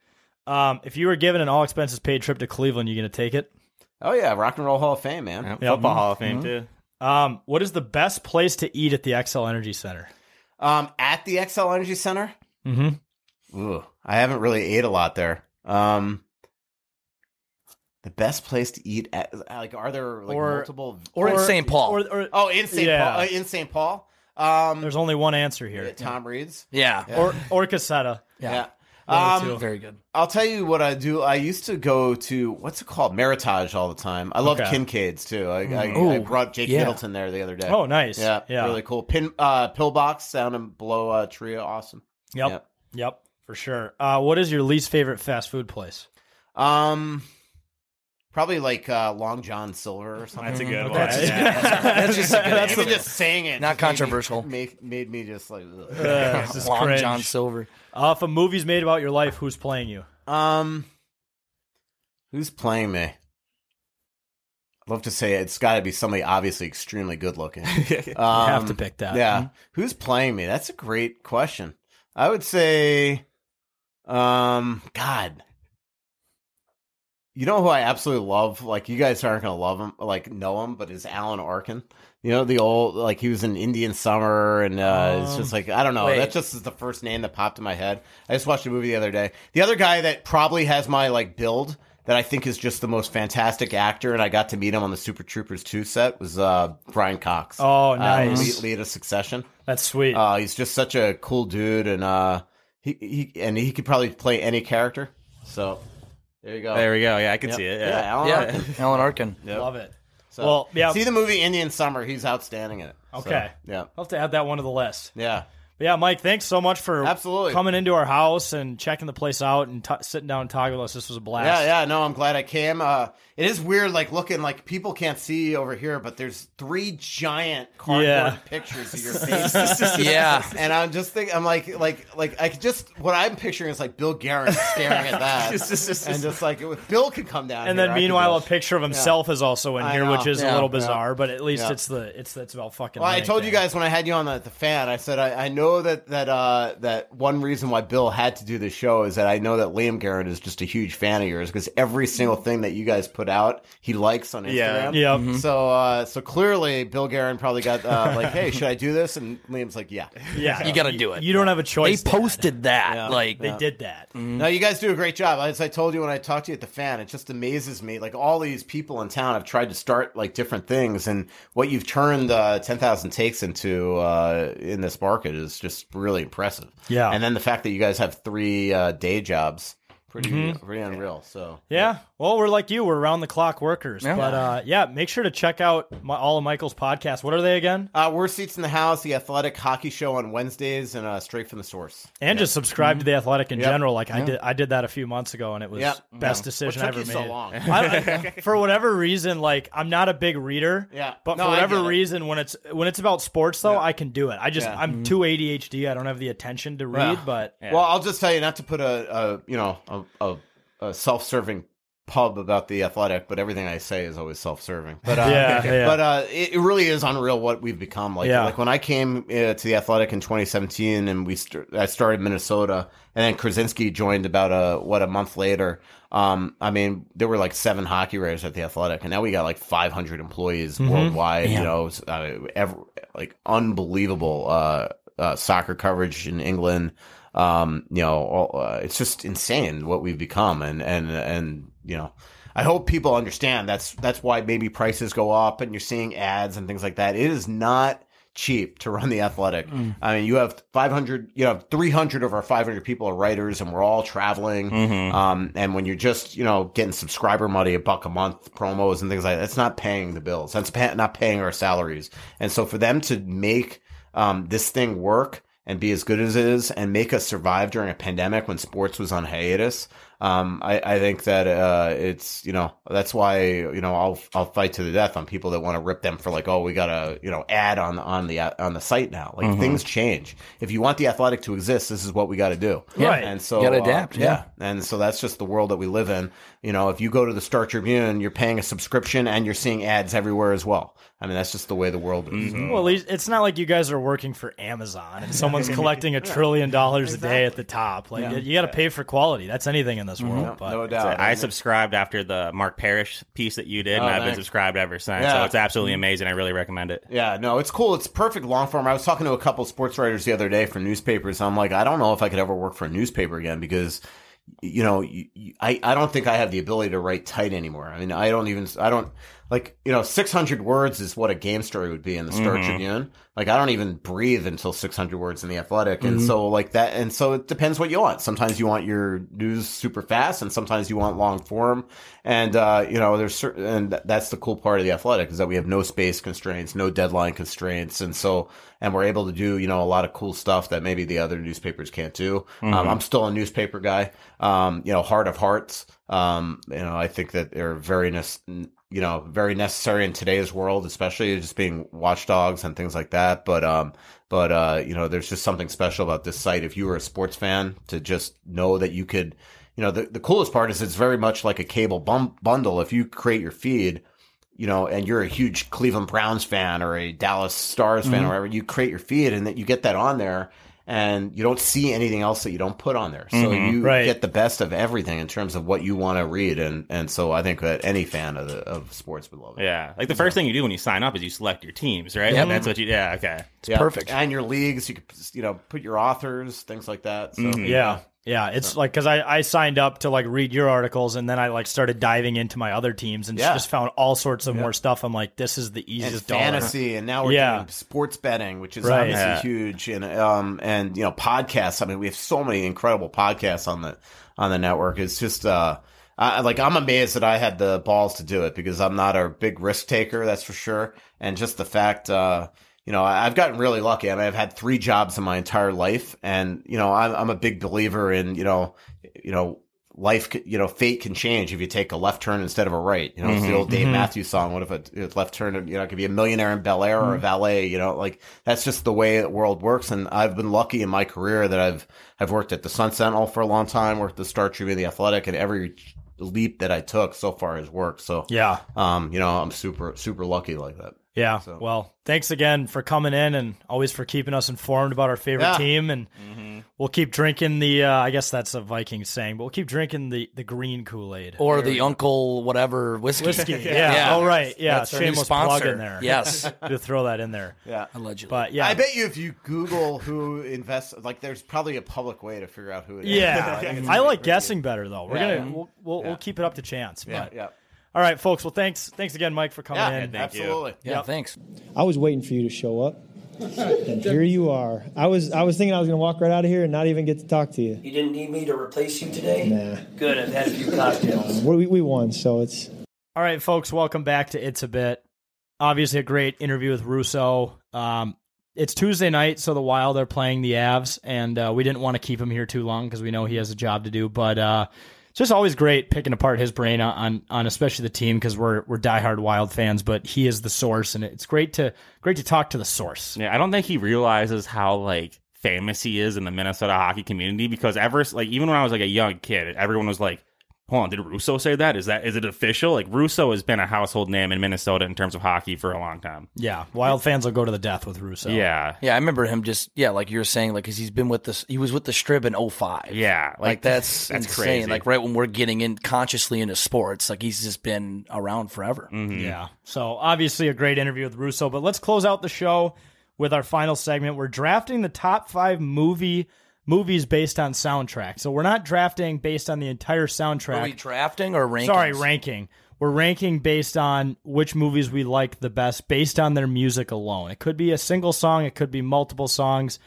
Um, if you were given an all expenses paid trip to Cleveland, you gonna take it? Oh yeah, Rock and Roll Hall of Fame, man. Yep. Football Hall of Fame Mhm. too. Um, what is the best place to eat at the Xcel Energy Center? Um, at the Xcel Energy Center. Mm-hmm. Ooh, I haven't really ate a lot there. Um, the best place to eat at like are there like Or- multiple or in St. Paul. Or, or- oh in St. Yeah. Paul uh, in St. Paul. Um, There's only one answer here. Tom Reid's. Yeah. Or or Cossetta. Yeah. One of Um. Very good. I'll tell you what I do. I used to go to what's it called, Meritage, all the time. I love Okay. Kincaid's too. I, I, I brought Jake yeah. Middleton there the other day. Oh, nice. Yeah, Yeah. really cool. Pin uh, pillbox down in below uh, Tria, awesome. Yep. Yep. Yep. For sure. Uh, what is your least favorite fast food place? Um, probably like uh, Long John Silver or something. That's a good one. That's- Yeah. That's just a good That's Even just saying it, Not just made me- controversial. Made, made me just like. Uh, Long cringe. John Silver. Uh, if a movie's made about your life, who's playing you? Um, who's playing me? I'd love to say it's got to be somebody obviously extremely good looking. Um, have to pick that. Yeah, who's playing me? That's a great question. I would say, um, God. You know who I absolutely love? Like you guys aren't gonna love him, like know him, but is Alan Arkin. You know the old like he was in Indian Summer, and uh, it's just like I don't know. wait. That just is the first name that popped in my head. I just watched a movie the other day. The other guy that probably has my like build that I think is just the most fantastic actor, and I got to meet him on the Super Troopers two set was uh, Brian Cox. Oh, Uh, nice. lead, lead of Succession. That's sweet. Uh, he's just such a cool dude, and uh, he, he and he could probably play any character. So there you go. There we go. Yeah, I can Yep. see it. Yeah, Yeah. Alan Yeah. Arkin. Alan Arkin. Yep. Love it. So, Well, yeah. See the movie Indian Summer. He's outstanding in it. So, Okay. yeah. I'll have to add that one to the list. Yeah. But yeah, Mike, thanks so much for Absolutely. coming into our house and checking the place out and t- sitting down and talking with us. This was a blast. Yeah, yeah, no, I'm glad I came. Uh, it is weird, like looking like people can't see over here, but there's three giant cardboard Yeah. pictures of your face. Yeah. and I'm just thinking, I'm like, like, like, I could just what I'm picturing is like Bill Guerin staring at that, and just like if Bill could come down, And here, then I could meanwhile, a picture of himself is also in here, which is a Yeah, little yeah. bizarre, but at least Yeah. it's the it's it's about fucking. Well, I winning told you guys when I had you on the, the fan, I said I, I know that that uh, that one reason why Bill had to do this show is that I know that Liam Garrett is just a huge fan of yours because every single thing that you guys put out, he likes on Instagram. Yeah. Instagram. Yep. Mm-hmm. So uh, so clearly, Bill Guerin probably got uh, like, hey, should I do this? And Liam's like, yeah. Yeah, You got to do it. You don't have a They choice. Dad. posted that. Like, They did that. No, you guys do a great job. As I told you when I talked to you at the fan, it just amazes me. Like all these people in town have tried to start like different things, and what you've turned uh, ten thousand takes into uh, in this market is just really impressive. Yeah. and then the fact that you guys have three uh, day jobs, pretty pretty unreal. So Yeah. Well, we're like you. We're around the clock workers. Yeah. But uh, yeah, make sure to check out my, all of Michael's podcasts. What are they again? uh, we're seats in the house, the athletic hockey show on Wednesdays, and uh, straight from the source. And just subscribe to the Athletic in Yep. general. Like I did, I did that a few months ago, and it was Yep. best Yeah. decision What I took ever you so made. long? I- I- for whatever reason, like I'm not a big reader. Yeah. But No, for whatever reason, when it's when it's about sports, though, Yeah. I can do it. I just Yeah. I'm too ADHD. I don't have the attention to read. Yeah. But Well, I'll just tell you not to put a, a you know a, a, a self-serving pub about the athletic, but everything I say is always self-serving. But uh, Yeah, yeah. but uh, it, it really is unreal what we've become. Like Yeah. like when I came uh, to the athletic in 2017, and we st- I started Minnesota, and then Krasinski joined about a what a month later. Um, I mean, there were like seven hockey writers at the athletic, and now we got like 500 employees Mm-hmm. worldwide. You know, uh, ever, like unbelievable uh, uh, soccer coverage in England um you know all, uh, it's just insane what we've become. And and and you know i hope people understand that's that's why maybe prices go up and you're seeing ads and things like that. It is not cheap to run the athletic. I mean you have 500 you have 300 of our 500 people are writers and we're all traveling. Um and when you're just you know getting subscriber money a buck a month promos and things like that that's not paying the bills. That's pa- not paying our salaries. And so for them to make um this thing work and be as good as it is and make us survive during a pandemic when sports was on hiatus. Um, I, I think that uh, it's you know that's why you know I'll I'll fight to the death on people that want to rip them for like oh we got to you know add on on the on the site now like Mhm. things change if you want the athletic to exist this is what we got to do Yeah. Right. and so You gotta uh, adapt, yeah. and so that's just the world that we live in you know if you go to the Star Tribune you're paying a subscription and you're seeing ads everywhere as well I mean that's just the way the world is Mm-hmm. So- Well, at least it's not like you guys are working for Amazon and someone's collecting a trillion dollars a day at the top. Like Yeah. you got to pay for quality. That's anything in this world. Mm-hmm. But no So I subscribed after the Mark Parrish piece that you did, Oh, and I've been subscribed ever since. Yeah. So it's absolutely amazing. I really recommend it. Yeah, no, it's cool. It's perfect long form. I was talking to a couple sports writers the other day for newspapers. I'm like, I don't know if I could ever work for a newspaper again because, you know, you, you, I I don't think I have the ability to write tight anymore. I mean, I don't even I don't like you know 600 words is what a game story would be in the Star Mhm. Tribune. Like I don't even breathe until 600 words in the Athletic, and Mhm. so like that, and so it depends what you want. Sometimes you want your news super fast, and sometimes you want long form. And uh, you know, there's certain, and that's the cool part of the Athletic is that we have no space constraints, no deadline constraints, and so and we're able to do you know a lot of cool stuff that maybe the other newspapers can't do. Um, Mhm. I'm still a newspaper guy. Um, you know, Heart of Hearts. Um, you know, I think that they're very nec- you know very necessary in today's world, especially just being watchdogs and things like that. But um, but uh, you know, there's just something special about this site. If you were a sports fan, to just know that you could, you know, the the coolest part is it's very much like a cable bum- bundle. If you create your feed. You know, and you're a huge Cleveland Browns fan or a Dallas Stars fan Mhm. or whatever, you create your feed and that you get that on there and you don't see anything else that you don't put on there. So Mhm. you Right. get the best of everything in terms of what you want to read, and and so I think that any fan of the, of sports would love it. Yeah, like the first thing you do when you sign up is you select your teams, right? Yep. That's what you. Yeah, okay. It's yeah. Perfect. And your leagues, you could you know put your authors, things like that. So Mm-hmm. yeah, yeah, it's like because I I signed up to like read your articles and then I like started diving into my other teams and Yeah. just found all sorts of Yeah. more stuff. I'm like, this is the and easiest dollar. fantasy, and now we're yeah. doing sports betting, which is Right. obviously Yeah. huge, and um and you know podcasts. I mean, we have so many incredible podcasts on the on the network. It's just uh. I, like I'm amazed that I had the balls to do it because I'm not a big risk taker, that's for sure. And just the fact, uh, you know, I- I've gotten really lucky. I mean, I've had three jobs in my entire life, and you know, I'm, I'm a big believer in you know, you know, life, you know, fate can change if you take a left turn instead of a right. You know, it's the Mhm. old Dave Mhm. Matthews song. What if a left turn, you know, it could be a millionaire in Bel Air or a valet. You know, like that's just the way the world works. And I've been lucky in my career that I've I've worked at the Sun Sentinel for a long time, worked at the Star Tribune, the Athletic, and every leap that I took so far has worked. So Yeah. um, you know, I'm super super lucky like that. Yeah. Well, thanks again for coming in and always for keeping us informed about our favorite Yeah. team. And we'll keep drinking the. Uh, I guess that's a Viking saying, but we'll keep drinking the the green Kool Aid Or the Uncle whatever whiskey. whiskey. Yeah. Oh right. Yeah. That's our new Shameless plug in there. Yes. to throw that in there. Yeah. Allegedly. But yeah. I bet you if you Google who invests, like, there's probably a public way to figure out who it is. Yeah, think it's I like guessing better though. We're Yeah. gonna we'll we'll, we'll keep it up to chance. Yeah, but- yeah. All right, folks. Well, thanks thanks again, Mike, for coming Yeah, in. absolutely. Yeah, Yep. thanks. I was waiting for you to show up. And here you are. I was I was thinking I was going to walk right out of here and not even get to talk to you. You didn't need me to replace you today? Nah. Good, I've had a few cocktails. We, we won, so it's All right, folks. Welcome back to It's a Bit. Obviously, a great interview with Russo. Um, it's Tuesday night, so the Wild are playing the Avs, and uh, we didn't want to keep him here too long because we know he has a job to do. But uh, it's just always great picking apart his brain on on, especially the team because we're we're diehard Wild fans, but he is the source, and it's great to great to talk to the source. Yeah, I don't think he realizes how like famous he is in the Minnesota hockey community because ever like even when I was like a young kid, everyone was like, "Hold on, did Russo say that? Is that is it official?" Like Russo has been a household name in Minnesota in terms of hockey for a long time. Yeah, Wild fans will go to the death with Russo. Yeah, Yeah, I remember him just yeah, like you were saying, like because he's been with this, he was with the Strib in 05. Yeah, like, like, that's that's insane. crazy. Like right when we're getting in consciously into sports, like he's just been around forever. Mm-hmm. Yeah. So obviously a great interview with Russo, but let's close out the show with our final segment. We're drafting the top five movie movies based on soundtrack. So we're not drafting based on the entire soundtrack. Are we drafting or ranking? Sorry, ranking. We're ranking based on which movies we like the best based on their music alone. It could be a single song, it could be multiple songs.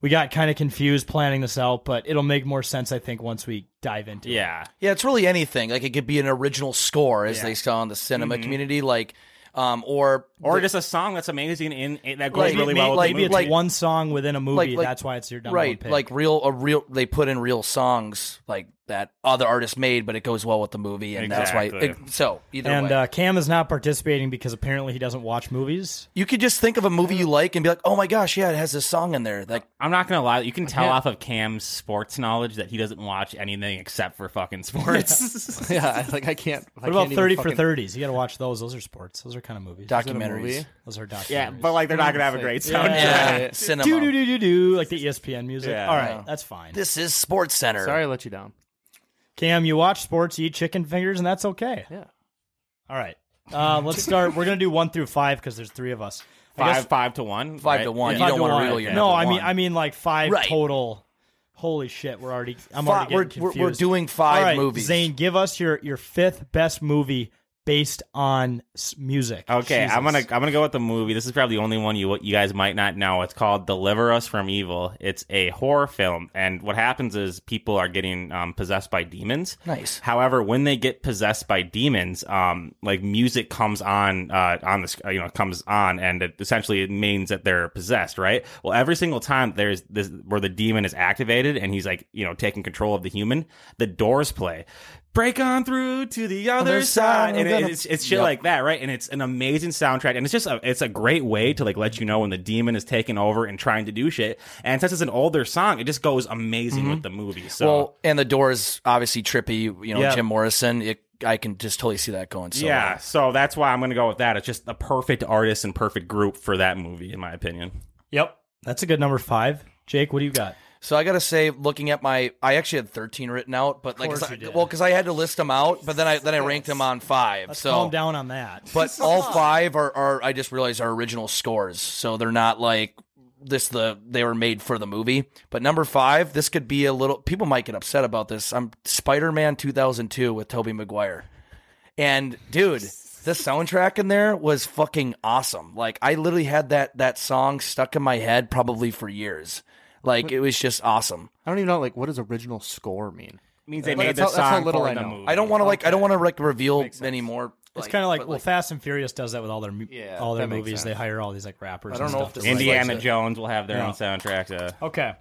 We got kind of confused planning this out, but it'll make more sense, I think, once we dive into it. Yeah. Yeah, it's really anything. Like it could be an original score, as Yeah. they saw in the cinema Mhm. community, like, um, or or the- just a song that's amazing in, in that goes Like, really may- well with like- the Maybe movie. it's one song within a movie. like- like- that's why it's your number right, one pick. like real a real. They put in real songs, like that other artists made, but it goes well with the movie, and that's why. Exactly. It, so either and way, uh, Cam is not participating because apparently he doesn't watch movies. you could just think of a movie you like and be like, "Oh my gosh, yeah, it has this song in there." Like, I'm not gonna lie, you can tell can't- off of Cam's sports knowledge that he doesn't watch anything except for fucking sports. yeah, I- like I can't. I What about can't even Thirty for fucking- Thirties? You got to watch those. Those are sports. Those are kind of movies. Documentaries. movie? Those are documentaries. yeah, but like they're not gonna have a great soundtrack. yeah, cinema. do do do do do like the ESPN music. Yeah. All right, that's fine. This is Sports Center. Sorry, I let you down. Cam, you watch sports, you eat chicken fingers, and that's okay. Yeah. All right. Uh, let's start. We're gonna do one through five because there's three of us. I Five guess- five to one. Five right? to one. Yeah. You five don't to want one. to riddle your No, I mean, one. I mean like five Right. total. Holy shit, we're already. I'm Fi- already we're, getting we're, confused. we're doing five All right, movies. Zane, give us your your fifth best movie based on music. Okay, I'm gonna I'm gonna go with the movie. This is probably the only one you you guys might not know. It's called Deliver Us from Evil. It's a horror film, and what happens is people are getting um, possessed by demons. Nice. However, when they get possessed by demons, um, like music comes on uh, on the you know comes on, and it essentially it means that they're possessed, right? Well, every single time there's this where the demon is activated and he's like you know taking control of the human, the doors play. Break on through to the other Other side, side, and I'm gonna- it's it's shit Yep. like that, right? And it's an amazing soundtrack, and it's just a it's a great way to like let you know when the demon is taking over and trying to do shit. And since it's an older song, it just goes amazing with mhm. the movie. So well, and the doors obviously trippy. You know, Yeah. Jim Morrison. It, I can just totally see that going. So yeah, well. so that's why I'm gonna go with that. It's just the perfect artist and perfect group for that movie, in my opinion. Yep, that's a good number five. Jake, what do you got? So I gotta say, looking at my, I actually had 13 written out, but like, course 'cause I- did. well, because I had to list them out, but then I then I ranked them on 5 Let's so calm down on that. But all five are, are I just realized are original scores, so they're not like this. The they were made for the movie. But number five, this could be a little. People might get upset about this. I'm Spider Man 2002 with Tobey Maguire, and dude, the soundtrack in there was fucking awesome. Like I literally had that that song stuck in my head probably for years. Like it was just awesome. I don't even know like what does original score mean. It means they Like, made that's the how- that's how song little for I the know. movie. I don't want to like I don't want to like reveal any anymore. It's kind of like, well, Fast and Furious does that with all their mu- Yeah, all their that makes movies. They hire all these like rappers. I don't and know stuff if to this sing. Indiana like Jones will have their Yeah. own soundtrack. To, Okay.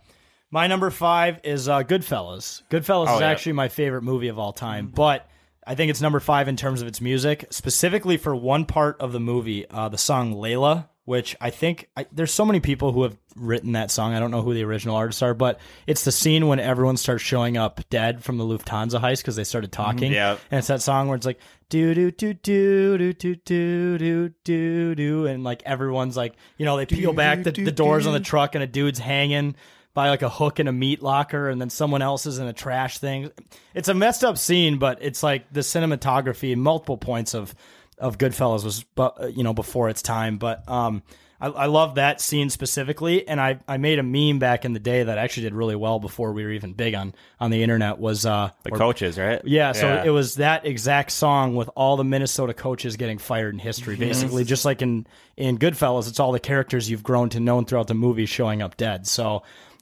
My number five is uh, Goodfellas. Goodfellas Oh, is yeah. actually my favorite movie of all time, but I think it's number five in terms of its music, specifically for one part of the movie, uh, the song Layla, which I think I, there's so many people who have written that song. I don't know who the original artists are, but it's the scene when everyone starts showing up dead from the Lufthansa heist because they started talking. Yep. And it's that song where it's like do do do do do do do do do do, and like everyone's like, you know, they peel back the, the doors on the truck and a dude's hanging by like a hook in a meat locker, and then someone else is in a trash thing. It's a messed up scene, but it's like the cinematography, multiple points of of Goodfellas was, bu- you know, before its time. But um, I, I love that scene specifically, and I I made a meme back in the day that actually did really well before we were even big on on the internet. Was uh the where- coaches, right? yeah, so it was that exact song with all the Minnesota coaches getting fired in history, basically. Just like in in Goodfellas, it's all the characters you've grown to know throughout the movie showing up dead. So,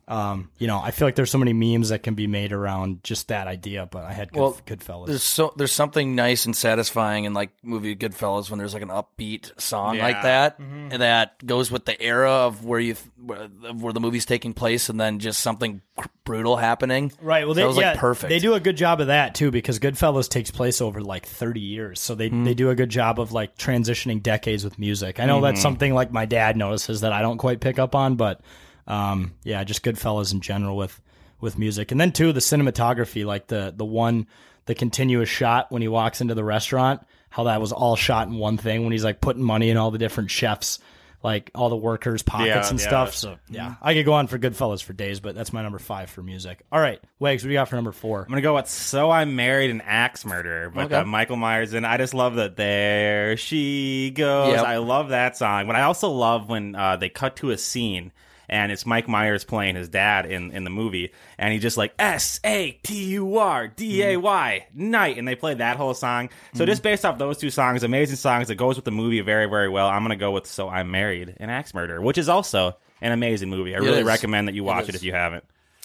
um, you know, I feel like there's so many memes that can be made around just that idea. But I had good, Well, Goodfellas. There's so there's something nice and satisfying in like movie Goodfellas when there's like an upbeat song Yeah. like that and that goes with the era of where you where, where the movie's taking place and then just something cr- brutal happening. Right. Well, So they was yeah, like perfect. They do a good job of that too because Goodfellas takes place over like 30 years, so they Mm-hmm. they do a good job of like transitioning decades with music. I know that's Mhm. something like my dad notices that I don't quite pick up on, but um, yeah, just good Goodfellas in general with with music, and then too the cinematography, like the the one the continuous shot when he walks into the restaurant, how that was all shot in one thing when he's like putting money in all the different chefs. Like all the workers' pockets Yeah, and yeah. stuff. So yeah, I could go on for Goodfellas for days, but that's my number five for music. All right, Wags, what do you got for number four? I'm gonna go with "So I Married an Axe Murderer," but Okay. uh, Michael Myers, and I just love that. There she goes. Yep. I love that song, but I also love when uh, they cut to a scene and it's Mike Myers playing his dad in, in the movie, and he just like S A T U R D A Y night, and they play that whole song. So just based off those two songs, amazing songs, it goes with the movie very very well. I'm gonna go with "So I Am Married an Axe Murderer," which is also an amazing movie. I It really is. recommend that you watch is. it if you haven't.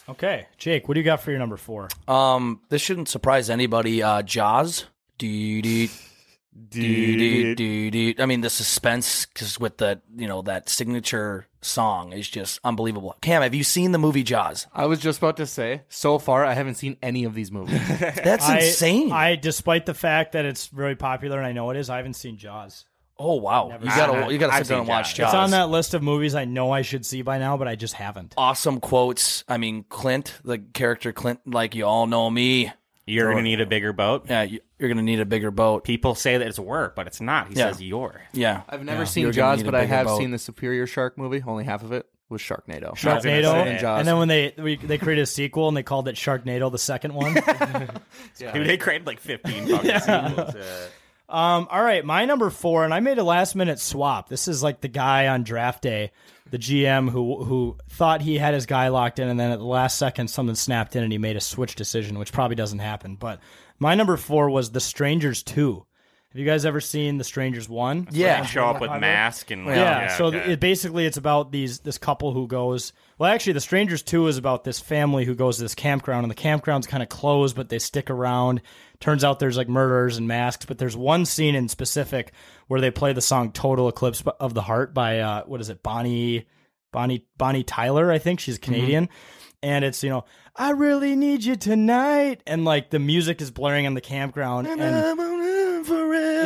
Okay, Jake, what do you got for your number four? Um, this shouldn't surprise anybody. Uh, Jaws. Dee dee Do, do, do, do. I mean, the suspense because with the you know that signature song is just unbelievable. Cam, have you seen the movie Jaws? I was just about to say, so far I haven't seen any of these movies. That's I- insane. I, despite the fact that it's very popular and I know it is, I haven't seen Jaws. oh wow, Never you gotta it. you gotta I've sit down and watch Jaws. Jaws. It's on that list of movies I know I should see by now, but I just haven't. awesome quotes. I mean, Clint, the character Clint, like you all know me. You're going to need a bigger boat. Yeah, you, you're gonna need a bigger boat. People say that it's work, but it's not. He Yeah. says you're. Yeah, I've never Yeah. seen You're gonna Jaws, need a but I bigger have boat. seen the Superior Shark movie. Only half of it was Sharknado. was gonna Sharknado, say, and Jaws. and then when they we, they created a sequel and they called it Sharknado, the second one. Dude, they created like 15 fucking sequels. Yeah. Um, all right, my number four, and I made a last minute swap. This is like the guy on draft day, the GM who who thought he had his guy locked in, and then at the last second something snapped in, and he made a switch decision, which probably doesn't happen. But my number four was The Strangers Two. Have you guys ever seen The Strangers One? Yeah. They show up with mask and like Yeah, so okay. it, basically it's about these this couple who goes. Well, actually, The Strangers Two is about this family who goes to this campground, and the campground's kind of closed, but they stick around. Turns out there's like murderers and masks, but there's one scene in specific where they play the song "Total Eclipse of the Heart" by uh, what is it, Bonnie, Bonnie, Bonnie Tyler, I think she's Canadian, and it's you know I really need you tonight, and like the music is blaring on the campground, and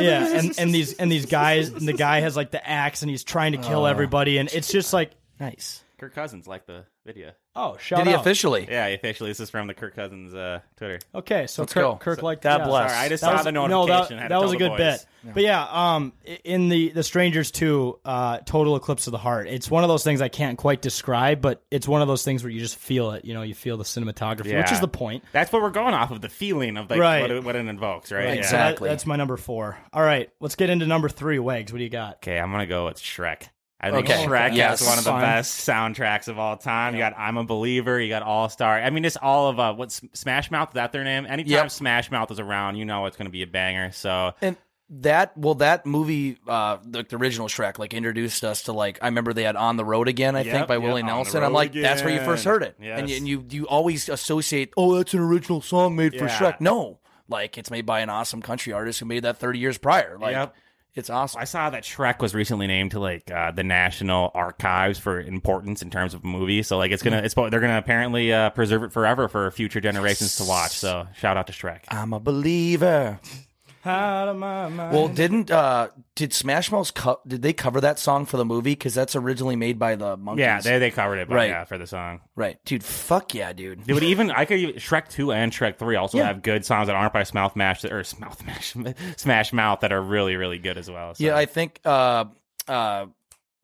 yeah, and, and these and these guys, and the guy has like the axe, and he's trying to kill Oh. everybody, and it's just like nice. Kirk Cousins liked the video. Oh, shout Did he out. officially? Yeah, officially. This is from the Kirk Cousins uh, Twitter. Okay, so Let's Kirk, go. Kirk So- liked God yeah. bless. Sorry, I just That saw was- the no, notification. that, had to that was a the good boys. bit. But yeah, um, in the the Strangers two, uh, Total Eclipse of the Heart. It's one of those things I can't quite describe, but it's one of those things where you just feel it. You know, you feel the cinematography, which Yeah. is the point. That's what we're going off of the feeling of like Right. what, it, what it invokes, right? Right, Yeah. so that- that's my number four. All right, let's get into number three. Wags, what do you got? Okay, I'm gonna go with Shrek. I think Okay. Shrek Yes. has one of the best soundtracks of all time. You got I'm a Believer, you got All Star. I mean, it's all of uh, what's Smash Mouth? Is that their name? Anytime Yep. Smash Mouth is around, you know it's gonna be a banger. So And that well, that movie, uh, the, the original Shrek, like introduced us to like I remember they had On the Road Again, I Yep, think, by yep, Willie Nelson. I'm like, that's where you first heard it, Yes. and, you, and you you always associate, oh, that's an original song made for Shrek. No, like it's made by an awesome country artist who made that 30 years prior. Like. It's awesome. I saw that Shrek was recently named to like uh, the National Archives for importance in terms of movies. So like it's gonna, it's they're gonna apparently uh, preserve it forever for future generations to watch. So shout out to Shrek. I'm a believer. Out of my mind. Well, didn't uh did Smash Mouth co- did they cover that song for the movie? Because that's originally made by the Monkees. Yeah, they they covered it, but Right. yeah, for the song. right, dude. Fuck yeah, dude. Dude, even I could even, Shrek two and Shrek three also Yeah. have good songs that aren't by Smash Mash or Smash Mash Smash Mouth that are really really good as well. So. Yeah, I think uh uh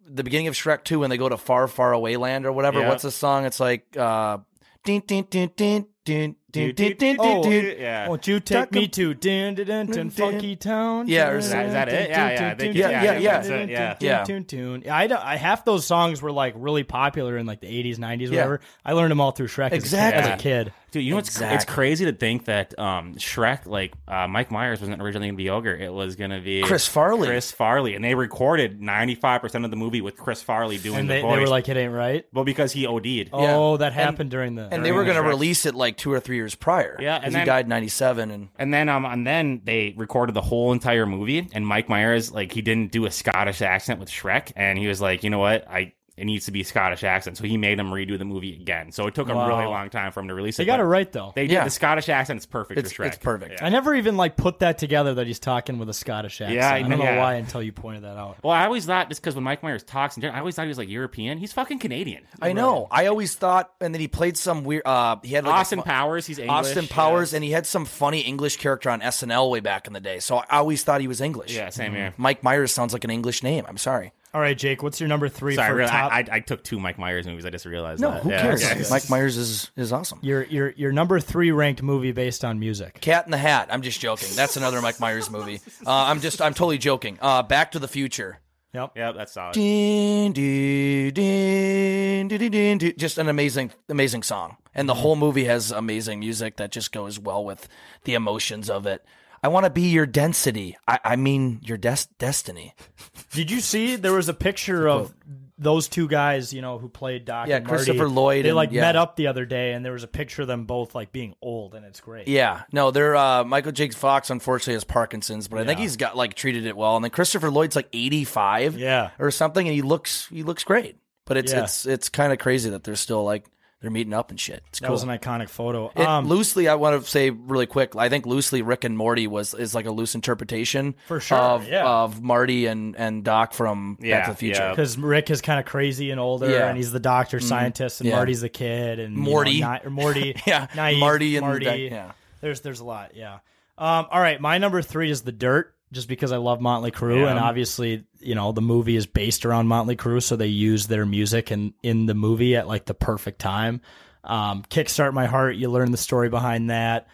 the beginning of Shrek 2 when they go to far far away land or whatever. Yeah. What's the song? It's like uh din din din din din din Dude, din Oh, din din. yeah. Won't you take Talk me to din din din din funky town? Yeah, or is that- is that it? Yeah, yeah, I think- yeah, yeah, yeah. Dun, dun, Yeah. dun, dun, dun. I, don't- I half those songs were like really popular in like the 80s, 90s, Yeah. whatever. I learned them all through Shrek as a kid- Exactly. as a kid. Dude, you know what's it's Exactly. crazy to think that um, Shrek, like uh, Mike Myers, wasn't originally going to be Ogre. It was going to be Chris Farley. Chris Farley, and they recorded ninety five percent of the movie with Chris Farley doing And the voice. they were like, it ain't right. well, because he OD'd. Oh, that And- happened during the. And they were the going to Shrek. release it like 2 or 3 years prior. Yeah, and then- he died in 97 and And then um and then they recorded the whole entire movie and Mike Myers like he didn't do a Scottish accent with Shrek and he was like, "You know what? I it needs to be a Scottish accent." So he made him redo the movie again. So it took a really long time for him to release it. They got it right, though. They did. Yeah. The Scottish accent is perfect It's- for Shrek. it's perfect. I never even like put that together that he's talking with a Scottish accent. Yeah, I don't know yeah. why until you pointed that out. Well, I always thought just because when Mike Myers talks, in general, I always thought he was like European. He's fucking Canadian. I know. I always thought, and then he played some weird. Uh, he had like Austin fu- Powers, he's English. Austin Powers, and he had some funny English character on SNL way back in the day. So I always thought he was English. Yeah, same here. Mike Myers sounds like an English name. I'm sorry. All right, Jake, what's your number three Sorry, for really, top? I, I, I took two Mike Myers movies. I just realized No, that. who Yeah, cares? okay. Mike Myers is is awesome. your your your number three ranked movie based on music. Cat in the Hat. I'm just joking. That's another Mike Myers movie. Uh, I'm just. I'm totally joking. Uh, Back to the Future. Yep. Yeah, that's solid. Din, din, din, din, din, din, din. Just an amazing, amazing song, and the whole movie has amazing music that just goes well with the emotions of it. I want to be your density. I, I mean your des- destiny. Did you see there was a picture of those two guys, you know, who played Doc. Yeah, and Marty, Christopher Lloyd They and- like yeah. met up the other day, and there was a picture of them both like being old, and it's great. Yeah, no, they're uh, Michael J. Fox. Unfortunately, has Parkinson's, but I think Yeah. he's got like treated it well. And then Christopher Lloyd's like eighty five, Yeah. or something, and he looks he looks great. But it's Yeah. it's it's kind of crazy that they're still like they're meeting up and shit. It's that cool. was an iconic photo. It- um, loosely, I want to say really quick. I think loosely, Rick and Morty was is like a loose interpretation For sure, of, yeah. of Marty and, and Doc from Back to the Future. because Rick is kind of crazy and older, Yeah. and he's the doctor Mhm. scientist, and Yeah. Marty's the kid, and you know, Morty. or Morty, Yeah, naive Marty and the Marty. doc- yeah. There's there's a lot, yeah. Um, all right, my number three is the Dirt, just because I love Motley Crue, Yeah. and obviously, you know, the movie is based around Motley Crue, so they use their music in in the movie at like the perfect time. Um, Kickstart My Heart, you learn the story behind that.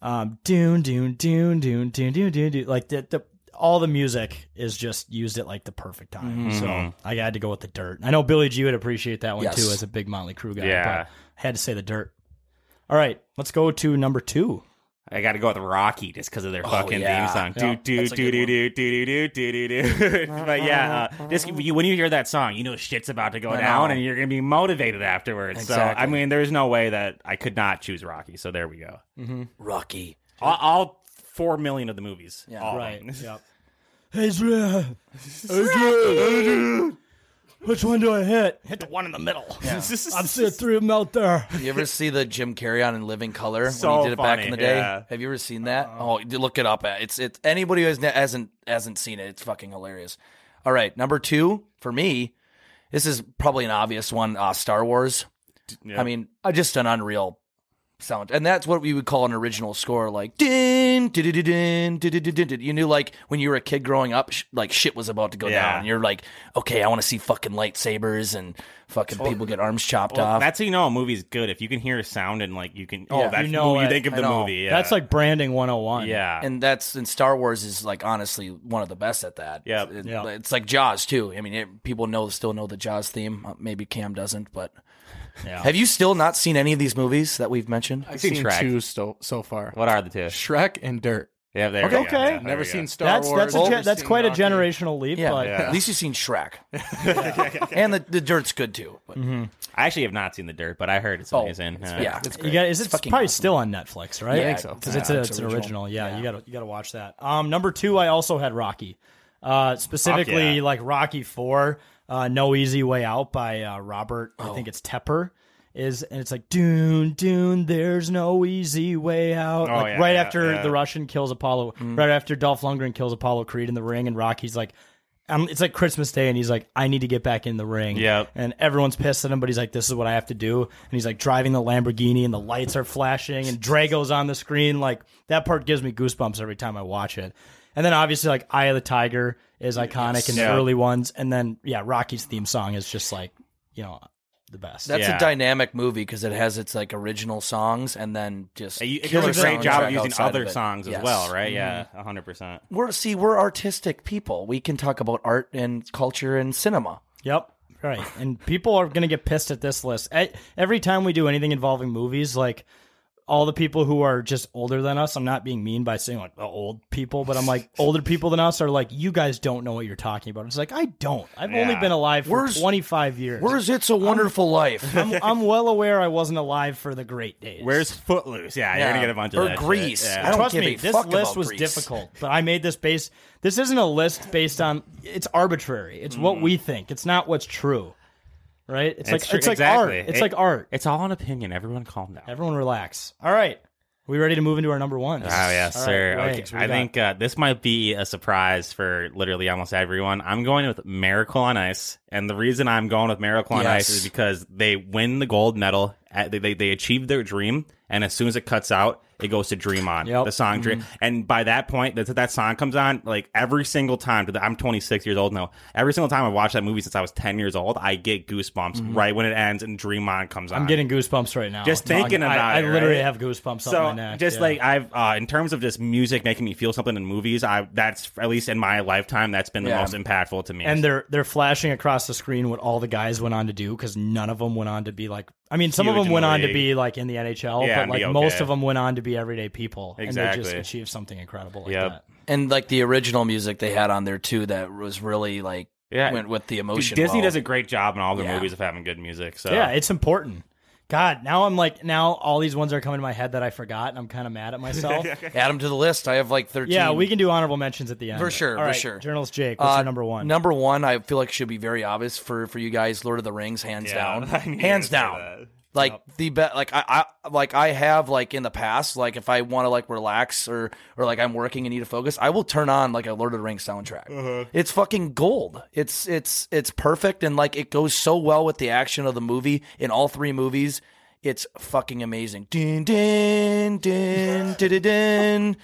Um, Dune, Dune, Dune, Dune, Dune, Dune, Dune, Dune. Like the, the all the music is just used at like the perfect time. Mhm. So I had to go with the Dirt. I know Billy G would appreciate that one Yes. too, as a big Motley Crue guy. Yeah. but I had to say the Dirt. All right, let's go to number two. I got to go with Rocky just because of their Oh, fucking yeah. theme song. Yeah, Do do that's a do good do do do do do do do. But yeah, uh, just you, when you hear that song, you know shit's about to go I down, know. and you're gonna be motivated afterwards. So I Exactly. mean, there's no way that I could not choose Rocky. So there we go. Mm-hmm. Rocky. All, all four million of the movies. Yeah. all of Right. them. Yep. Hey, Adrian. Adrian. Which one do I hit? Hit the one in the middle. Yeah. I'm seeing three of them out there. You ever see the Jim Carrey on in Living Color when So he did it back in the day? yeah. Have you ever seen that? oh, look it up. It's it's anybody who has, hasn't hasn't seen it. It's fucking hilarious. All right, number two for me. This is probably an obvious one. Uh, Star Wars. Yeah. I mean, uh, just an unreal sound, and that's what we would call an original score. Like din, din, din, din, you knew like when you were a kid growing up, sh- like shit was about to go Yeah. down. And you're like, okay, I want to see fucking lightsabers and fucking people get arms chopped Well, off. that's how you know a movie's good if you can hear a sound and like you can. Oh, Yeah. that's You know you think of the movie. Yeah. That's like branding 101. yeah. and that's and Star Wars is like honestly one of the best at that. Yep. It- Yeah. it's like Jaws too. I mean, it, people know still know the Jaws theme. Uh, Maybe Cam doesn't, but Yeah. have you still not seen any of these movies that we've mentioned? I've seen seen, Shrek. two so, so far. what are the two? Shrek and Dirt. Yeah, there. Okay. go. Okay. Yeah, there Never seen go. Star That's Wars. that's a never gen- that's seen quite a generational leap. Yeah, but Yeah. at least you've seen Shrek, and the the Dirt's good too. But I actually have not seen The Dirt, but I heard it's Oh, amazing. it's- Uh, yeah, it's you great. got is it It's probably awesome. still on Netflix, right? Yeah, I think so. because it's, Yeah, a, it's it's an original. original. Yeah, Yeah. you got to you got to watch that. Um, number two, I also had Rocky, uh, specifically yeah. like Rocky Four, uh, No Easy Way Out by uh, Robert. I Oh. think it's Tepper. Is and it's like Dune, Dune. There's no easy way out. Oh, like yeah, right yeah, after yeah. the Russian kills Apollo, Mm-hmm. right after Dolph Lundgren kills Apollo Creed in the ring, and Rocky's like, um, it's like Christmas Day, and he's like, I need to get back in the ring. Yeah. And everyone's pissed at him, but he's like, this is what I have to do. And he's like driving the Lamborghini, and the lights are flashing, and Drago's on the screen. Like that part gives me goosebumps every time I watch it. And then obviously, like Eye of the Tiger is iconic in the Yeah. early ones, and then yeah, Rocky's theme song is just like you know the best. That's Yeah. a dynamic movie because it has its like original songs and then just You, it does a great job of using other of songs Yes. as well, right? Yeah, Mm-hmm. hundred percent. We're see we're artistic people. We can talk about art and culture and cinema. Yep. Right. And people are going to get pissed at this list. Every time we do anything involving movies, like all the people who are just older than us, I'm not being mean by saying like the old people, but I'm like older people than us are like, you guys don't know what you're talking about. It's like, I don't. I've only been alive for Where's- 25 years. Where's It's a Wonderful Life? I'm, I'm well aware I wasn't alive for the great days. Where's Footloose? Yeah, you're gonna get a bunch of Or that shit. Grease. Yeah. Trust me, this list was Grease. difficult, but I made this based. This isn't a list based on. It's arbitrary. It's what mm. we think. It's not what's true, right? It's, like true- it's like exactly. art. It's It- like art. It's all an opinion. Everyone, calm down. Everyone relax. All right, we ready to move into our number one? Oh yes, All right, sir. Okay. I think uh, this might be a surprise for literally almost everyone. I'm going with Miracle on Ice, and the reason I'm going with Miracle on Yes. Ice is because they win the gold medal. At, they, they they achieve their dream, and as soon as it cuts out, it goes to Dream On Yep. the song Dream. And by that point, that that song comes on like every single time. I'm 26 years old now. Every single time I watch that movie since I was 10 years old, I get goosebumps right when it ends and Dream On comes on. I'm getting goosebumps right now. Just thinking I- about I, it, I literally right? have goosebumps so up my neck. just yeah. like I've uh, in terms of just music making me feel something in movies, I that's at least in my lifetime that's been the Yeah. most impactful to me. and they're they're flashing across the screen what all the guys went on to do because none of them went on to be like. I mean, some of them went the on to be like in the NHL, Yeah, but and like be most of them went on to be everyday people, and they just Exactly. achieved something incredible like Yep. that. And like the original music they had on there too, that was really like Yeah, went with the emotion. Disney well. does a great job in all their Yeah. movies of having good music. So Yeah, it's important. God, now I'm like, now all these ones are coming to my head that I forgot, and I'm kind of mad at myself. Add them to the list. I have like thirteen. yeah, we can do honorable mentions at the end For sure, All for right, sure. Journalist Jake, what's Uh, your number one? Number one, I feel like should be very obvious for for you guys. Lord of the Rings, hands Yeah, down, I knew you were hands gonna down. Like the best like I, I, like I have like in the past, like if I want to like relax or or like I'm working and need to focus, I will turn on like a Lord of the Rings soundtrack. Uh-huh. It's fucking gold. It's it's it's perfect and like it goes so well with the action of the movie in all three movies. It's fucking amazing. Din din din din din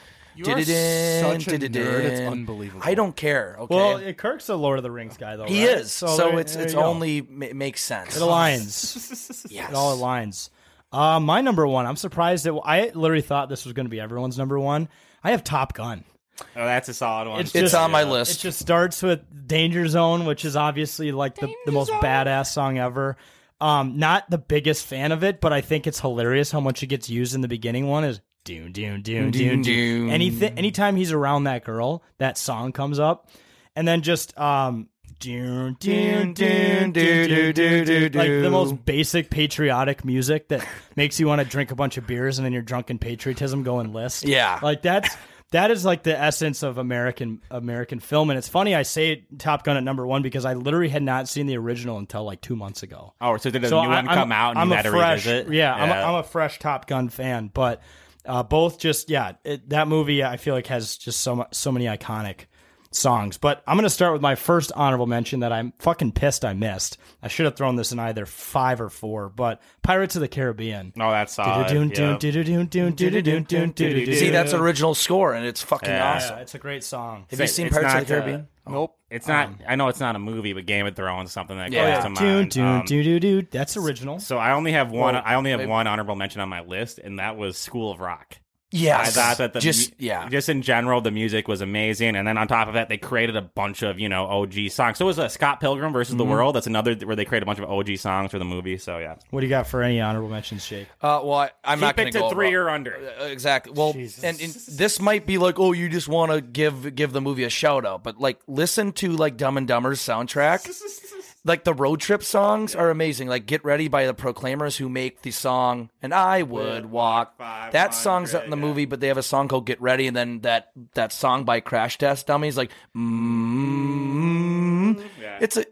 din. You are such a nerd, it's unbelievable. I don't care. Okay. Well, uh, Kirk's a Lord of the Rings guy, though. He right? is. So, there- it's there it's you go. only ma- makes sense. it aligns. Yes. It all aligns. Uh, my number one. I'm surprised that I literally thought this was going to be everyone's number one. I have Top Gun. Oh, that's a solid one. It's on my list. It just starts with Danger Zone, which is obviously like the, the most badass song ever. Um, not the biggest fan of it, but I think it's hilarious how much it gets used in the beginning one is doon doon doon doon doon. Anything anytime he's around that girl, that song comes up. And then just um doon doon doon doon doon doon doon like the most basic patriotic music that makes you want to drink a bunch of beers and then your drunken patriotism go enlist. Yeah. Like that's that is like the essence of American American film, and it's funny I say Top Gun at number one because I literally had not seen the original until like two months ago. Oh, so did a So new one I- I'm- come out and I'm you a had to fresh, revisit? Yeah, I'm, a, I'm a fresh Top Gun fan, but uh, both just yeah, it, that movie I feel like has just so so many iconic songs. But I'm gonna start with my first honorable mention that I'm fucking pissed I missed. I should have thrown this in either five or four, but Pirates of the Caribbean. No, oh, that's solid. See, that's original score, and it's fucking awesome. It's a great song. Have you seen Pirates of the Caribbean? Uh, Nope. It's not. I know it's not a movie, but Game of Thrones, something that Yeah. comes to Dun, mind. dun, Um, dun, dun, dun. That's original. so I only have one. Well, I only have maybe- one honorable mention on my list, and that was School of Rock. Yes. I thought that the just mu- yeah. just in general, the music was amazing, and then on top of that, they created a bunch of you know OG songs. So it was a Scott Pilgrim versus the Mm-hmm. World. That's another where they created a bunch of OG songs for the movie. So yeah, What do you got for any honorable mentions, Jake? Uh, well, I, I'm Keep not going to go three or under. Uh, exactly. Well, and, and this might be like, oh, you just want to give give the movie a shout out, but like, listen to like Dumb and Dumber's soundtrack. like the road trip songs are amazing. Like "Get Ready" by the Proclaimers, who make the song "And I Would Walk." That song's not in the movie, but they have a song called "Get Ready," and then that that song by Crash Test Dummies, like. Mm-hmm. Mm, It's a,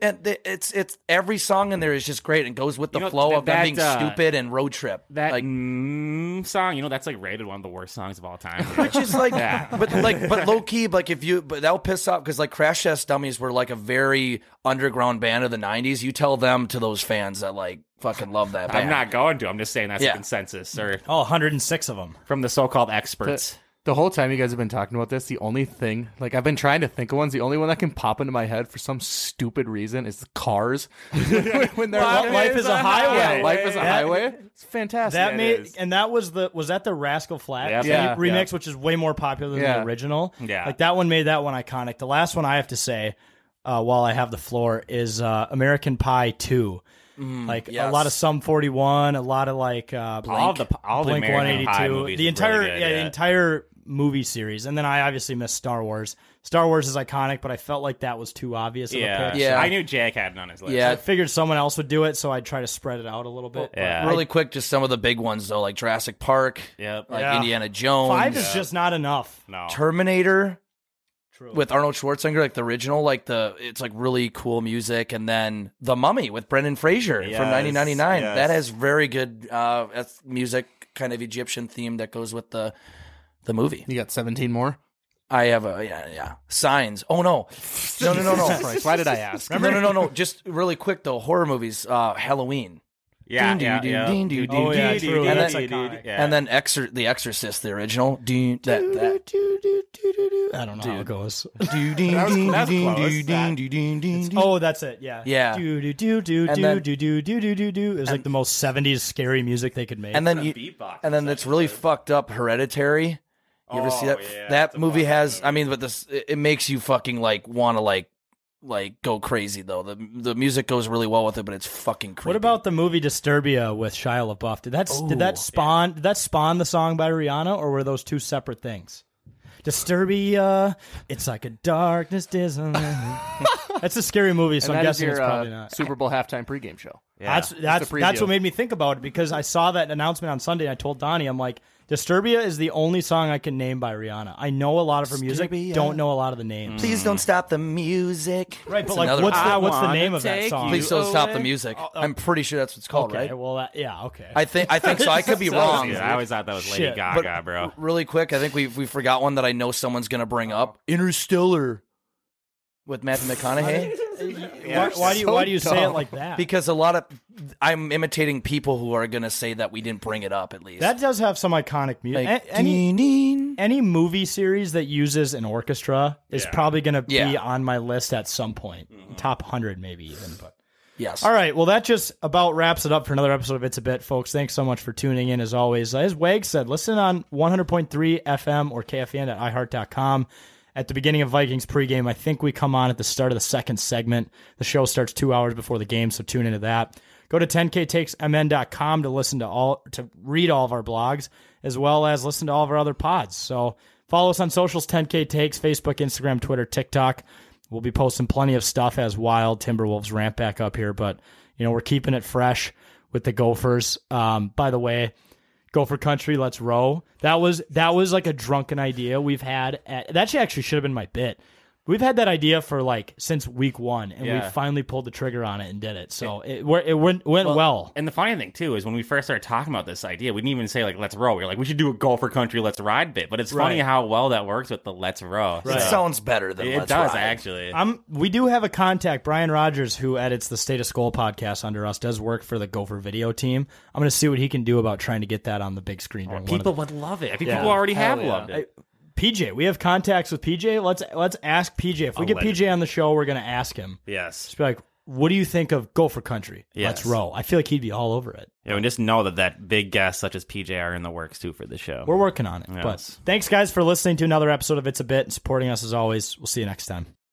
it's it's every song in there is just great and goes with the You know, flow that- of them that, being uh, stupid and road trip. that like mm, song, you know, that's like rated one of the worst songs of all time. which is like, Yeah. but like, but low key, like if you, but that'll piss off because like Crash Test Dummies were like a very underground band of the '90s. You tell them to those fans that like fucking love that band. I'm not going to. I'm just saying that's Yeah. the consensus, or Oh, 106 of them. from the so-called experts. the whole time you guys have been talking about this, the only thing, like I've been trying to think of ones, the only one that can pop into my head for some stupid reason is cars. when they're Life, Life is a highway. Yeah, life is a That- highway. It's fantastic. That made is. and that was the was that the Rascal Flatts Yep. Yeah. remix, which is way more popular than Yeah. the original. Yeah. like that one made that one iconic. The last one I have to say, uh, while I have the floor, is uh, American Pie Two. like a lot of Sum Forty One, a lot of like uh, all the all the Blink American Pie 182, the entire really good, yeah, yeah. the entire movie series, and then I obviously missed Star Wars. Star Wars is iconic, but I felt like that was too obvious of yeah, pick. Yeah. I knew Jack had it on his list. Yeah. I figured someone else would do it, so I'd try to spread it out a little bit. but Yeah. Really quick, just some of the big ones though, like Jurassic Park, Yep. like Yeah. Indiana Jones, Five is just not enough. No. Terminator True. with Arnold Schwarzenegger, like the original, like the it's like really cool music, and then The Mummy with Brendan Fraser Yes, from 1999. yes. That has very good uh, that's music, kind of Egyptian theme that goes with the the movie. You got 17 more? I have a yeah yeah signs. Oh no, no no no no. Christ, why did I ask? No, no, no, no. Just really quick though. Horror movies. Uh, Halloween. Yeah, Ding, yeah, ding, yeah. ding, ding, Oh, ding, yeah, ding, true. ding. And That's then, iconic. Yeah. and then Exor- The Exorcist, the original. Ding, that, that. I don't know how it goes. Do, ding, That was- ding, that's ding, close. ding, That- ding, ding, ding, ding. Oh, that's it. Yeah. Yeah. Do do do do And do then- do do do do do do. It was like the most '70s scary music they could make. And then The you, beatbox and then is it's really actually fucked up. Hereditary. You ever see Oh, that? yeah, that movie has. movie. I mean, but this it, it makes you fucking like want to like like go crazy though. The the music goes really well with it, but it's fucking creepy. what about the movie Disturbia with Shia LaBeouf? Did that did that spawn did that spawn the song by Rihanna, or were those two separate things? Disturbia, it's like a darkness disney. That's a scary movie, so And I'm guessing your, it's probably uh, not. Super Bowl halftime pregame show. Yeah. That's that's that's what made me think about it because I saw that announcement on Sunday. and I told Donnie, I'm like, Disturbia is the only song I can name by Rihanna. I know a lot of her music, Disturbia. don't know a lot of the names. Please hmm. don't stop the music. Right, but That's like, another what's one. the, what's the wanna name of that take song? Please don't stop the away. music. Oh, oh. I'm pretty sure that's what it's called, okay, right? well, that, yeah, okay. I think I think so. I could be wrong. Yeah, I always thought that was Lady Shit. Gaga, But bro. really quick, I think we we forgot one that I know someone's gonna bring up. Interstellar with Matthew McConaughey. why, why do you why do you say it like that? Because a lot of I'm imitating people who are gonna say that we didn't bring it up at least. that does have some iconic music. Like, A- any ding, any movie series that uses an orchestra is Yeah. probably going to be Yeah. on my list at some point, mm-hmm. top hundred maybe even. But yes. All right. Well, that just about wraps it up for another episode of It's a Bit, folks. Thanks so much for tuning in as always. As Wag said, listen on 100.3 FM or KFAN at iHeart.com. At the beginning of Vikings pregame, I think we come on at the start of the second segment. The show starts two hours before the game, so tune into that. Go to 10ktakesmn.com to listen to all, to read all of our blogs, as well as listen to all of our other pods. So follow us on socials, 10k takes, Facebook, Instagram, Twitter, TikTok. We'll be posting plenty of stuff as Wild Timberwolves ramp back up here, but you know we're keeping it fresh with the Gophers. Um, by the way, Gopher Country, let's row. That was that was like a drunken idea we've had. At, that actually should have been my bit. We've had that idea for like since week one, and Yeah. we finally pulled the trigger on it and did it. So it it, it went went well. And the funny thing too is when we first started talking about this idea, we didn't even say like "let's row." We were like, "We should do a Gopher Country, let's ride" bit. But it's funny Right. how well that works with the "let's row." It sounds better than it Let's does Ride. actually. I'm. We do have a contact, Brian Rogers, who edits the State of Skol podcast under us. Does work for the Gopher Video team. I'm going to see what he can do about trying to get that on the big screen. during one of People the- would love it. I think Yeah. people already Hell have yeah. loved it. PJ, we have contacts with PJ. Let's let's ask PJ. If we I'll get PJ on the show, we're going to ask him. Yes. Just be like, what do you think of Gopher Country? Let's Yes. row. I feel like he'd be all over it. Yeah, and just know that that big guests such as PJ are in the works too for the show. We're working on it. But thanks, guys, for listening to another episode of It's a Bit and supporting us as always. We'll see you next time.